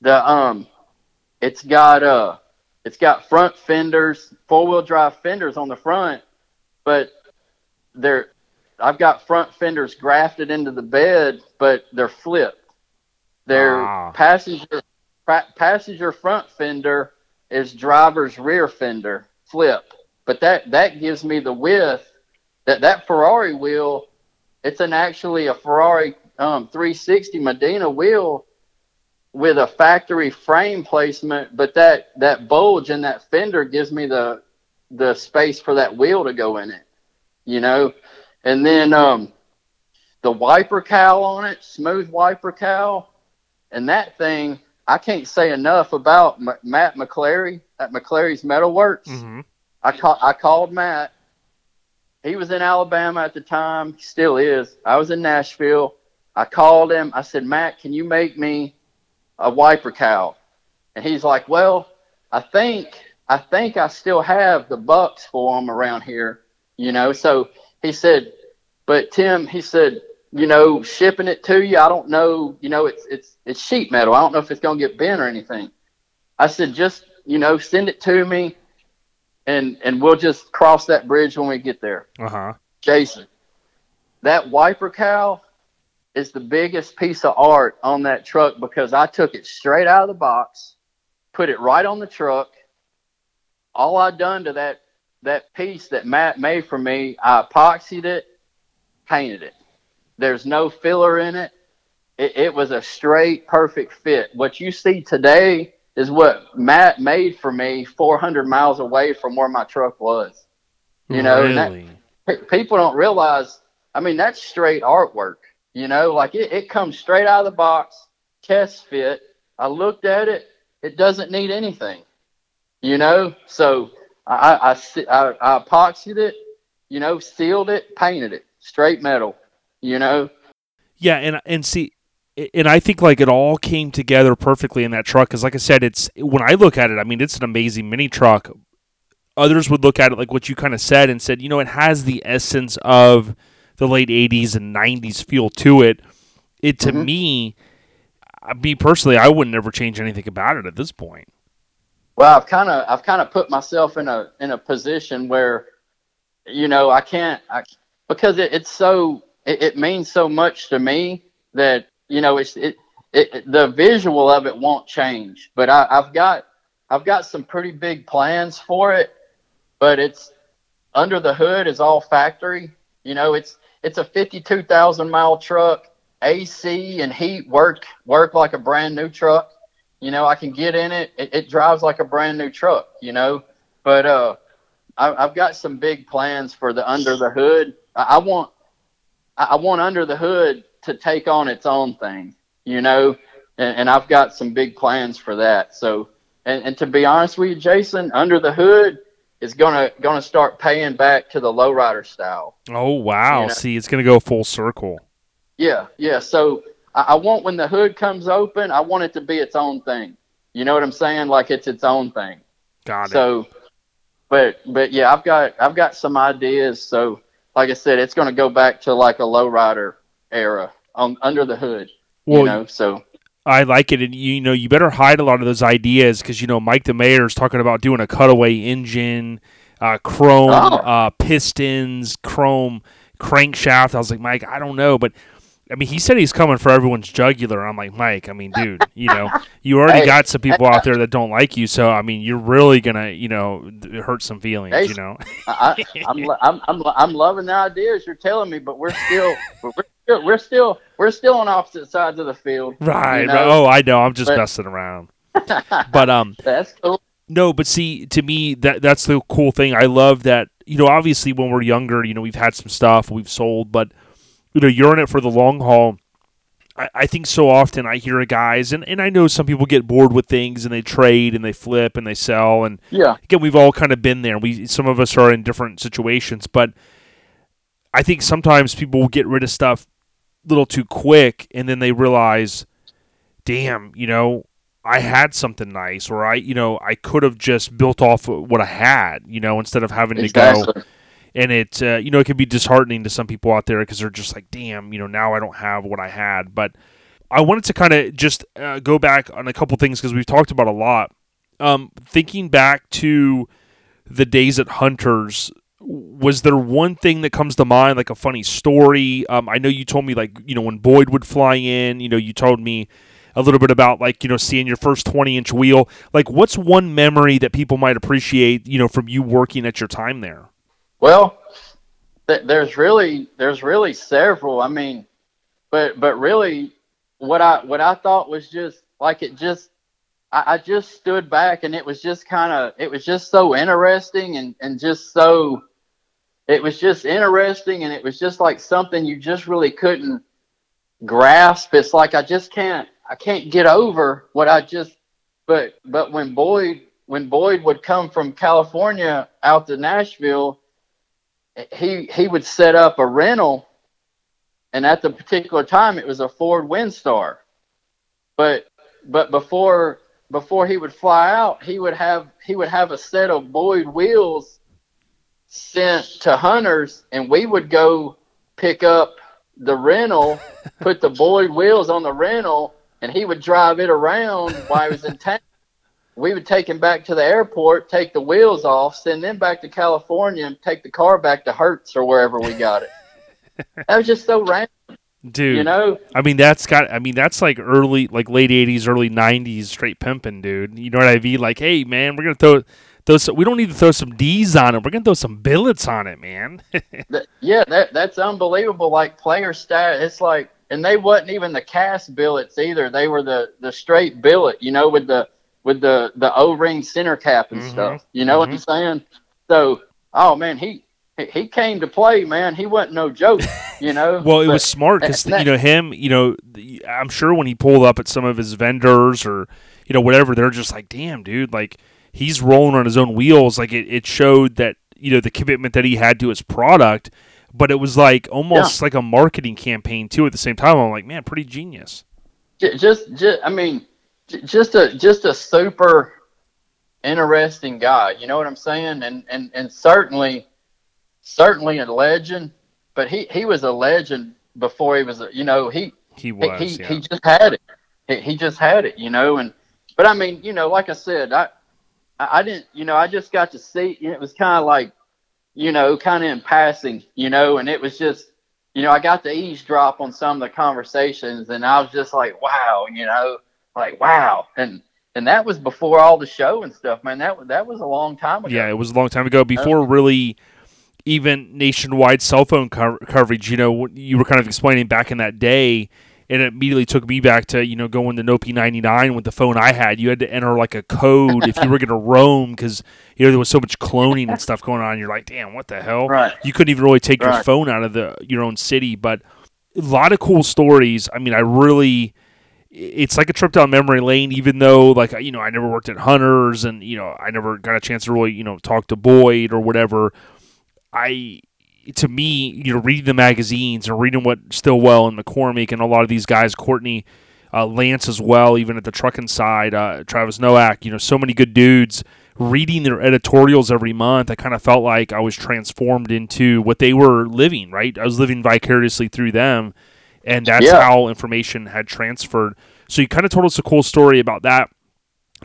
The um, it's got uh, it's got front fenders, four wheel drive fenders on the front, but they're I've got front fenders grafted into the bed, but they're flipped. Their Ah. passenger pa- passenger front fender is driver's rear fender flip, but that that gives me the width that that Ferrari wheel. It's an actually a Ferrari um, 360 Modena wheel with a factory frame placement, but that that bulge in that fender gives me the the space for that wheel to go in it. You know, and then um, the wiper cowl on it, smooth wiper cowl, and that thing I can't say enough about M- Matt McClary at McClary's Metalworks. hmm I call, I called Matt. He was in Alabama at the time, still is. I was in Nashville. I called him. I said, Matt, can you make me a wiper cowl? And he's like, Well, I think I think I still have the bucks for them around here, you know. So he said, but Tim, he said, you know, shipping it to you, I don't know, you know, it's it's it's sheet metal. I don't know if it's gonna get bent or anything. I said, just you know, send it to me, and and we'll just cross that bridge when we get there. Uh huh. Jason, that wiper cowl is the biggest piece of art on that truck because I took it straight out of the box, put it right on the truck. All I done to that that piece that Matt made for me, I epoxied it, painted it. There's no filler in it. It, it was a straight, perfect fit. What you see today is what Matt made for me 400 miles away from where my truck was. You know, and that- really? people don't realize i mean that's straight artwork you know like it, it comes straight out of the box test fit i looked at it it doesn't need anything you know so i i, I, I epoxied it you know sealed it painted it straight metal you know Yeah, and and see, and I think like it all came together perfectly in that truck. Because like I said, it's when I look at it, I mean, it's an amazing mini truck. Others would look at it like what you kind of said and said, you know, it has the essence of the late '80s and '90s feel to it. It to Mhm. me, me personally, I wouldn't ever change anything about it at this point. Well, I've kind of I've kind of put myself in a in a position where, you know, I can't I, because it, it's so it, it means so much to me that you know it's it, it the visual of it won't change. But I, I've got I've got some pretty big plans for it, but it's under the hood is all factory. You know, it's it's a fifty two thousand mile truck, AC and heat work work like a brand new truck. You know, I can get in it. It, it drives like a brand new truck. You know, but uh, I, I've got some big plans for the under the hood. I, I want I I want under the hood to take on its own thing. You know, and, and I've got some big plans for that. So, and, and to be honest with you, Jason, under the hood is gonna gonna start paying back to the lowrider style. Oh wow! You know? See, it's gonna go full circle. Yeah, yeah. So I, I want when the hood comes open, I want it to be its own thing. You know what I'm saying? Like it's its own thing. Got it. So, but but yeah, I've got I've got some ideas. So, like I said, it's going to go back to like a lowrider era on under the hood. Well, you know, so I like it, and you know, you better hide a lot of those ideas because you know Mike the Mayor is talking about doing a cutaway engine, uh, chrome Oh. uh, pistons, chrome crankshaft. I was like, Mike, I don't know, but I mean, he said he's coming for everyone's jugular. I'm like, Mike, I mean, dude, you know, <laughs> you already Hey. got some people out there that don't like you, so I mean, you're really gonna, you know, hurt some feelings, Hey. you know. I, I, I'm, <laughs> I'm I'm I'm loving the ideas you're telling me, but we're still we're, we're still we're still on opposite sides of the field. Right. you right. know? Oh, I know. I'm just But- messing around. <laughs> but um, That's cool. No, but see, to me, that that's the cool thing. I love that. You know, obviously, when we're younger, you know, we've had some stuff we've sold, but you know, you're in it for the long haul. I, I think so often I hear guys, and, and I know some people get bored with things and they trade and they flip and they sell, and Yeah. again, we've all kind of been there. We some of us are in different situations, but I think sometimes people will get rid of stuff little too quick, and then they realize, damn, you know, I had something nice, or I, you know, I could have just built off what I had, you know, instead of having to go. And it, uh, you know, it can be disheartening to some people out there because they're just like, damn, you know, now I don't have what I had. But I wanted to kind of just uh, go back on a couple things because we've talked about a lot. Um, thinking back to the days at Hunters, was there one thing that comes to mind, like a funny story? Um, I know you told me, like, you know, when Boyd would fly in, you know, you told me a little bit about, like, you know, seeing your first 20 inch wheel. Like, what's one memory that people might appreciate, you know, from you working at your time there? Well, th- there's really there's really several. I mean, but but really, what I what I thought was just like it just I, I just stood back and it was just kind of it was just so interesting and and just so it was just interesting and it was just like something you just really couldn't grasp. It's like I just can't I can't get over what I just but but when Boyd when Boyd would come from California out to Nashville he he would set up a rental and at the particular time it was a Ford Windstar. But but before before he would fly out, he would have he would have a set of Boyd wheels sent to hunters and we would go pick up the rental, <laughs> put the Boyd wheels on the rental, and he would drive it around while he was in town. We would take him back to the airport, take the wheels off, send them back to California, and take the car back to Hertz or wherever we got it. <laughs> that was just so random, Dude, you know. I mean, that's got. I mean, that's like early, like late '80s, early '90s, straight pimping, dude. You know what I mean? Like, hey, man, we're gonna throw throw. Some, we don't need to throw some D's on it. We're gonna throw some billets on it, man. <laughs> Yeah, that that's unbelievable. Like player stat, it's like, and they wasn't even the cast billets either. They were the the straight billet, you know, with the with the the O ring center cap and Mhm, stuff. You know what I'm saying? So, oh man, he he- he came to play, man. He wasn't no joke, you know. <laughs> well, it But- was smart because you know him. You know, the- I'm sure when he pulled up at some of his vendors or you know whatever, they're just like, damn, dude, like he's rolling on his own wheels. Like it, it showed that you know the commitment that he had to his product. But it was like almost like a marketing campaign too. At the same time, I'm like, man, pretty genius. Just, just I mean, just a just a super interesting guy. You know what I'm saying? And and and certainly, certainly a legend. But he he was a legend before he was. A, you know he He he was. he, yeah. he just had it. He, he just had it. You know. And but I mean, you know, like I said, I I I didn't. You know, I just got to see. It was kind of like, you know, kind of in passing. You know, and it was just you know, I got to eavesdrop on some of the conversations, and I was just like, wow, you know, like wow, and and that was before all the show and stuff, man. That was that was a long time ago. Yeah, it was a long time ago uh-huh. before really even nationwide cell phone co- coverage. You know, you were kind of explaining back in that day. And it immediately took me back to you know going to Nopi ninety nine with the phone I had. You had to enter like a code if you were going to roam because you know there was so much cloning and stuff going on. You're like, damn, what the hell? Right. You couldn't even really take your phone out of the your own city, but a lot of cool stories. I mean, I really. It's like a trip down memory lane, even though, like, you know, I never worked at Hunters and, you know, I never got a chance to really, you know, talk to Boyd or whatever. I to me, you know, reading the magazines and reading what Stillwell and McCormick and a lot of these guys, Courtney, uh, Lance as well, even at the trucking side, uh, Travis Nowak, you know, so many good dudes. Reading their editorials every month, I kind of felt like I was transformed into what they were living. Right, I was living vicariously through them, and that's Yeah. how information had transferred. So you kind of told us a cool story about that.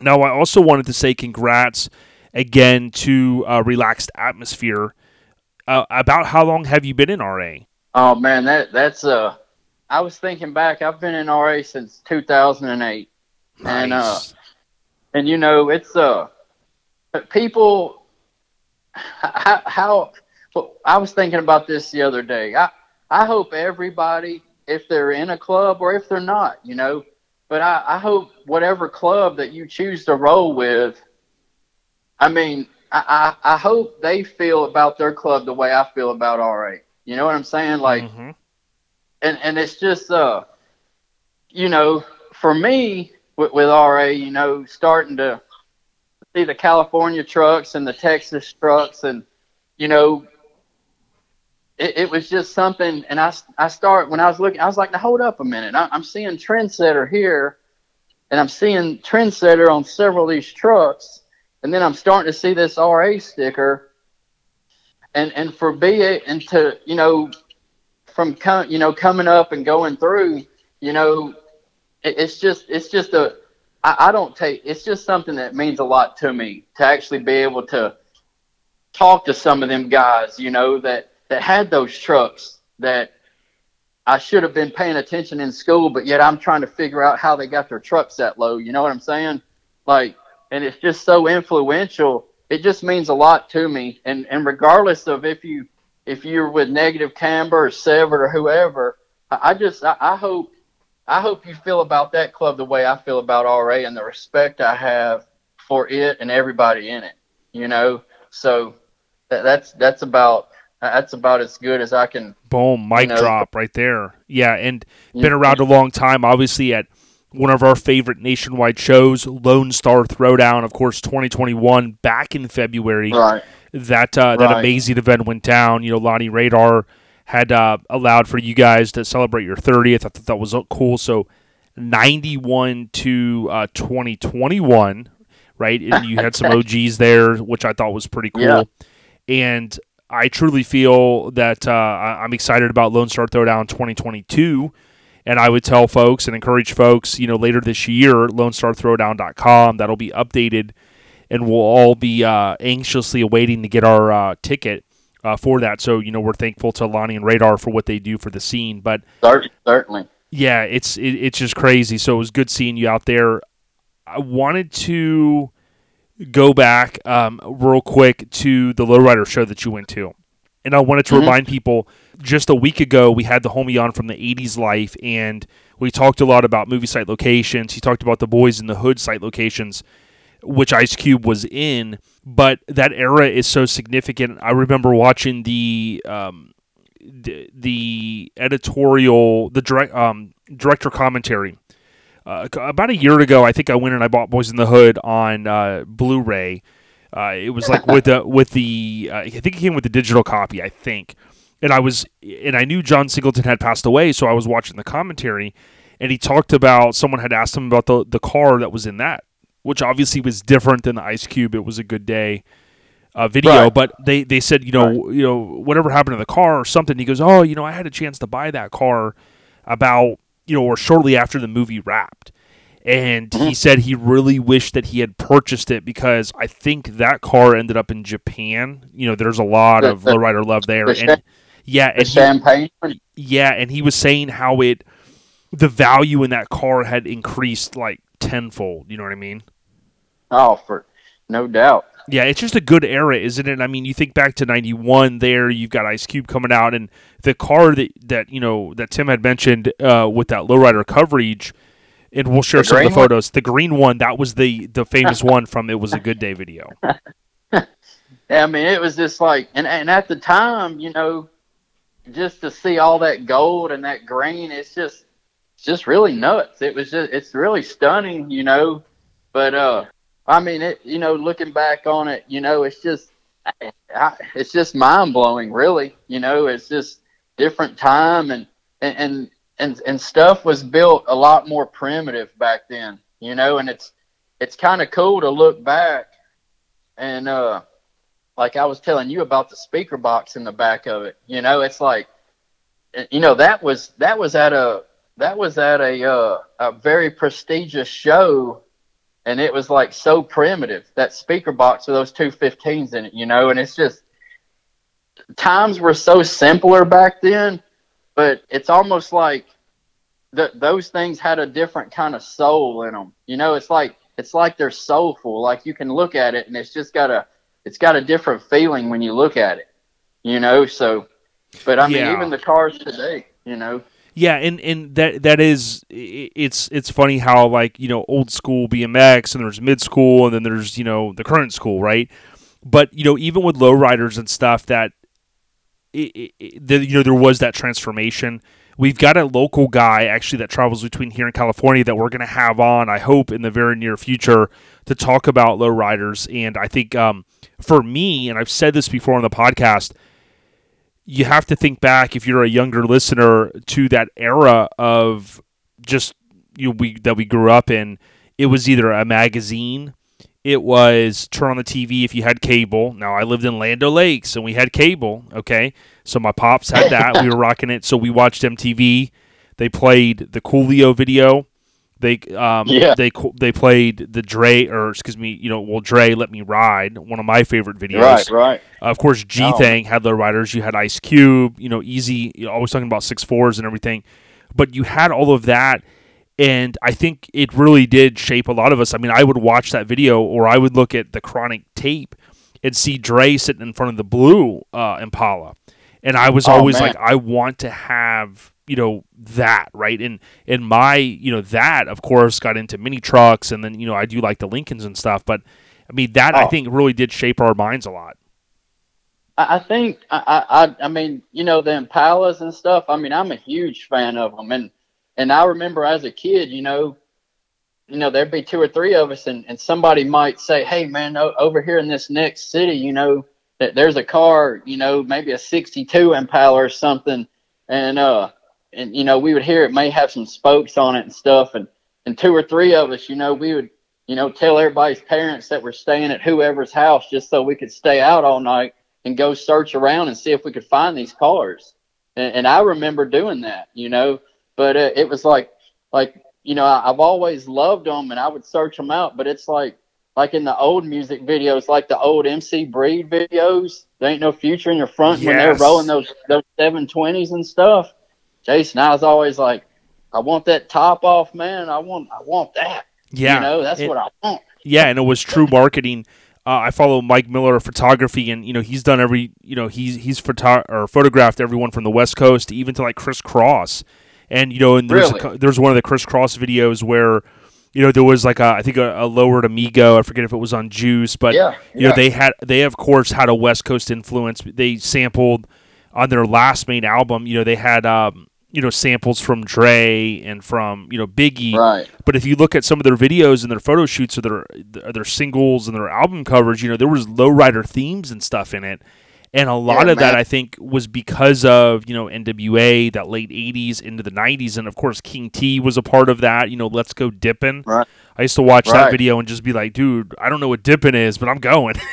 Now, I also wanted to say congrats again to uh, Relaxed Atmosphere. Uh, about how long have you been in RA? Oh man, that that's uh I was thinking back, I've been in RA since 2008. And uh and you know, it's uh people how, how well, I was thinking about this the other day. I I hope everybody if they're in a club or if they're not, you know, but I, I hope whatever club that you choose to roll with, I mean, I, I, I hope they feel about their club the way I feel about RA. You know what I'm saying? Like, Mhm. and and it's just uh, you know, for me with, with RA, you know, starting to see the California trucks and the Texas trucks, and you know, it, it was just something. And I I start when I was looking, I was like, now hold up a minute, I, I'm seeing Trendsetter here, and I'm seeing Trendsetter on several of these trucks, and then I'm starting to see this RA sticker. And, and for BA and to you know from com- you know coming up and going through, you know, it, it's just it's just a I, I don't take it's just something that means a lot to me to actually be able to talk to some of them guys, you know, that that had those trucks that I should have been paying attention in school, but yet I'm trying to figure out how they got their trucks that low. You know what I'm saying? Like, and it's just so influential. It just means a lot to me. And and regardless of if you if you're with negative camber or Sever or whoever, I, I just I, I hope I hope you feel about that club the way I feel about RA and the respect I have for it and everybody in it. You know, so that, that's that's about that's about as good as I can. Boom, mic know- drop right there. Yeah, and mm-hmm. been around a long time. Obviously, at one of our favorite nationwide shows, Lone Star Throwdown, of course, 2021, back in February. Right. That uh, that amazing event went down. You know, Lonnie Radar had uh, allowed for you guys to celebrate your 30th. I thought that was uh, cool. So, 91 to uh, 2021, right? And you had some <laughs> OGs there, which I thought was pretty cool. Yeah. And I truly feel that uh, I'm excited about Lone Star Throwdown 2022. And I would tell folks and encourage folks, you know, later this year, LoneStarThrowdown.com, that'll be updated, and we'll all be uh, anxiously awaiting to get our uh, ticket uh, for that. So, you know, we're thankful to Lonnie and Radar for what they do for the scene. But certainly. yeah, it's it, it's just crazy. So it was good seeing you out there. I wanted to go back um, real quick to the lowrider show that you went to, and I wanted to Mhm. remind people. Just a week ago, we had the homie on from the '80s life, and we talked a lot about movie site locations. He talked about the Boyz n the Hood site locations, which Ice Cube was in. But that era is so significant. I remember watching the um, the, the editorial, the direct um, director commentary. Uh, about a year ago, I think I went and I bought Boyz n the Hood on uh, Blu-ray. Uh, it was like with <laughs> the with the uh, I think it came with the digital copy. I think, and I was and I knew John Singleton had passed away, so I was watching the commentary, and he talked about someone had asked him about the the car that was in that, which obviously was different than the Ice Cube. It was a good day uh, video, Right. but they they said you know you know whatever happened to the car or something. He goes, oh, you know, I had a chance to buy that car about you know or shortly after the movie wrapped, and he said he really wished that he had purchased it because I think that car ended up in Japan. You know, there's a lot of lowrider love <laughs> there, and yeah, and champagne. one? yeah, and he was saying how it the value in that car had increased like tenfold. You know what I mean? Oh, for no doubt. Yeah, it's just a good era, isn't it? I mean, you think back to '91. There, you've got Ice Cube coming out, and the car that that you know that Tim had mentioned uh, with that lowrider coverage, and we'll share The some of the green one? photos. The green one, that was the the famous one from "It Was a Good Day" <laughs> video. I mean, it was just like, and and at the time, you know, just to see all that gold and that green, it's just, it's just really nuts. It was just, it's really stunning, you know. But uh, I mean, it, you know, looking back on it, you know, it's just, I, it's just mind blowing, really. You know, it's just different time and and and and, and stuff was built a lot more primitive back then, you know, and it's it's kind of cool to look back and uh like I was telling you about the speaker box in the back of it. You know, it's like, you know, that was that was at a that was at a uh, a very prestigious show, and it was like so primitive that speaker box with those two 15s in it. You know, and it's just times were so simpler back then, but it's almost like th- those things had a different kind of soul in them. You know, it's like it's like they're soulful. Like you can look at it, and it's just got a it's got a different feeling when you look at it, you know. So, but I mean, Yeah. even the cars today, you know, Yeah, and, and that that is it's it's funny how like you know old school BMX and there's mid school and then there's you know the current school right, but you know even with lowriders and stuff that it, it, it- the, you know there was that transformation. We've got a local guy actually that travels between here and California that we're going to have on. I hope in the very near future to talk about lowriders. And I think um, for me, and I've said this before on the podcast, you have to think back if you're a younger listener to that era of just you know, we that we grew up in. It was either a magazine, it was turn on the TV if you had cable. Now I lived in Land O' Lakes and we had cable. Okay, so my pops had <laughs> that. we were rocking it, so we watched MTV. They played the Coolio video. They um Yeah. they they played the Dre or excuse me you know well Dre Let Me Ride one of my favorite videos right, right, of course, G Oh. Thing had low riders. You had Ice Cube, you know, Eazy, you know, always talking about six fours and everything. But you had all of that, and I think it really did shape a lot of us. I mean, I would watch that video, or I would look at the Chronic tape and see Dre sitting in front of the blue uh, Impala, and I was Oh, always man. like, I want to have you know that right and and my you know that of course got into mini trucks and then you know i do like the lincolns and stuff but i mean that i Oh. think really did shape our minds a lot I, I think I, I I mean you know the Impalas and stuff. I mean I'm a huge fan of them, and and I remember as a kid, you know, you know there'd be two or three of us, and, and somebody might say, hey man, o- over here in this next city, you know, that there's a car, you know, maybe a '62 Impala or something, and uh, and you know we would hear it may have some spokes on it and stuff, and and two or three of us, you know, we would you know tell everybody's parents that we're staying at whoever's house just so we could stay out all night and go search around and see if we could find these cars. And, and I remember doing that, you know, but uh, it was like, like, you know, I, I've always loved them and I would search them out, but it's like, like in the old music videos, like the old MC Breed videos, there ain't no future in your front when they're rolling those, those 720s and stuff. Jason, I was always like, I want that top off, man. I want, I want that. yeah You know, that's it- what I want. Yeah, and it was true marketing. Uh, I follow Mike Miller photography, and you know he's done every you know he's he's photo- or photographed everyone from the West Coast even to like Kris Kross, and you know and there's Really? co there's one of the Kris Kross videos where you know there was like a I think a, a lowered Amigo I forget if it was on Juice, but yeah. you know they had they of course had a West Coast influence. They sampled on their last main album. You know they had um, you know samples from Dre and from you know Biggie. right. But if you look at some of their videos and their photo shoots or their their singles and their album covers, you know there was lowrider themes and stuff in it, and a lot Yeah, of that. I think was because of you know NWA, that late '80s into the '90s, and of course King Tee was a part of that. You know, Let's Go Dippin'. Right. I used to watch that video and just be like, dude, I don't know what dipping is, but I'm going. <laughs>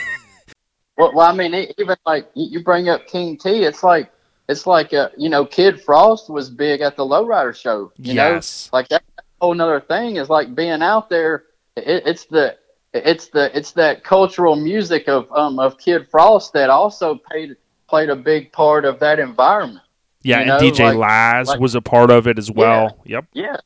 Well, well, I mean, even like you bring up King Tee, it's like it's like uh, you know, Kid Frost was big at the Lowrider show. You Yes. know, like that whole another thing is like being out there. It, it's the it's the it's that cultural music of um of Kid Frost that also played played a big part of that environment. yeah, You and know, DJ like- Laz like- was a part of it as well. Yep. Yeah,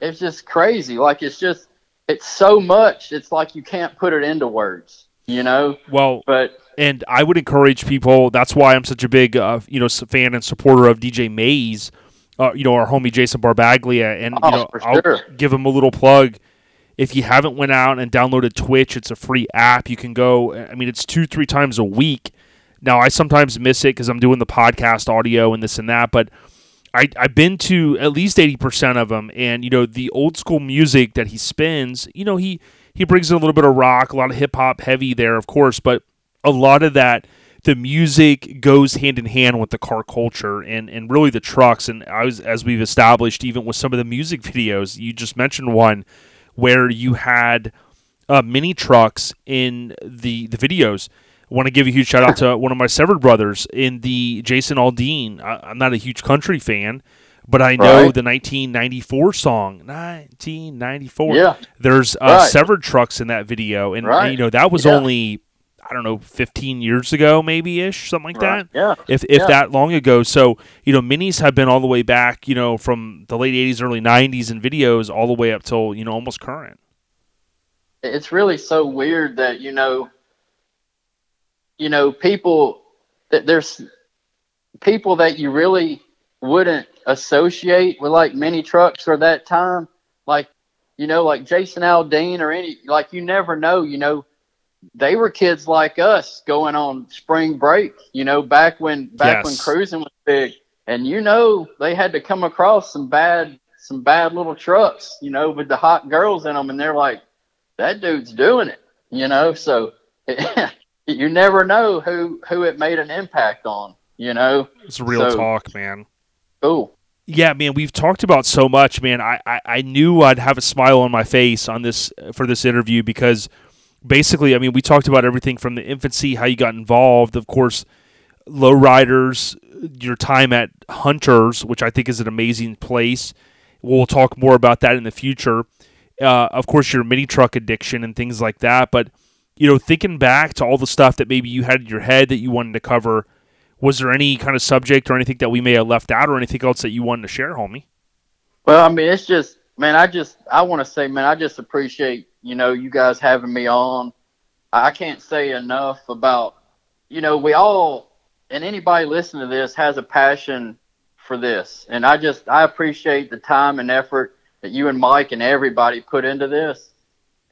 it's just crazy. Like it's just it's so much. It's like you can't put it into words. you know. Well, But and I would encourage people. That's why I'm such a big, uh, you know, fan and supporter of DJ Mays. Uh, you know, our homie Jason Barbaglia, and Oh, you know, I'll sure. give him a little plug. If you haven't went out and downloaded Twitch, it's a free app. You can go. I mean, it's two, three times a week. Now, I sometimes miss it because I'm doing the podcast audio and this and that, but I, I've been to at least 80% of them. And, you know, the old school music that he spins, you know, he, he brings in a little bit of rock, a lot of hip hop heavy there, of course, but a lot of that, the music goes hand in hand with the car culture and, and really the trucks. And I was, as we've established, even with some of the music <laughs> videos, you just mentioned one where you had uh, mini trucks in the, the videos. I want to give a huge shout out to <laughs> one of my severed brothers in the Jason Aldean. I, I'm not a huge country fan, but I know Right. the 1994 song, 1994. yeah, There's uh, Right. severed trucks in that video, and Right. you know that was Yeah. only I don't know 15 years ago, maybe ish, something like right. that. Yeah, If if Yeah. that long ago, so you know minis have been all the way back, you know, from the late 80s, early 90s, in videos all the way up till you know almost current. it's really so weird that you know you know people that there's people that you really wouldn't associate with like mini trucks or that time like you know like jason aldean or any like you never know you know they were kids like us going on spring break you know back when back when cruising was big and you know they had to come across some bad some bad little trucks you know with the hot girls in them and they're like that dude's doing it, you know. So <laughs> you never know who who it made an impact on, you know. It's real So- talk, man. Cool. Yeah, man, we've talked about so much, man. I, I, I knew I'd have a smile on my face on this for this interview because basically, I mean, we talked about everything from the infancy, how you got involved, of course, lowriders, your time at Hunters, which I think is an amazing place. We'll talk more about that in the future. Uh, of course, your mini truck addiction and things like that. But you know, thinking back to all the stuff that maybe you had in your head that you wanted to cover, was there any kind of subject or anything that we may have left out, or anything else that you wanted to share, homie? Well, I mean, it's just, man, I just, I want to say, man, I just appreciate, you know, you guys having me on. I can't say enough about, you know, we all, and anybody listening to this has a passion for this. And I just, I appreciate the time and effort that you and Mike and everybody put into this.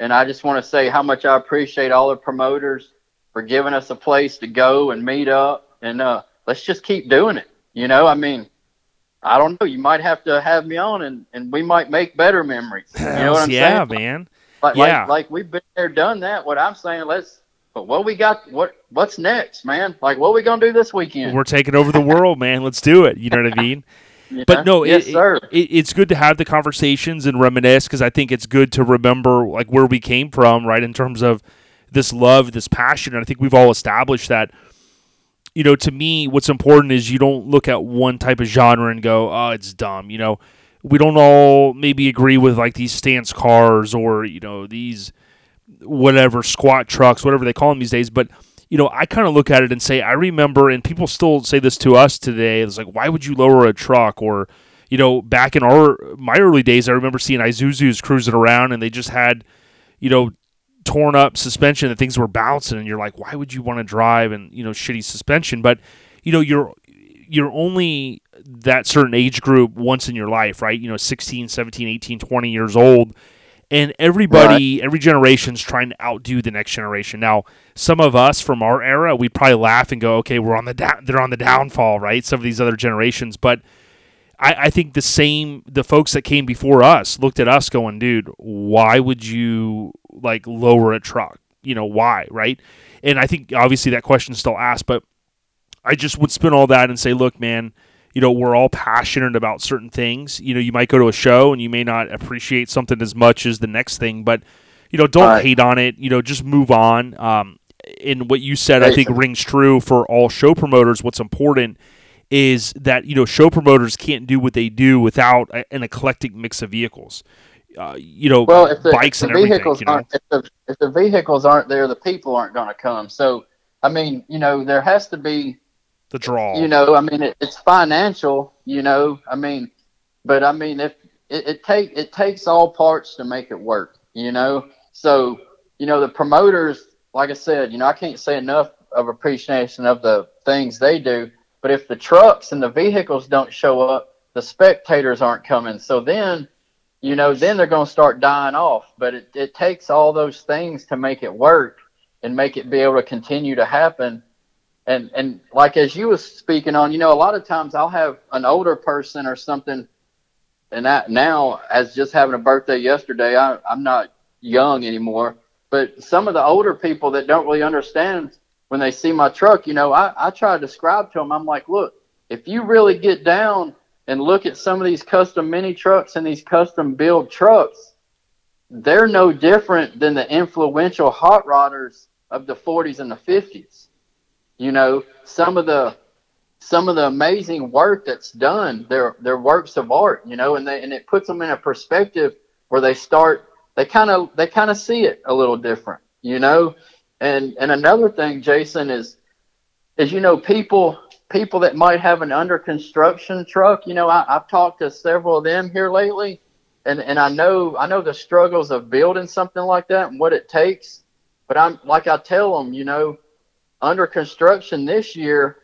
And I just want to say how much I appreciate all the promoters for giving us a place to go and meet up. And uh, let's just keep doing it. You know, I mean, I don't know. You might have to have me on, and, and we might make better memories. You know what I'm yeah, saying? man. Like, yeah. like, like we've been there, done that. What I'm saying, let's. But what we got? What what's next, man? Like, what we gonna do this weekend? We're taking over the world, <laughs> man. Let's do it. You know what I mean? You But no, yes, it, sir. It, it's good to have the conversations and reminisce because I think it's good to remember like where we came from, right? In terms of this love, this passion, and I think we've all established that. You know, to me, what's important is you don't look at one type of genre and go, "Oh, it's dumb." You know, we don't all maybe agree with like these stance cars or you know these whatever squat trucks, whatever they call them these days. But you know, I kind of look at it and say, I remember, and people still say this to us today. It's like, why would you lower a truck? Or, you know, back in our my early days, I remember seeing Isuzu's cruising around, and they just had, you know, torn up suspension and things were bouncing, and you're like, why would you want to drive and you know shitty suspension? But you know, you're you're only that certain age group once in your life, right? You know, 16, 17, 18, 20 years old. And everybody, every generation's trying to outdo the next generation. Now, some of us from our era, we'd probably laugh and go, "Okay, we're on the down, they're on the downfall, right?" Some of these other generations, but I, I think the same, the folks that came before us looked at us going, "Dude, why would you like lower a truck? You know, why, right?" And I think obviously that question's still asked, but I just would spin all that and say, "Look, man." You know we're all passionate about certain things. You know you might go to a show and you may not appreciate something as much as the next thing but you know don't Right. hate on it. You know just move on. Um and what you said i think rings true for all show promoters. What's important is that you know show promoters can't do what they do without a, an eclectic mix of vehicles. Uh, you know well, if the, bikes if and the everything vehicles you know? aren't, if the, if the vehicles aren't there, the people aren't going to come. So, I mean, you know, there has to be the draw you know i mean it, it's financial you know i mean but i mean if it, it take it takes all parts to make it work you know so you know the promoters like I said, you know, I can't say enough of appreciation of the things they do. But if the trucks and the vehicles don't show up, the spectators aren't coming. So then, you know, then they're going to start dying off. But it, it takes all those things to make it work and make it be able to continue to happen. And and like as you was speaking on, you know, a lot of times I'll have an older person or something, and that now as just having a birthday yesterday, I, I'm not young anymore. But some of the older people that don't really understand when they see my truck, you know, I, I try to describe to them, I'm like, look, if you really get down and look at some of these custom mini trucks and these custom build trucks, they're no different than the influential hot rodders of the 40s and the 50s. You know, some of the some of the amazing work that's done, they're they're works of art, you know, and they and it puts them in a perspective where they start they kind of they kind of see it a little different, you know. And and another thing, Jason, is is you know people people that might have an under construction truck. You know, I, I've talked to several of them here lately, and and I know I know the struggles of building something like that and what it takes. But I'm like I tell them, you know, under construction this year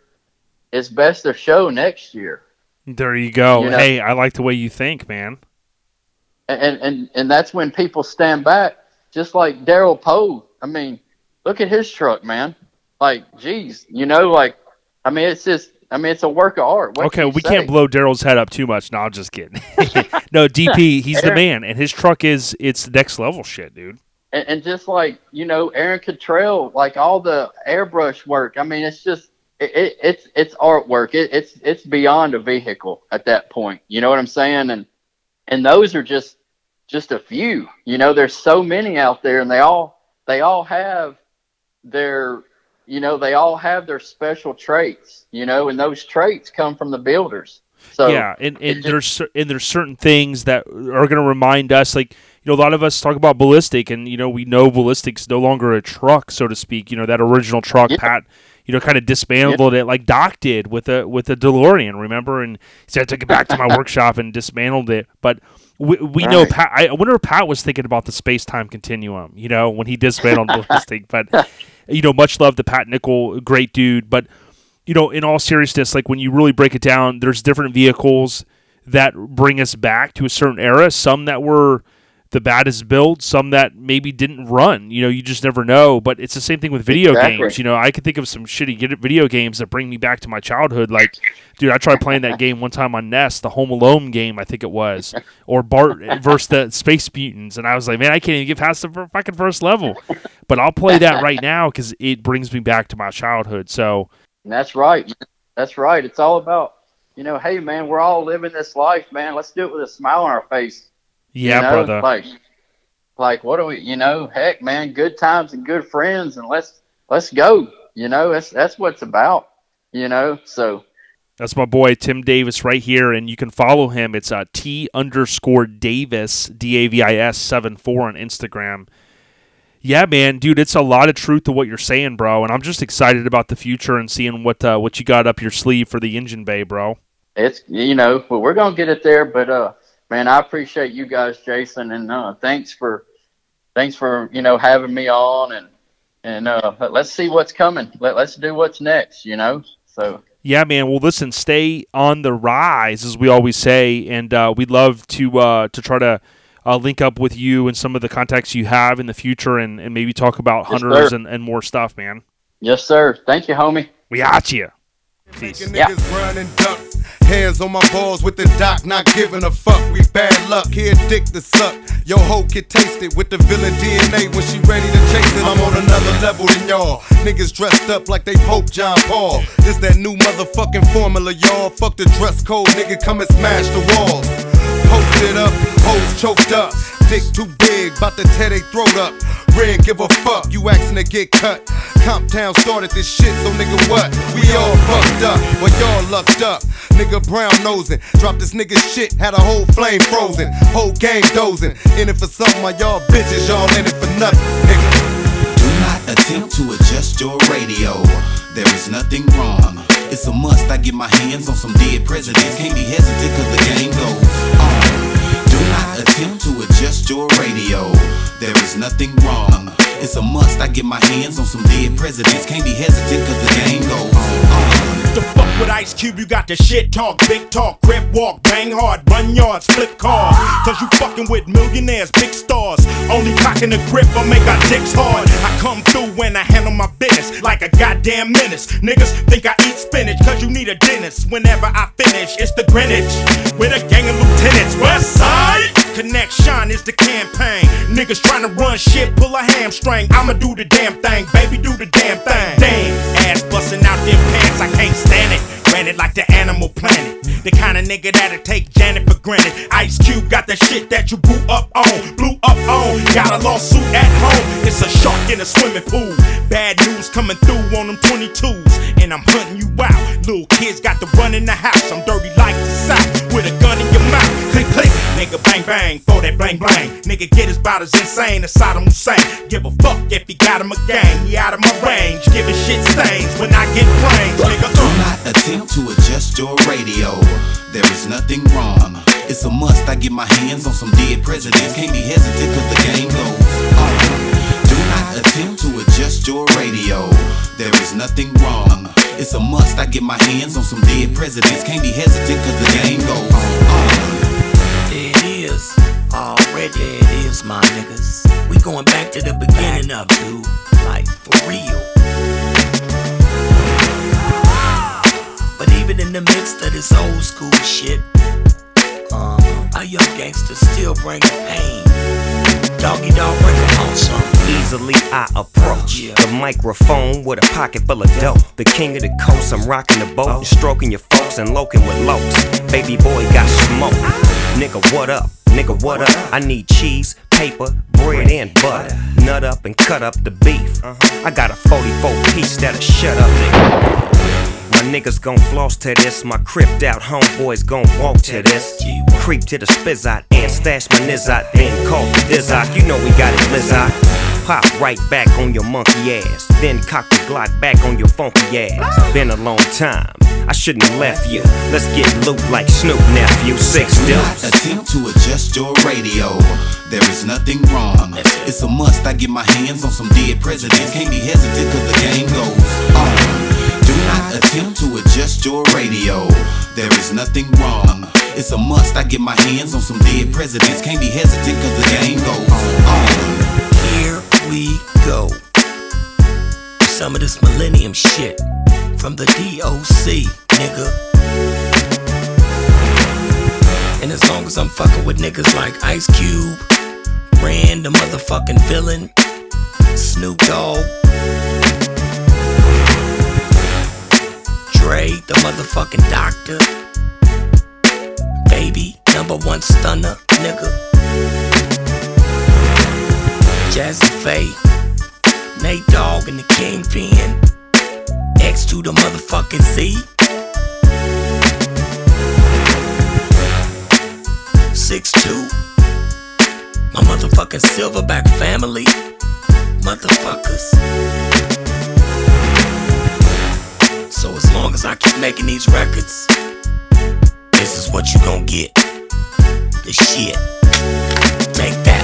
is best of show next year. There you go. You know- hey, I like the way you think, man. and and and that's when people stand back, just like Daryl Poe. I mean, look at his truck, man. Like, geez, you know, like, I mean, it's just, I mean, it's a work of art. What okay, can we say? can't blow Daryl's head up too much. No, I'm just kidding. <laughs> no, DP, he's the <laughs> man, and his truck is it's next level shit, dude. And, and just like you know Aaron Cottrell, like all the airbrush work. I mean, it's just it, it, it's it's artwork. It, it's it's beyond a vehicle at that point. You know what I'm saying? And and those are just just a few. You know, there's so many out there, and they all they all have their you know they all have their special traits. You know, and those traits come from the builders. So yeah, and, and just- there's and there's certain things that are going to remind us, like you know, a lot of us talk about ballistic, and you know, we know ballistic's no longer a truck, so to speak. You know, that original truck, Yeah. Pat, you know, kind of dismantled it like Doc did with a with a DeLorean. Remember, and he said I took it back to my <laughs> workshop and dismantled it, but. We, we know Right. Pat. I wonder if Pat was thinking about the space time continuum, you know, when he dismantled <laughs> ballistic. But you know, much love to Pat Nickel, great dude. But you know, in all seriousness, like when you really break it down, there's different vehicles that bring us back to a certain era. Some that were the baddest build, some that maybe didn't run. You know, you just never know. But it's the same thing with video Exactly. games. You know, I could think of some shitty video games that bring me back to my childhood. Like, dude, I tried playing that game one time on NES, the Home Alone game, I think it was, or Bart versus the Space Mutants, and I was like, man, I can't even get past the fucking first level. But I'll play that right now because it brings me back to my childhood. So. That's right. That's right. It's all about, you know, hey man, we're all living this life, man. Let's do it with a smile on our face. Yeah, you know? brother. Like, like what do we, you know? Heck, man, good times and good friends, and let's let's go. You know, that's that's what it's about. You know, so That's my boy Tim Davis right here, and you can follow him. It's uh, T underscore Davis D A V I S seven four on Instagram. Yeah, man, dude, it's a lot of truth to what you're saying, bro, and I'm just excited about the future and seeing what uh, what you got up your sleeve for the engine bay, bro. it's you know, well, we're gonna get it there. But uh, man, I appreciate you guys, Jason, and uh, thanks for thanks for you know having me on and and uh, let's see what's coming. Let, let's do what's next. You know, so. Yeah, man. Well, listen, stay on the rise, as we always say, and uh, we'd love to uh, to try to uh, link up with you and some of the contacts you have in the future, and, and maybe talk about Yes, hunters sir. and, and more stuff, man. Yes, sir. Thank you, homie. We got you. Peace. Hands on my balls with the doc, not giving a fuck. We bad luck, here dick to suck. Yo, hoe can taste it with the villain DNA when she ready to chase it. I'm on another level than y'all. Niggas dressed up like they Pope John Paul. This that new motherfucking formula, y'all. Fuck the dress code, nigga, come and smash the walls. Posted up, hoes choked up. Dick too big, bout to tear they throat up. Red, give a fuck, you asking to get cut. Compton started this shit, so nigga what? We all fucked up, well y'all lucked up. Nigga brown nosing, dropped this nigga shit, had a whole flame frozen. Whole game dozing, in it for something, while y'all bitches, y'all in it for nothing. Nigga. Do not attempt to adjust your radio. There is nothing wrong. It's a must. I get my hands on some dead presidents. Can't be hesitant cause the game goes on. Do not attempt to adjust your radio. There is nothing wrong. It's a must. I get my hands on some dead presidents. Can't be hesitant cause the game goes on. The fuck with Ice Cube, you got the shit talk, big talk, grip walk, bang hard, run yards, flip cars. Cause you fucking with millionaires, big stars. Only cocking the grip or make our dicks hard. I come through when I handle my business like a goddamn menace. Niggas think I eat spinach cause you need a dentist. Whenever I finish, it's the Greenwich with a gang of lieutenants. West side connection is the campaign. Niggas trying to run shit, pull a hamstring. I'ma do the damn thing, baby, do the damn thing. Damn, busting out them pants, I can't stand it. Granted, like the animal planet. The kind of nigga that'll take Janet for granted. Ice Cube got the shit that you blew up on, blew up on. Got a lawsuit at home. It's a shark in a swimming pool. Bad news coming through on them 22s, and I'm hunting you out. Little kids got to run in the house. I'm dirty like bang bang for that bang bang. Nigga get his about as insane as Saddam Hussein. Give a fuck if he got him a gang. He out of my range, giving shit stains when I get brains, nigga. Do Uh. not attempt to adjust your radio. There is nothing wrong. It's a must. I get my hands on some dead presidents. Can't be hesitant cause the game goes on. Do not attempt to adjust your radio. There is nothing wrong. It's a must. I get my hands on some dead presidents. Can't be hesitant cause the game goes on. Is. Already it is, my niggas. We going back to the beginning of dude. Like for real. But even in the midst of this old school shit, uh, our young gangsters still bring pain. Doggy dog break 'em on some. Easily I approach the microphone with a pocket full of dope. The king of the coast, I'm rocking the boat and stroking your folks and loking with lokes. Baby boy got smoke. Ah. Nigga, what up? Nigga, what up? I need cheese, paper, bread, and butter. Nut up and cut up the beef. I got a 44 piece that'll shut up. My niggas gon' floss to this. My cripped out homeboys gon' walk to this. Creep to the spizzot and stash my nizzot. Then call the dizzot. You know we got it, blizzot. Pop right back on your monkey ass. Then cock the Glock back on your funky ass. Been a long time. I shouldn't have left you. Let's get loot like Snoop nephew. Six Do not attempt to adjust your radio. There is nothing wrong. It's a must. I get my hands on some dead presidents. Can't be hesitant cause the game goes on. Do not attempt to adjust your radio. There is nothing wrong. It's a must. I get my hands on some dead presidents. Can't be hesitant cause the game goes on. We go. Some of this millennium shit from the DOC, nigga. And as long as I'm fucking with niggas like Ice Cube, Ran the motherfucking villain, Snoop Dogg, Dre the motherfucking doctor, Baby number one stunner, nigga. Jazze Pha, Nate Dogg and the Kingpin, X to the motherfucking Z. Six two, my motherfucking Silverback family, motherfuckers. So as long as I keep making these records, this is what you gon' get. The shit. Take that.